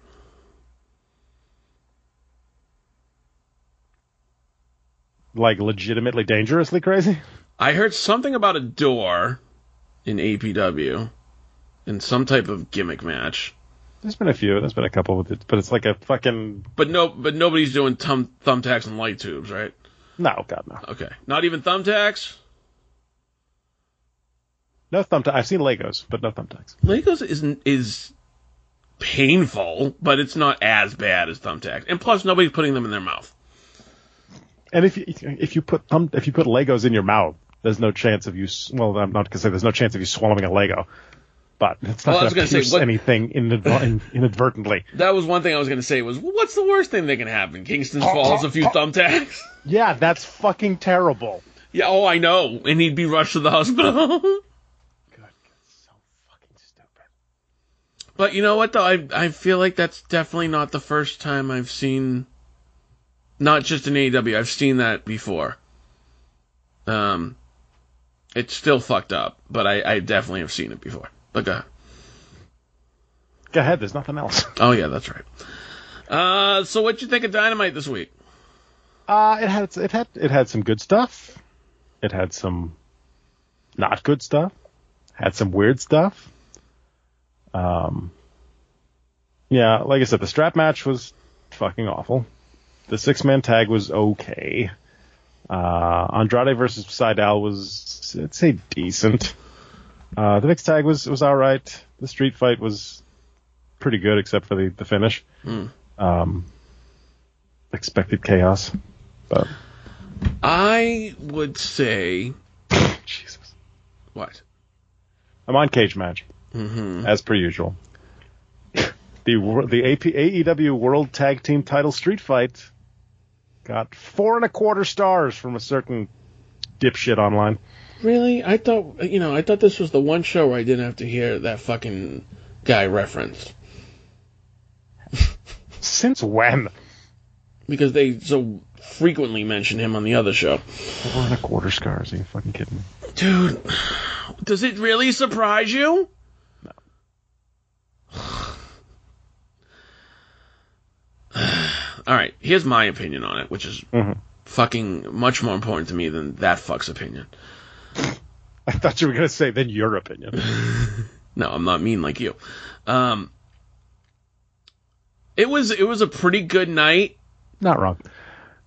Like legitimately dangerously crazy. I heard something about a door in APW in some type of gimmick match. There's been a few. There's been a couple with it, but it's like a fucking But no, but nobody's doing thumb, thumbtacks and light tubes, right? no, God no, Okay, not even thumbtacks. no thumbtack. I've seen Legos, but no thumbtacks. Legos isn't is painful, but it's not as bad as thumbtacks. And plus, nobody's putting them in their mouth. And if you if you put thumb if you put Legos in your mouth, there's no chance of you. Well, I'm not gonna say there's no chance of you swallowing a Lego, but it's not Well, gonna, gonna say, pierce what- anything inadver- inadvertently. That was one thing I was going to say was, well, what's the worst thing that can happen? Kingston swallows a few thumbtacks. Yeah, that's fucking terrible. Yeah, oh, I know. And he'd be rushed to the hospital. So fucking stupid. but you know what, though? I, I feel like that's definitely not the first time I've seen, not just in AEW, I've seen that before. Um, it's still fucked up, but I, I definitely have seen it before. But go ahead. Go ahead. There's nothing else. *laughs* Oh, yeah, that's right. Uh, so what'd you think of Dynamite this week? Uh, it had it had it had some good stuff. It had some not good stuff. Had some weird stuff. Um, yeah, like I said, the strap match was fucking awful. The six man tag was okay. Uh, Andrade versus Sydal was, I'd say, decent. Uh, the mixed tag was was all right. The street fight was pretty good, except for the the finish. Um, expected chaos, but I would say *laughs* Jesus. what? I'm on cage match, Mm-hmm. as per usual. *laughs* The the AP, AEW World Tag Team Title Street Fight got four and a quarter stars from a certain dipshit online. Really? I thought you know I thought this was the one show where I didn't have to hear that fucking guy referenced Since when? because they so frequently mention him on the other show. Four and a quarter stars? Are you fucking kidding me? Dude, does it really surprise you? All right, here's my opinion on it, which is Mhm. fucking much more important to me than that fuck's opinion. *laughs* I thought you were gonna say then your opinion. *laughs* No, I'm not mean like you. Um, it was it was a pretty good night, Not wrong.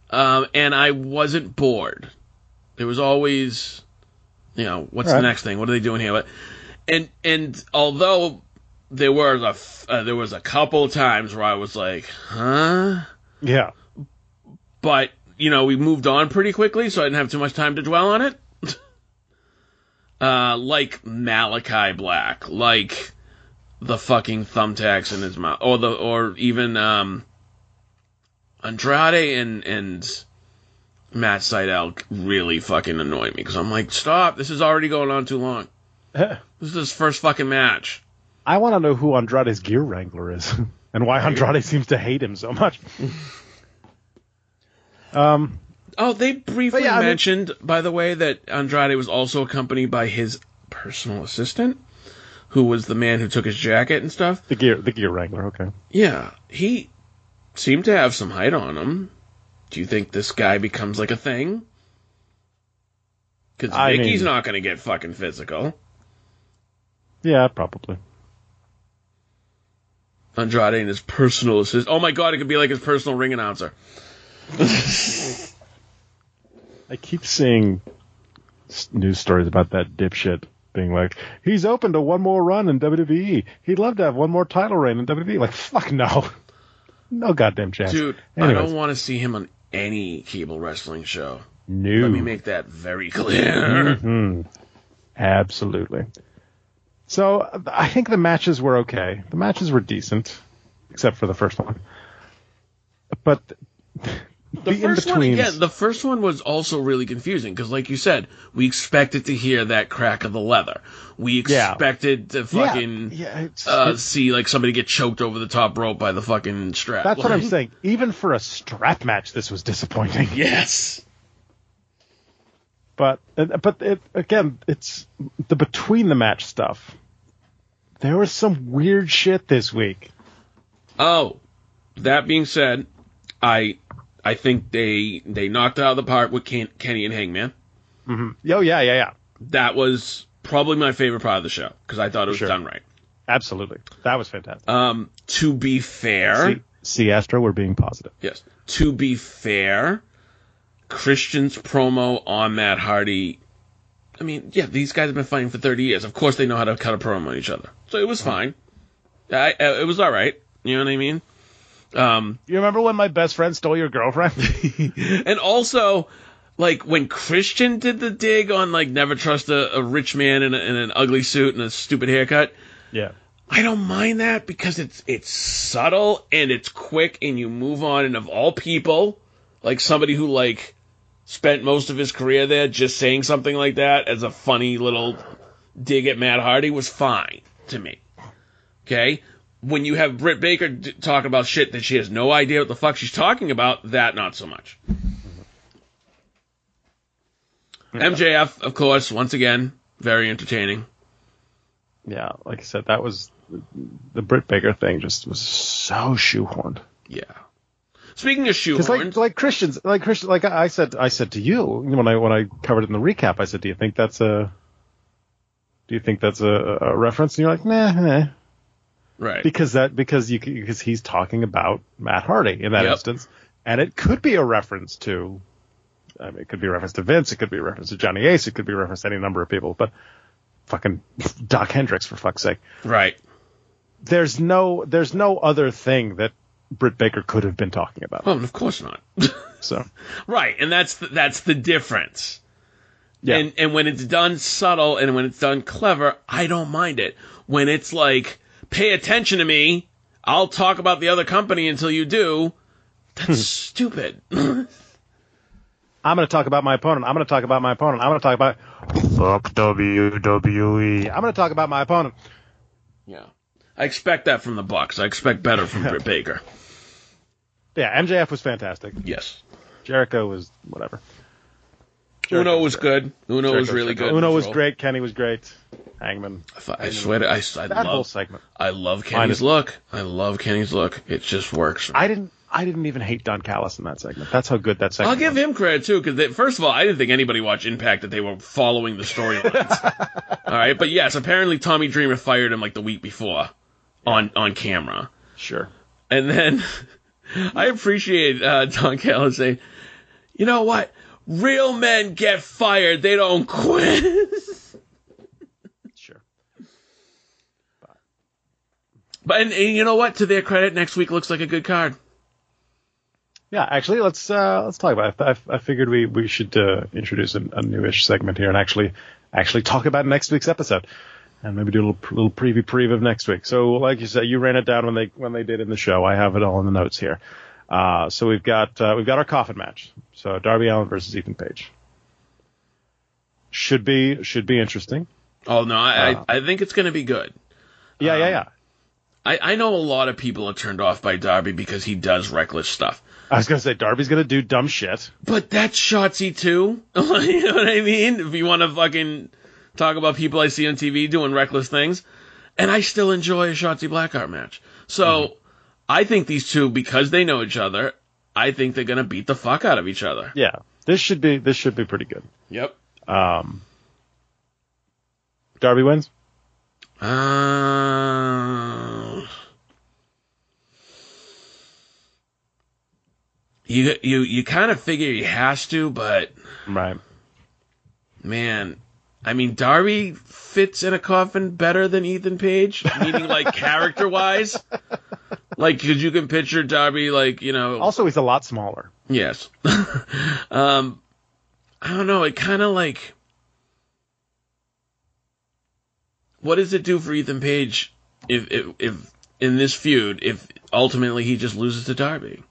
um, and I wasn't bored. There was always, you know, what's Right. the next thing? What are they doing here? What- And and although there was a uh, there was a couple times where I was like, huh, Yeah. but you know we moved on pretty quickly, so I didn't have too much time to dwell on it. *laughs* uh, like Malachi Black, like the fucking thumbtacks in his mouth, or the or even um, Andrade and and Matt Sydal really fucking annoy me because I'm like, stop, this is already going on too long. *laughs* This is his first fucking match. I want to know who Andrade's gear wrangler is *laughs* and why Andrade seems to hate him so much. *laughs* um, Oh, they briefly But yeah, I mean- mentioned, by the way, that Andrade was also accompanied by his personal assistant, who was the man who took his jacket and stuff. the gear, the gear wrangler. Okay. Yeah, he seemed to have some height on him. Do you think this guy becomes like a thing? Because I Vickie's mean- not going to get fucking physical. Yeah, probably. Andrade and his personal assistant. Oh my god, it could be like his personal ring announcer. *laughs* I keep seeing news stories about that dipshit being like, he's open to one more run in WWE. He'd love to have one more title reign in WWE. Like, fuck no. *laughs* No goddamn chance. Dude, I don't want to see him on any cable wrestling show. no. Let me make that very clear. hmm Absolutely. So I think the matches were okay. The matches were decent, except for the first one. But The first one again, the first one was also really confusing because, like you said, we expected to hear that crack of the leather. We Yeah. expected to fucking yeah, yeah it's, uh, it's- see like somebody get choked over the top rope by the fucking strap. that's what I'm saying. Even for a strap match, this was disappointing. *laughs* Yes. But but it, again, it's the between the match stuff. There was some weird shit this week. Oh, that being said, I I think they they knocked out of the park with Ken, Kenny and Hangman. Oh yeah, yeah, yeah. That was probably my favorite part of the show because I thought it was Sure. done right. Absolutely, that was fantastic. Um, to be fair, See, see, Astro, we're being positive. Yes. To be fair, Christian's promo on Matt Hardy. I mean, yeah, these guys have been fighting for 30 years. Of course, they know how to cut a promo on each other. So it was fine. I, I, it was all right. You know what I mean? Um, You remember when my best friend stole your girlfriend? *laughs* *laughs* and also, like when Christian did the dig on like never trust a, a rich man in, a, in an ugly suit and a stupid haircut. yeah. I don't mind that because it's it's subtle and it's quick and you move on and of all people, like somebody who like spent most of his career there, just saying something like that as a funny little dig at Matt Hardy was fine to me. Okay? When you have Britt Baker d- talking about shit that she has no idea what the fuck she's talking about, that not so much. MJF, of course, once again, very entertaining. Yeah, like I said, that was the Britt Baker thing. Just was so shoehorned. Yeah. Speaking of shoehorns, like like Christians, like Christian, like I said, I said to you when I when I covered it in the recap, I said, "Do you think that's a, do you think that's a, a reference?" And you're like, "Nah, nah. right. because that because you because he's talking about Matt Hardy in that Yep. instance, and it could be a reference to, I mean, it could be a reference to Vince, it could be a reference to Johnny Ace, it could be a reference to any number of people, but fucking *laughs* Doc Hendrix for fuck's sake. Right. There's no there's no other thing that Britt Baker could have been talking about. Well, of course not. *laughs* So right, and that's the, that's the difference. yeah, And and when it's done subtle and when it's done clever, I don't mind it. When it's like, pay attention to me, I'll talk about the other company until you do. That's hmm. stupid. *laughs* I'm going to talk about my opponent. I'm going to talk about my opponent. I'm going to talk about fuck WWE. I'm going to talk about my opponent. yeah. I expect that from the Bucks. I expect better from Britt Baker. Yeah, MJF was fantastic. Yes. Jericho was whatever. Uno was good. Uno was really Jericho. good. Uno was great. Kenny was great. Hangman. I swear to I, I That whole love segment. I love Kenny's is- look. I love Kenny's look. It just works. I didn't. I didn't even hate Don Callis in that segment. That's how good that segment. I'll give was. him credit too, because first of all, I didn't think anybody watched Impact that they were following the storylines. *laughs* all right, but yes, apparently Tommy Dreamer fired him like the week before on on camera, Sure. and then *laughs* I appreciate uh, Don Callis saying, "You know what? Real men get fired; they don't quit." Sure. but and, and you know what? To their credit, next week looks like a good card. Yeah, actually, let's uh, let's talk about it. I, I figured we we should uh, introduce a, a newish segment here and actually actually talk about next week's episode, and maybe do a little little preview preview of next week. So, like you said, you ran it down when they when they did in the show. I have it all in the notes here. Uh, so we've got uh, we've got our coffin match. So Darby Allin versus Ethan Page. Should be should be interesting. Oh no, I Uh. I, I think it's going to be good. Yeah, Um, yeah, yeah. I, I know a lot of people are turned off by Darby because he does reckless stuff. I was gonna say Darby's gonna do dumb shit. But that's Shotzi too. *laughs* you know what I mean? If you want to fucking talk about people I see on TV doing reckless things, and I still enjoy a Shotzi Blackheart match. So I think these two, because they know each other, I think they're gonna beat the fuck out of each other. Yeah, this should be this should be pretty good. Yep. Um, Darby wins. Uh, you you you kind of figure he has to, but Right. man, I mean, Darby fits in a coffin better than Ethan Page, meaning like character wise. *laughs* Like, cause you can picture Darby like, you know, Also, he's a lot smaller. yes. *laughs* um, I don't know. It kind of like, what does it do for Ethan Page if, if, if in this feud, if ultimately he just loses to Darby?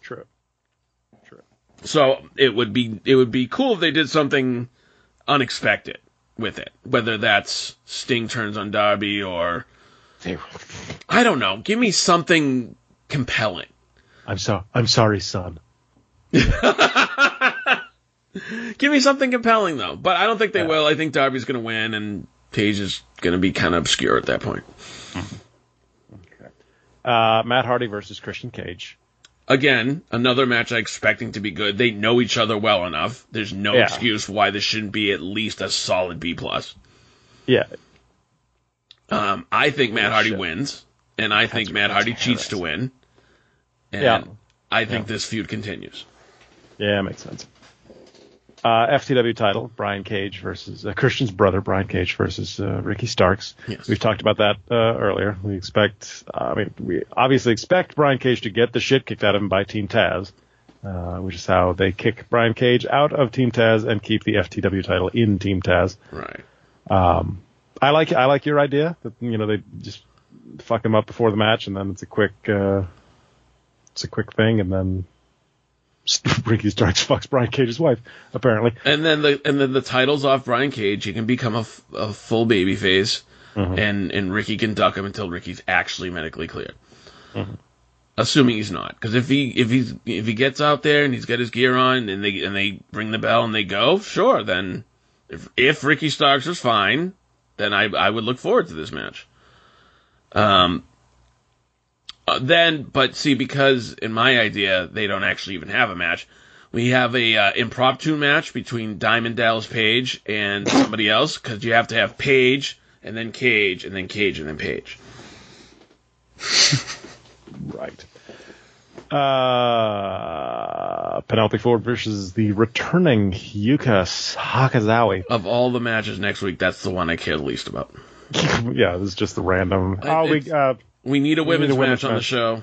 True. True. So it would be it would be cool if they did something unexpected with it, whether that's Sting turns on Darby or I don't know. Give me something compelling. I'm so I'm sorry, son. *laughs* Give me something compelling though. But I don't think they will. I think Darby's going to win, and Page is going to be kind of obscure at that point. Uh, Matt Hardy versus Christian Cage. Again, another match I expecting to be good. They know each other well enough. There's no Yeah. excuse why this shouldn't be at least a solid B plus. Yeah, Um, I think Matt Hardy wins, and I think Matt Hardy cheats to win. And Yeah. I think this feud continues. yeah, makes sense. Uh, FTW title: Brian Cage versus uh, Christian's brother, Brian Cage versus uh, Ricky Starks. Yes. We've talked about that uh, earlier. We expect, uh, I mean, we obviously expect Brian Cage to get the shit kicked out of him by Team Taz, uh, which is how they kick Brian Cage out of Team Taz and keep the FTW title in Team Taz. Right. Um, I like I like your idea that you know they just fuck him up before the match and then it's a quick uh, it's a quick thing and then *laughs* Ricky Starks fucks Brian Cage's wife apparently. And then the and then the title's off Brian Cage. He can become a, f- a full baby face, and and Ricky can duck him until Ricky's actually medically cleared. Assuming he's not, because if he if he's if he gets out there and he's got his gear on and they and they ring the bell and they go, sure. Then if if Ricky Starks is fine, then I I would look forward to this match. Um. Uh, then, but see, because in my idea they don't actually even have a match. We have a uh, impromptu match between Diamond Dallas Page and somebody else because you have to have Page and then Cage and then Cage and then Page. *laughs* Right. Uh, Penelope Ford versus the returning Yuka Sakazaki. Of all the matches next week, that's the one I care the least about. *laughs* yeah, this is just the random. Oh, we uh, We need a women's, a women's match on the show,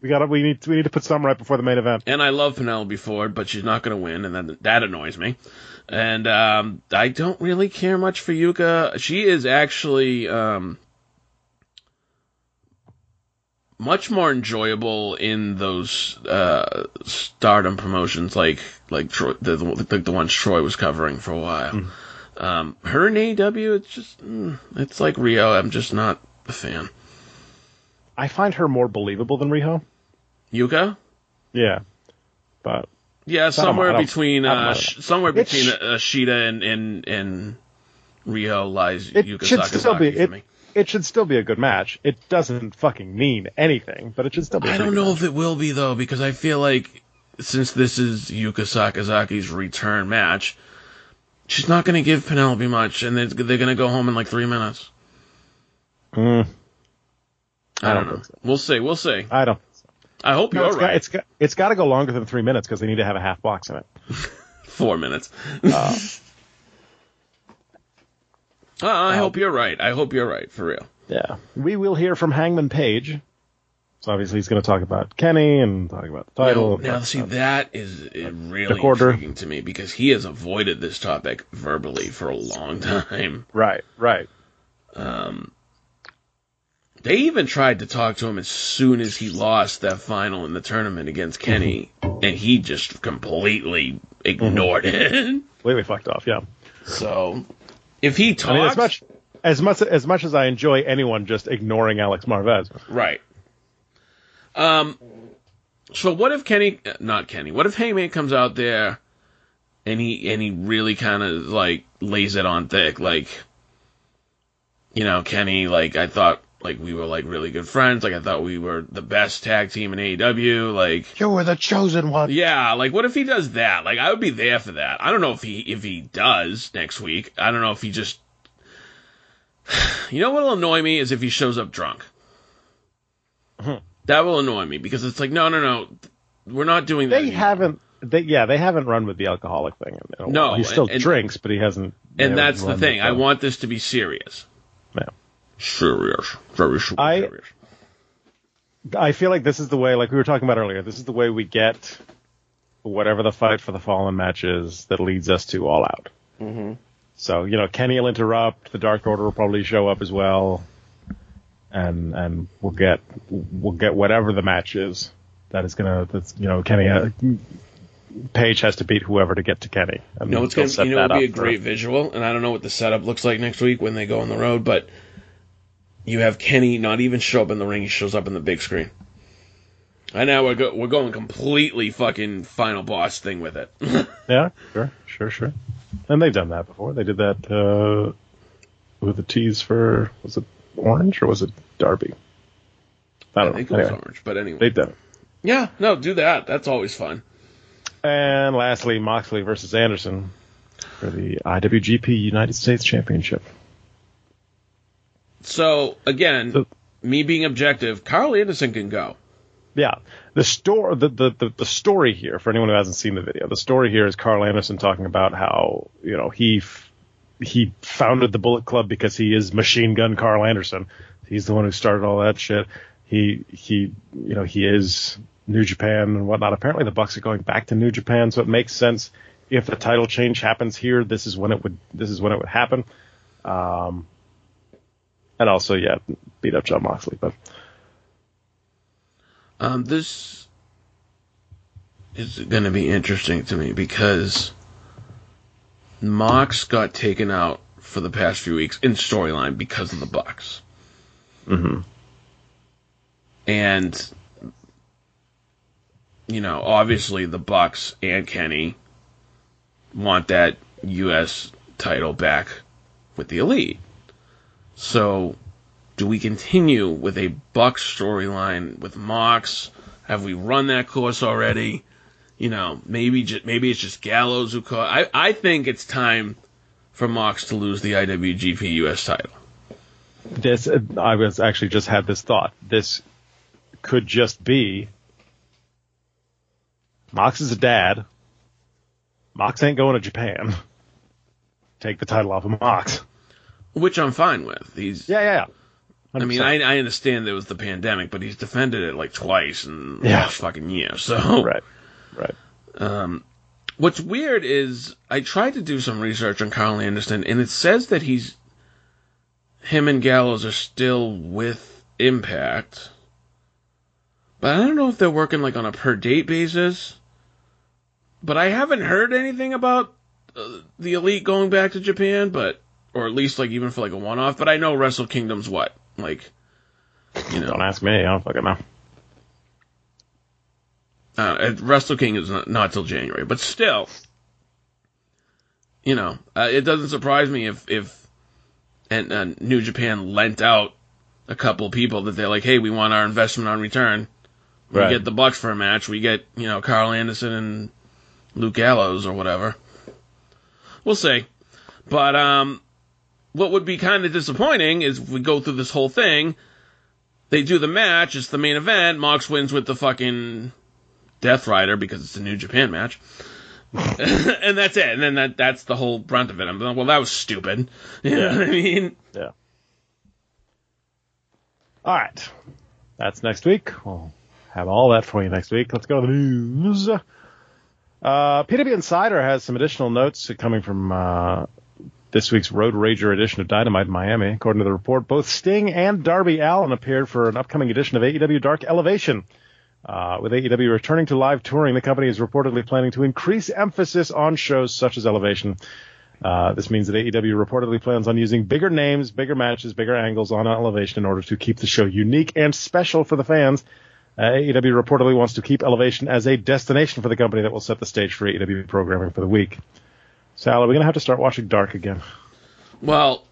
we got to we need we need to put some right before the main event. and I love Penelope Ford, but she's not going to win, and that that annoys me. And um, I don't really care much for Yuka. She is actually um, much more enjoyable in those uh, Stardom promotions, like like Troy, the, the the ones Troy was covering for a while. Um, her in AEW, it's just mm, it's like Riho. I'm just not a fan. I find her more believable than Riho. Yuka. Yeah, but Yeah, somewhere between uh, sh- somewhere It's- between uh, Shida and and and Riho lies it Yuka should still be Sakazaki it, me. it should still be a good match. It doesn't fucking mean anything, but it should still be. a I don't know match. if it will be though because I feel like since this is Yuka Sakazaki's return match, she's not going to give Penelope much, and they're, they're going to go home in like three minutes. Mm, I, I don't, don't know. so. We'll see. We'll see. I don't. I hope No, you're it's got, right. it's got it's got to go longer than three minutes because they need to have a half box in it. *laughs* Four minutes. Uh, *laughs* Uh, I hope you're right. I hope you're right for real. yeah, we will hear from Hangman Page. So obviously he's going to talk about Kenny and talk about the title. Now, now see, that is uh, really quarter. intriguing to me because he has avoided this topic verbally for a long *laughs* time. right, right. They even tried to talk to him as soon as he lost that final in the tournament against Kenny, Mm-hmm. and he just completely ignored it. *laughs* Completely fucked off. Yeah. So, if he talks, I mean, as much as much as much as I enjoy anyone just ignoring Alex Marvez, right? Um. So what if Kenny, not Kenny? What if Hangman comes out there, and he and he really kind of like lays it on thick, like, you know, Kenny, like I thought, like we were like really good friends, like I thought we were the best tag team in AEW, like. you were the chosen one. Yeah, like what if he does that? Like I would be there for that. I don't know if he if he does next week. I don't know if he just *sighs* You know what'll annoy me is if he shows up drunk. Hmm. That will annoy me because it's like no no no we're not doing that. They anymore. haven't they, yeah, they haven't run with the alcoholic thing. In, in a No, while. he still and- drinks, but he hasn't. And that's the thing. I want this to be serious. Yeah. Serious. Very super I- serious. I feel like this is the way, like we were talking about earlier. This is the way we get whatever the fight for the fallen match is that leads us to All Out. Mm-hmm. So you know, Kenny will interrupt. The Dark Order will probably show up as well, and and we'll get we'll get whatever the match is that is gonna. That's you know, Kenny. Uh, Page has to beat whoever to get to Kenny. And No, it's they'll gonna. You know, it'd be a up for- great visual, and I don't know what the setup looks like next week when they go on the road, but you have Kenny not even show up in the ring; he shows up in the big screen. And now we're go- we're going completely fucking final boss thing with it. *laughs* Yeah, sure, sure, sure. And they've done that before. They did that uh, with the tease for was it Orange or was it Darby? I I don't think know. it was Anyway, orange, but anyway. they've done it. Yeah, no, do that. That's always fun. And lastly, Moxley versus Anderson for the IWGP United States Championship. So again, So- me being objective, Karl Anderson can go. Yeah, the story, the, the the the story here for anyone who hasn't seen the video, the story here is Karl Anderson talking about how you know he f- he founded the Bullet Club because he is Machine Gun Karl Anderson. He's the one who started all that shit. He he you know he is New Japan and whatnot. Apparently the Bucks are going back to New Japan, so it makes sense if the title change happens here. This is when it would this is when it would happen. Um, and also yeah, beat up Jon Moxley, but. Um, this is going to be interesting to me because Mox got taken out for the past few weeks in storyline because of the Bucks. Mm-hmm. And you know, obviously the Bucks and Kenny want that US title back with the Elite. So, do we continue with a Bucks storyline with Mox? Have we run that course already? You know, maybe just, maybe it's just Gallows who caught. I I think it's time for Mox to lose the IWGP US title. this I was actually just had this thought. This could just be Mox is a dad. Mox ain't going to Japan. Take the title off of Mox. Which I'm fine with. He's Yeah, yeah, yeah. I mean, I, I understand there was the pandemic, but he's defended it like twice in the Yeah. last fucking year. So, right, right. um, what's weird is I tried to do some research on Karl Anderson, and it says that he's him and Gallows are still with Impact, but I don't know if they're working like on a per date basis. But I haven't heard anything about uh, the Elite going back to Japan, but or at least like even for like a one off. But I know Wrestle Kingdom's what like. You know, Don't ask me. I don't fucking know. uh, Wrestle King is not, not till January, but still, you know, uh, it doesn't surprise me if if and uh, New Japan lent out a couple people that they're like, hey, we want our investment on return. We Right. get the Bucks for a match. We get you know Karl Anderson and Luke Gallows or whatever. We'll see, but um, what would be kind of disappointing is if we go through this whole thing. They do the match. It's the main event. Mox wins with the fucking Death Rider because it's a New Japan match. *laughs* and that's it. And then that that's the whole brunt of it. I'm like, well, that was stupid. *laughs* You know what I mean? Yeah. All right. That's next week. We'll have all that for you next week. Let's go to the news. Uh, PW Insider has some additional notes coming from uh, this week's Road Rager edition of Dynamite in Miami. According to the report, both Sting and Darby Allin appeared for an upcoming edition of AEW Dark Elevation. Uh, with AEW returning to live touring, the company is reportedly planning to increase emphasis on shows such as Elevation. Uh, this means that AEW reportedly plans on using bigger names, bigger matches, bigger angles on Elevation in order to keep the show unique and special for the fans. Uh, AEW reportedly wants to keep Elevation as a destination for the company that will set the stage for AEW programming for the week. Sal, are we going to have to start watching Dark again? Well,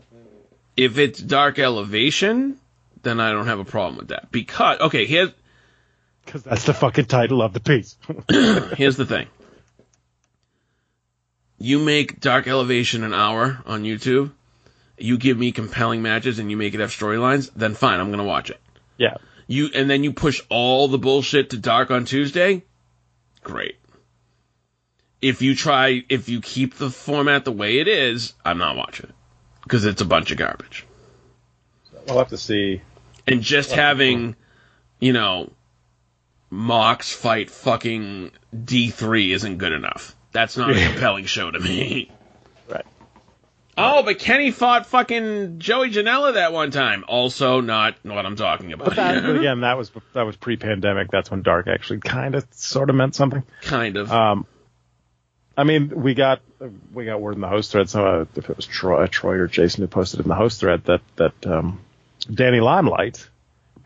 if it's Dark Elevation, then I don't have a problem with that. Because okay, here's Because that's the fucking title of the piece. *laughs* *clears throat* here's the thing. You make Dark Elevation an hour on YouTube. You give me compelling matches and you make it have storylines, then fine, I'm gonna watch it. yeah. You and then you push all the bullshit to dark on Tuesday. Great. If you try, if you keep the format the way it is, I'm not watching it because it's a bunch of garbage. We'll have to see. And just having, you know, Mox fight fucking D3 isn't good enough. That's not a compelling show to me. *laughs* Right. Oh, but Kenny fought fucking Joey Janela that one time. Also, not what I'm talking about. But, that, but again, that was that was pre-pandemic. That's when Dark actually kind of sort of meant something. kind of. Um, I mean, we got we got word in the host thread. So uh, if it was Troy, Troy or Jason who posted in the host thread that that um, Danny Limelight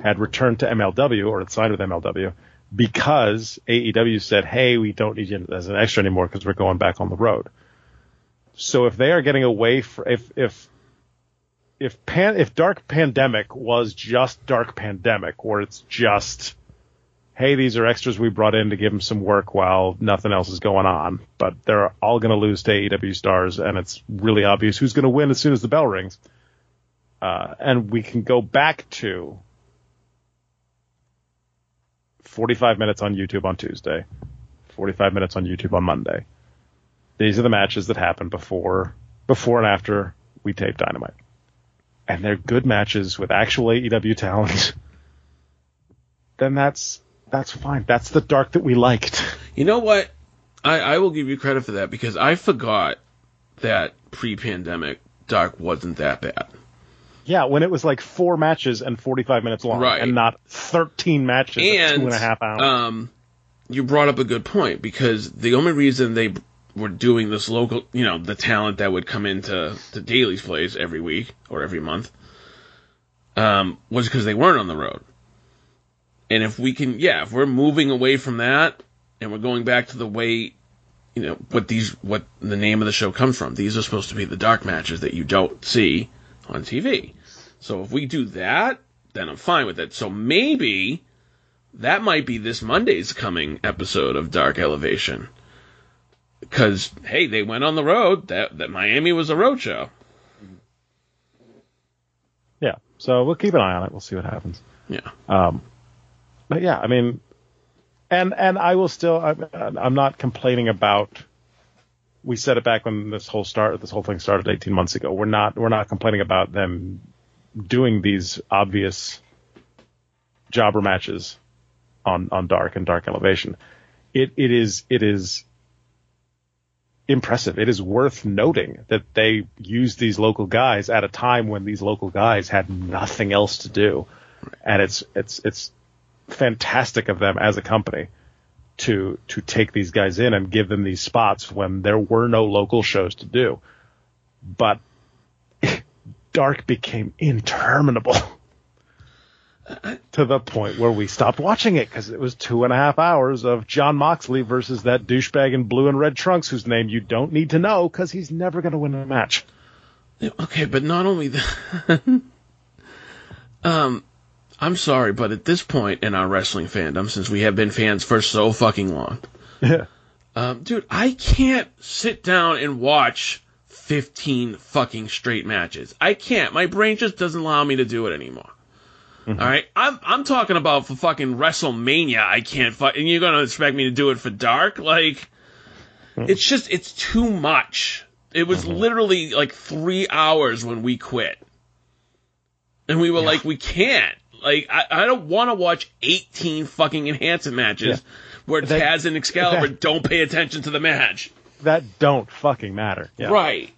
had returned to MLW or had signed with MLW because AEW said, "Hey, we don't need you as an extra anymore because we're going back on the road." So if they are getting away for if if if pan if Dark Pandemic was just Dark Pandemic, where it's just hey, these are extras we brought in to give them some work while nothing else is going on, but they're all going to lose to AEW stars, and it's really obvious who's going to win as soon as the bell rings. Uh, and we can go back to 45 minutes on YouTube on Tuesday, 45 minutes on YouTube on Monday. These are the matches that happen before, before and after we tape Dynamite. And they're good matches with actual AEW talent. *laughs* then that's that's fine. That's the dark that we liked. You know what? I, I will give you credit for that because I forgot that pre-pandemic Dark wasn't that bad. Yeah, when it was like four matches and 45 minutes long, Right. and not 13 matches And two and a half hours. um, you brought up a good point because the only reason they were doing this local, you know, the talent that would come into to Daily's place every week or every month, um, was because they weren't on the road. And if we can, yeah, if we're moving away from that and we're going back to the way, you know, what these, what the name of the show comes from, these are supposed to be the dark matches that you don't see on TV. So if we do that, then I'm fine with it. So maybe that might be this Monday's coming episode of Dark Elevation. Because hey, they went on the road. That that Miami was a road show. yeah, so we'll keep an eye on it. We'll see what happens. Yeah. Um, but yeah, I mean, and and I will still. I'm, I'm not complaining about. We said it back when this whole start, this whole thing started 18 months ago. We're not we're not complaining about them doing these obvious jobber matches on on Dark and Dark Elevation. It it is it is impressive. It is worth noting that they used these local guys at a time when these local guys had nothing else to do, and it's it's it's fantastic of them as a company to to take these guys in and give them these spots when there were no local shows to do. But *laughs* Dark became interminable *laughs* to the point where we stopped watching it because it was two and a half hours of Jon Moxley versus that douchebag in blue and red trunks whose name you don't need to know because he's never going to win a match. Okay, but not only that. *laughs* um, I'm sorry, but at this point in our wrestling fandom, since we have been fans for so fucking long, Yeah. um, dude, I can't sit down and watch 15 fucking straight matches. I can't. My brain just doesn't allow me to do it anymore. Mm-hmm. All right, I'm I'm talking about for fucking WrestleMania. I can't fuck, and you're gonna expect me to do it for Dark? Like, mm. it's just it's too much. It was mm-hmm. literally like three hours when we quit, and we were like, we can't. Like, I, I don't want to watch 18 fucking enhancement matches where That- Taz and Excalibur that- *laughs* don't pay attention to the match. That don't fucking matter. Yeah. Right.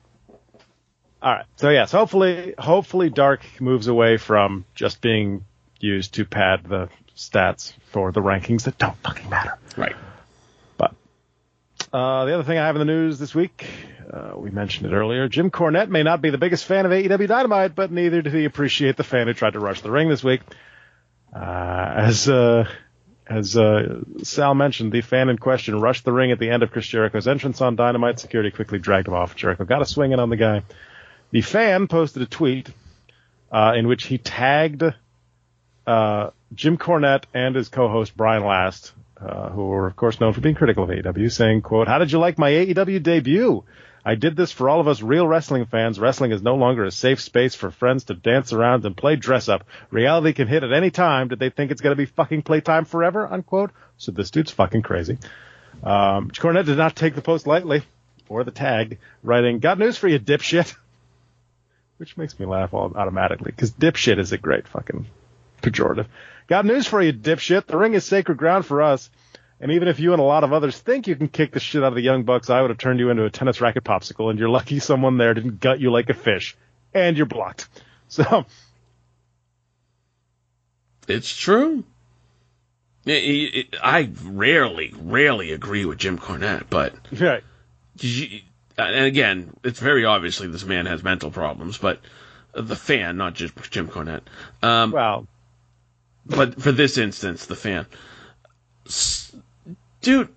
All right. So yes, hopefully, hopefully, Dark moves away from just being used to pad the stats for the rankings that don't fucking matter. Right. But uh, the other thing I have in the news this week, uh, we mentioned it earlier. Jim Cornette may not be the biggest fan of AEW Dynamite, but neither did he appreciate the fan who tried to rush the ring this week. Uh, as uh, as uh, Sal mentioned, the fan in question rushed the ring at the end of Chris Jericho's entrance on Dynamite. Security quickly dragged him off. Jericho got a swing in on the guy. The fan posted a tweet uh, in which he tagged uh, Jim Cornette and his co-host Brian Last, who were of course known for being critical of AEW, saying, "quote How did you like my AEW debut? I did this for all of us real wrestling fans. Wrestling is no longer a safe space for friends to dance around and play dress up. Reality can hit at any time. Did they think it's going to be fucking playtime forever? Unquote. So this dude's fucking crazy. Um, Cornette did not take the post lightly or the tag, writing, "Got news for you, dipshit," *laughs* which makes me laugh all automatically because dipshit is a great fucking pejorative. Got news for you, dipshit. The ring is sacred ground for us. And even if you and a lot of others think you can kick the shit out of the Young Bucks, I would have turned you into a tennis racket popsicle, and you're lucky someone there didn't gut you like a fish. And you're blocked. *laughs* So, It's true. It- it- it- I rarely, rarely agree with Jim Cornette, but right. you- and again, it's very obviously this man has mental problems, but the fan, not just Jim Cornette. Um, Well, but for this instance, the fan. Dude,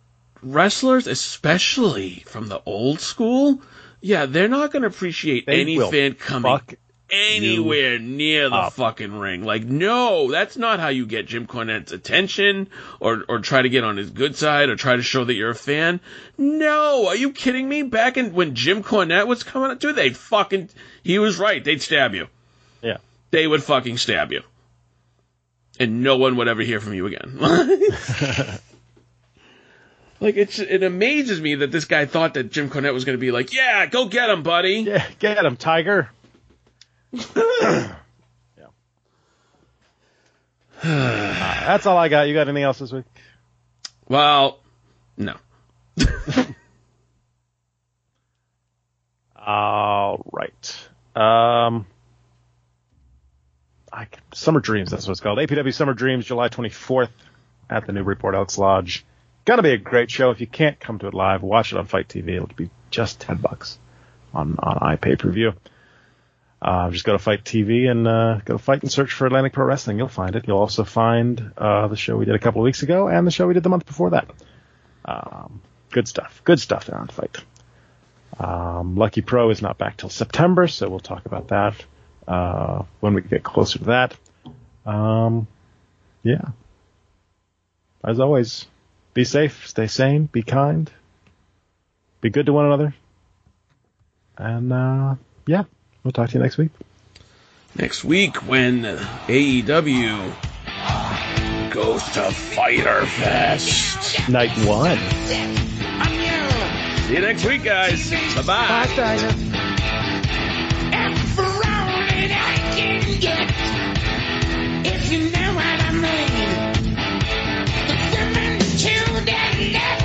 wrestlers, especially from the old school, yeah, they're not going to appreciate They any fan coming anywhere near the up. fucking ring. Like, no, that's not how you get Jim Cornette's attention or, or try to get on his good side or try to show that you're a fan. No, are you kidding me? Back in when Jim Cornette was coming up, dude, they'd fucking, he was right. They'd stab you. yeah. They would fucking stab you. And no one would ever hear from you again. *laughs* *laughs* like, it's, it amazes me that this guy thought that Jim Cornette was going to be like, yeah, go get him, buddy. Yeah, get him, Tiger. *clears throat* yeah. That's all I got. You got anything else this week? Well, no. *laughs* All right. Um, I, Summer Dreams, that's what it's called. APW Summer Dreams, July 24th at the Newburyport Elks Lodge. Gonna be a great show. If you can't come to it live, watch it on FITE TV. It'll be just 10 bucks on, on iPay per view. Uh, just go to FITE TV and uh, go to FITE and search for Atlantic Pro Wrestling. You'll find it. You'll also find uh, the show we did a couple of weeks ago and the show we did the month before that. Um, good stuff. Good stuff there on FITE. Um, Lucky Pro is not back till September, so we'll talk about that uh, when we get closer to that. Um, yeah. As always, be safe, stay sane, be kind, be good to one another, and uh, yeah, we'll talk to you next week. Next week, when AEW goes to Fyter Fest. Night one. See you next week, guys. Bye bye. And for all that I can get, if you know what I mean. To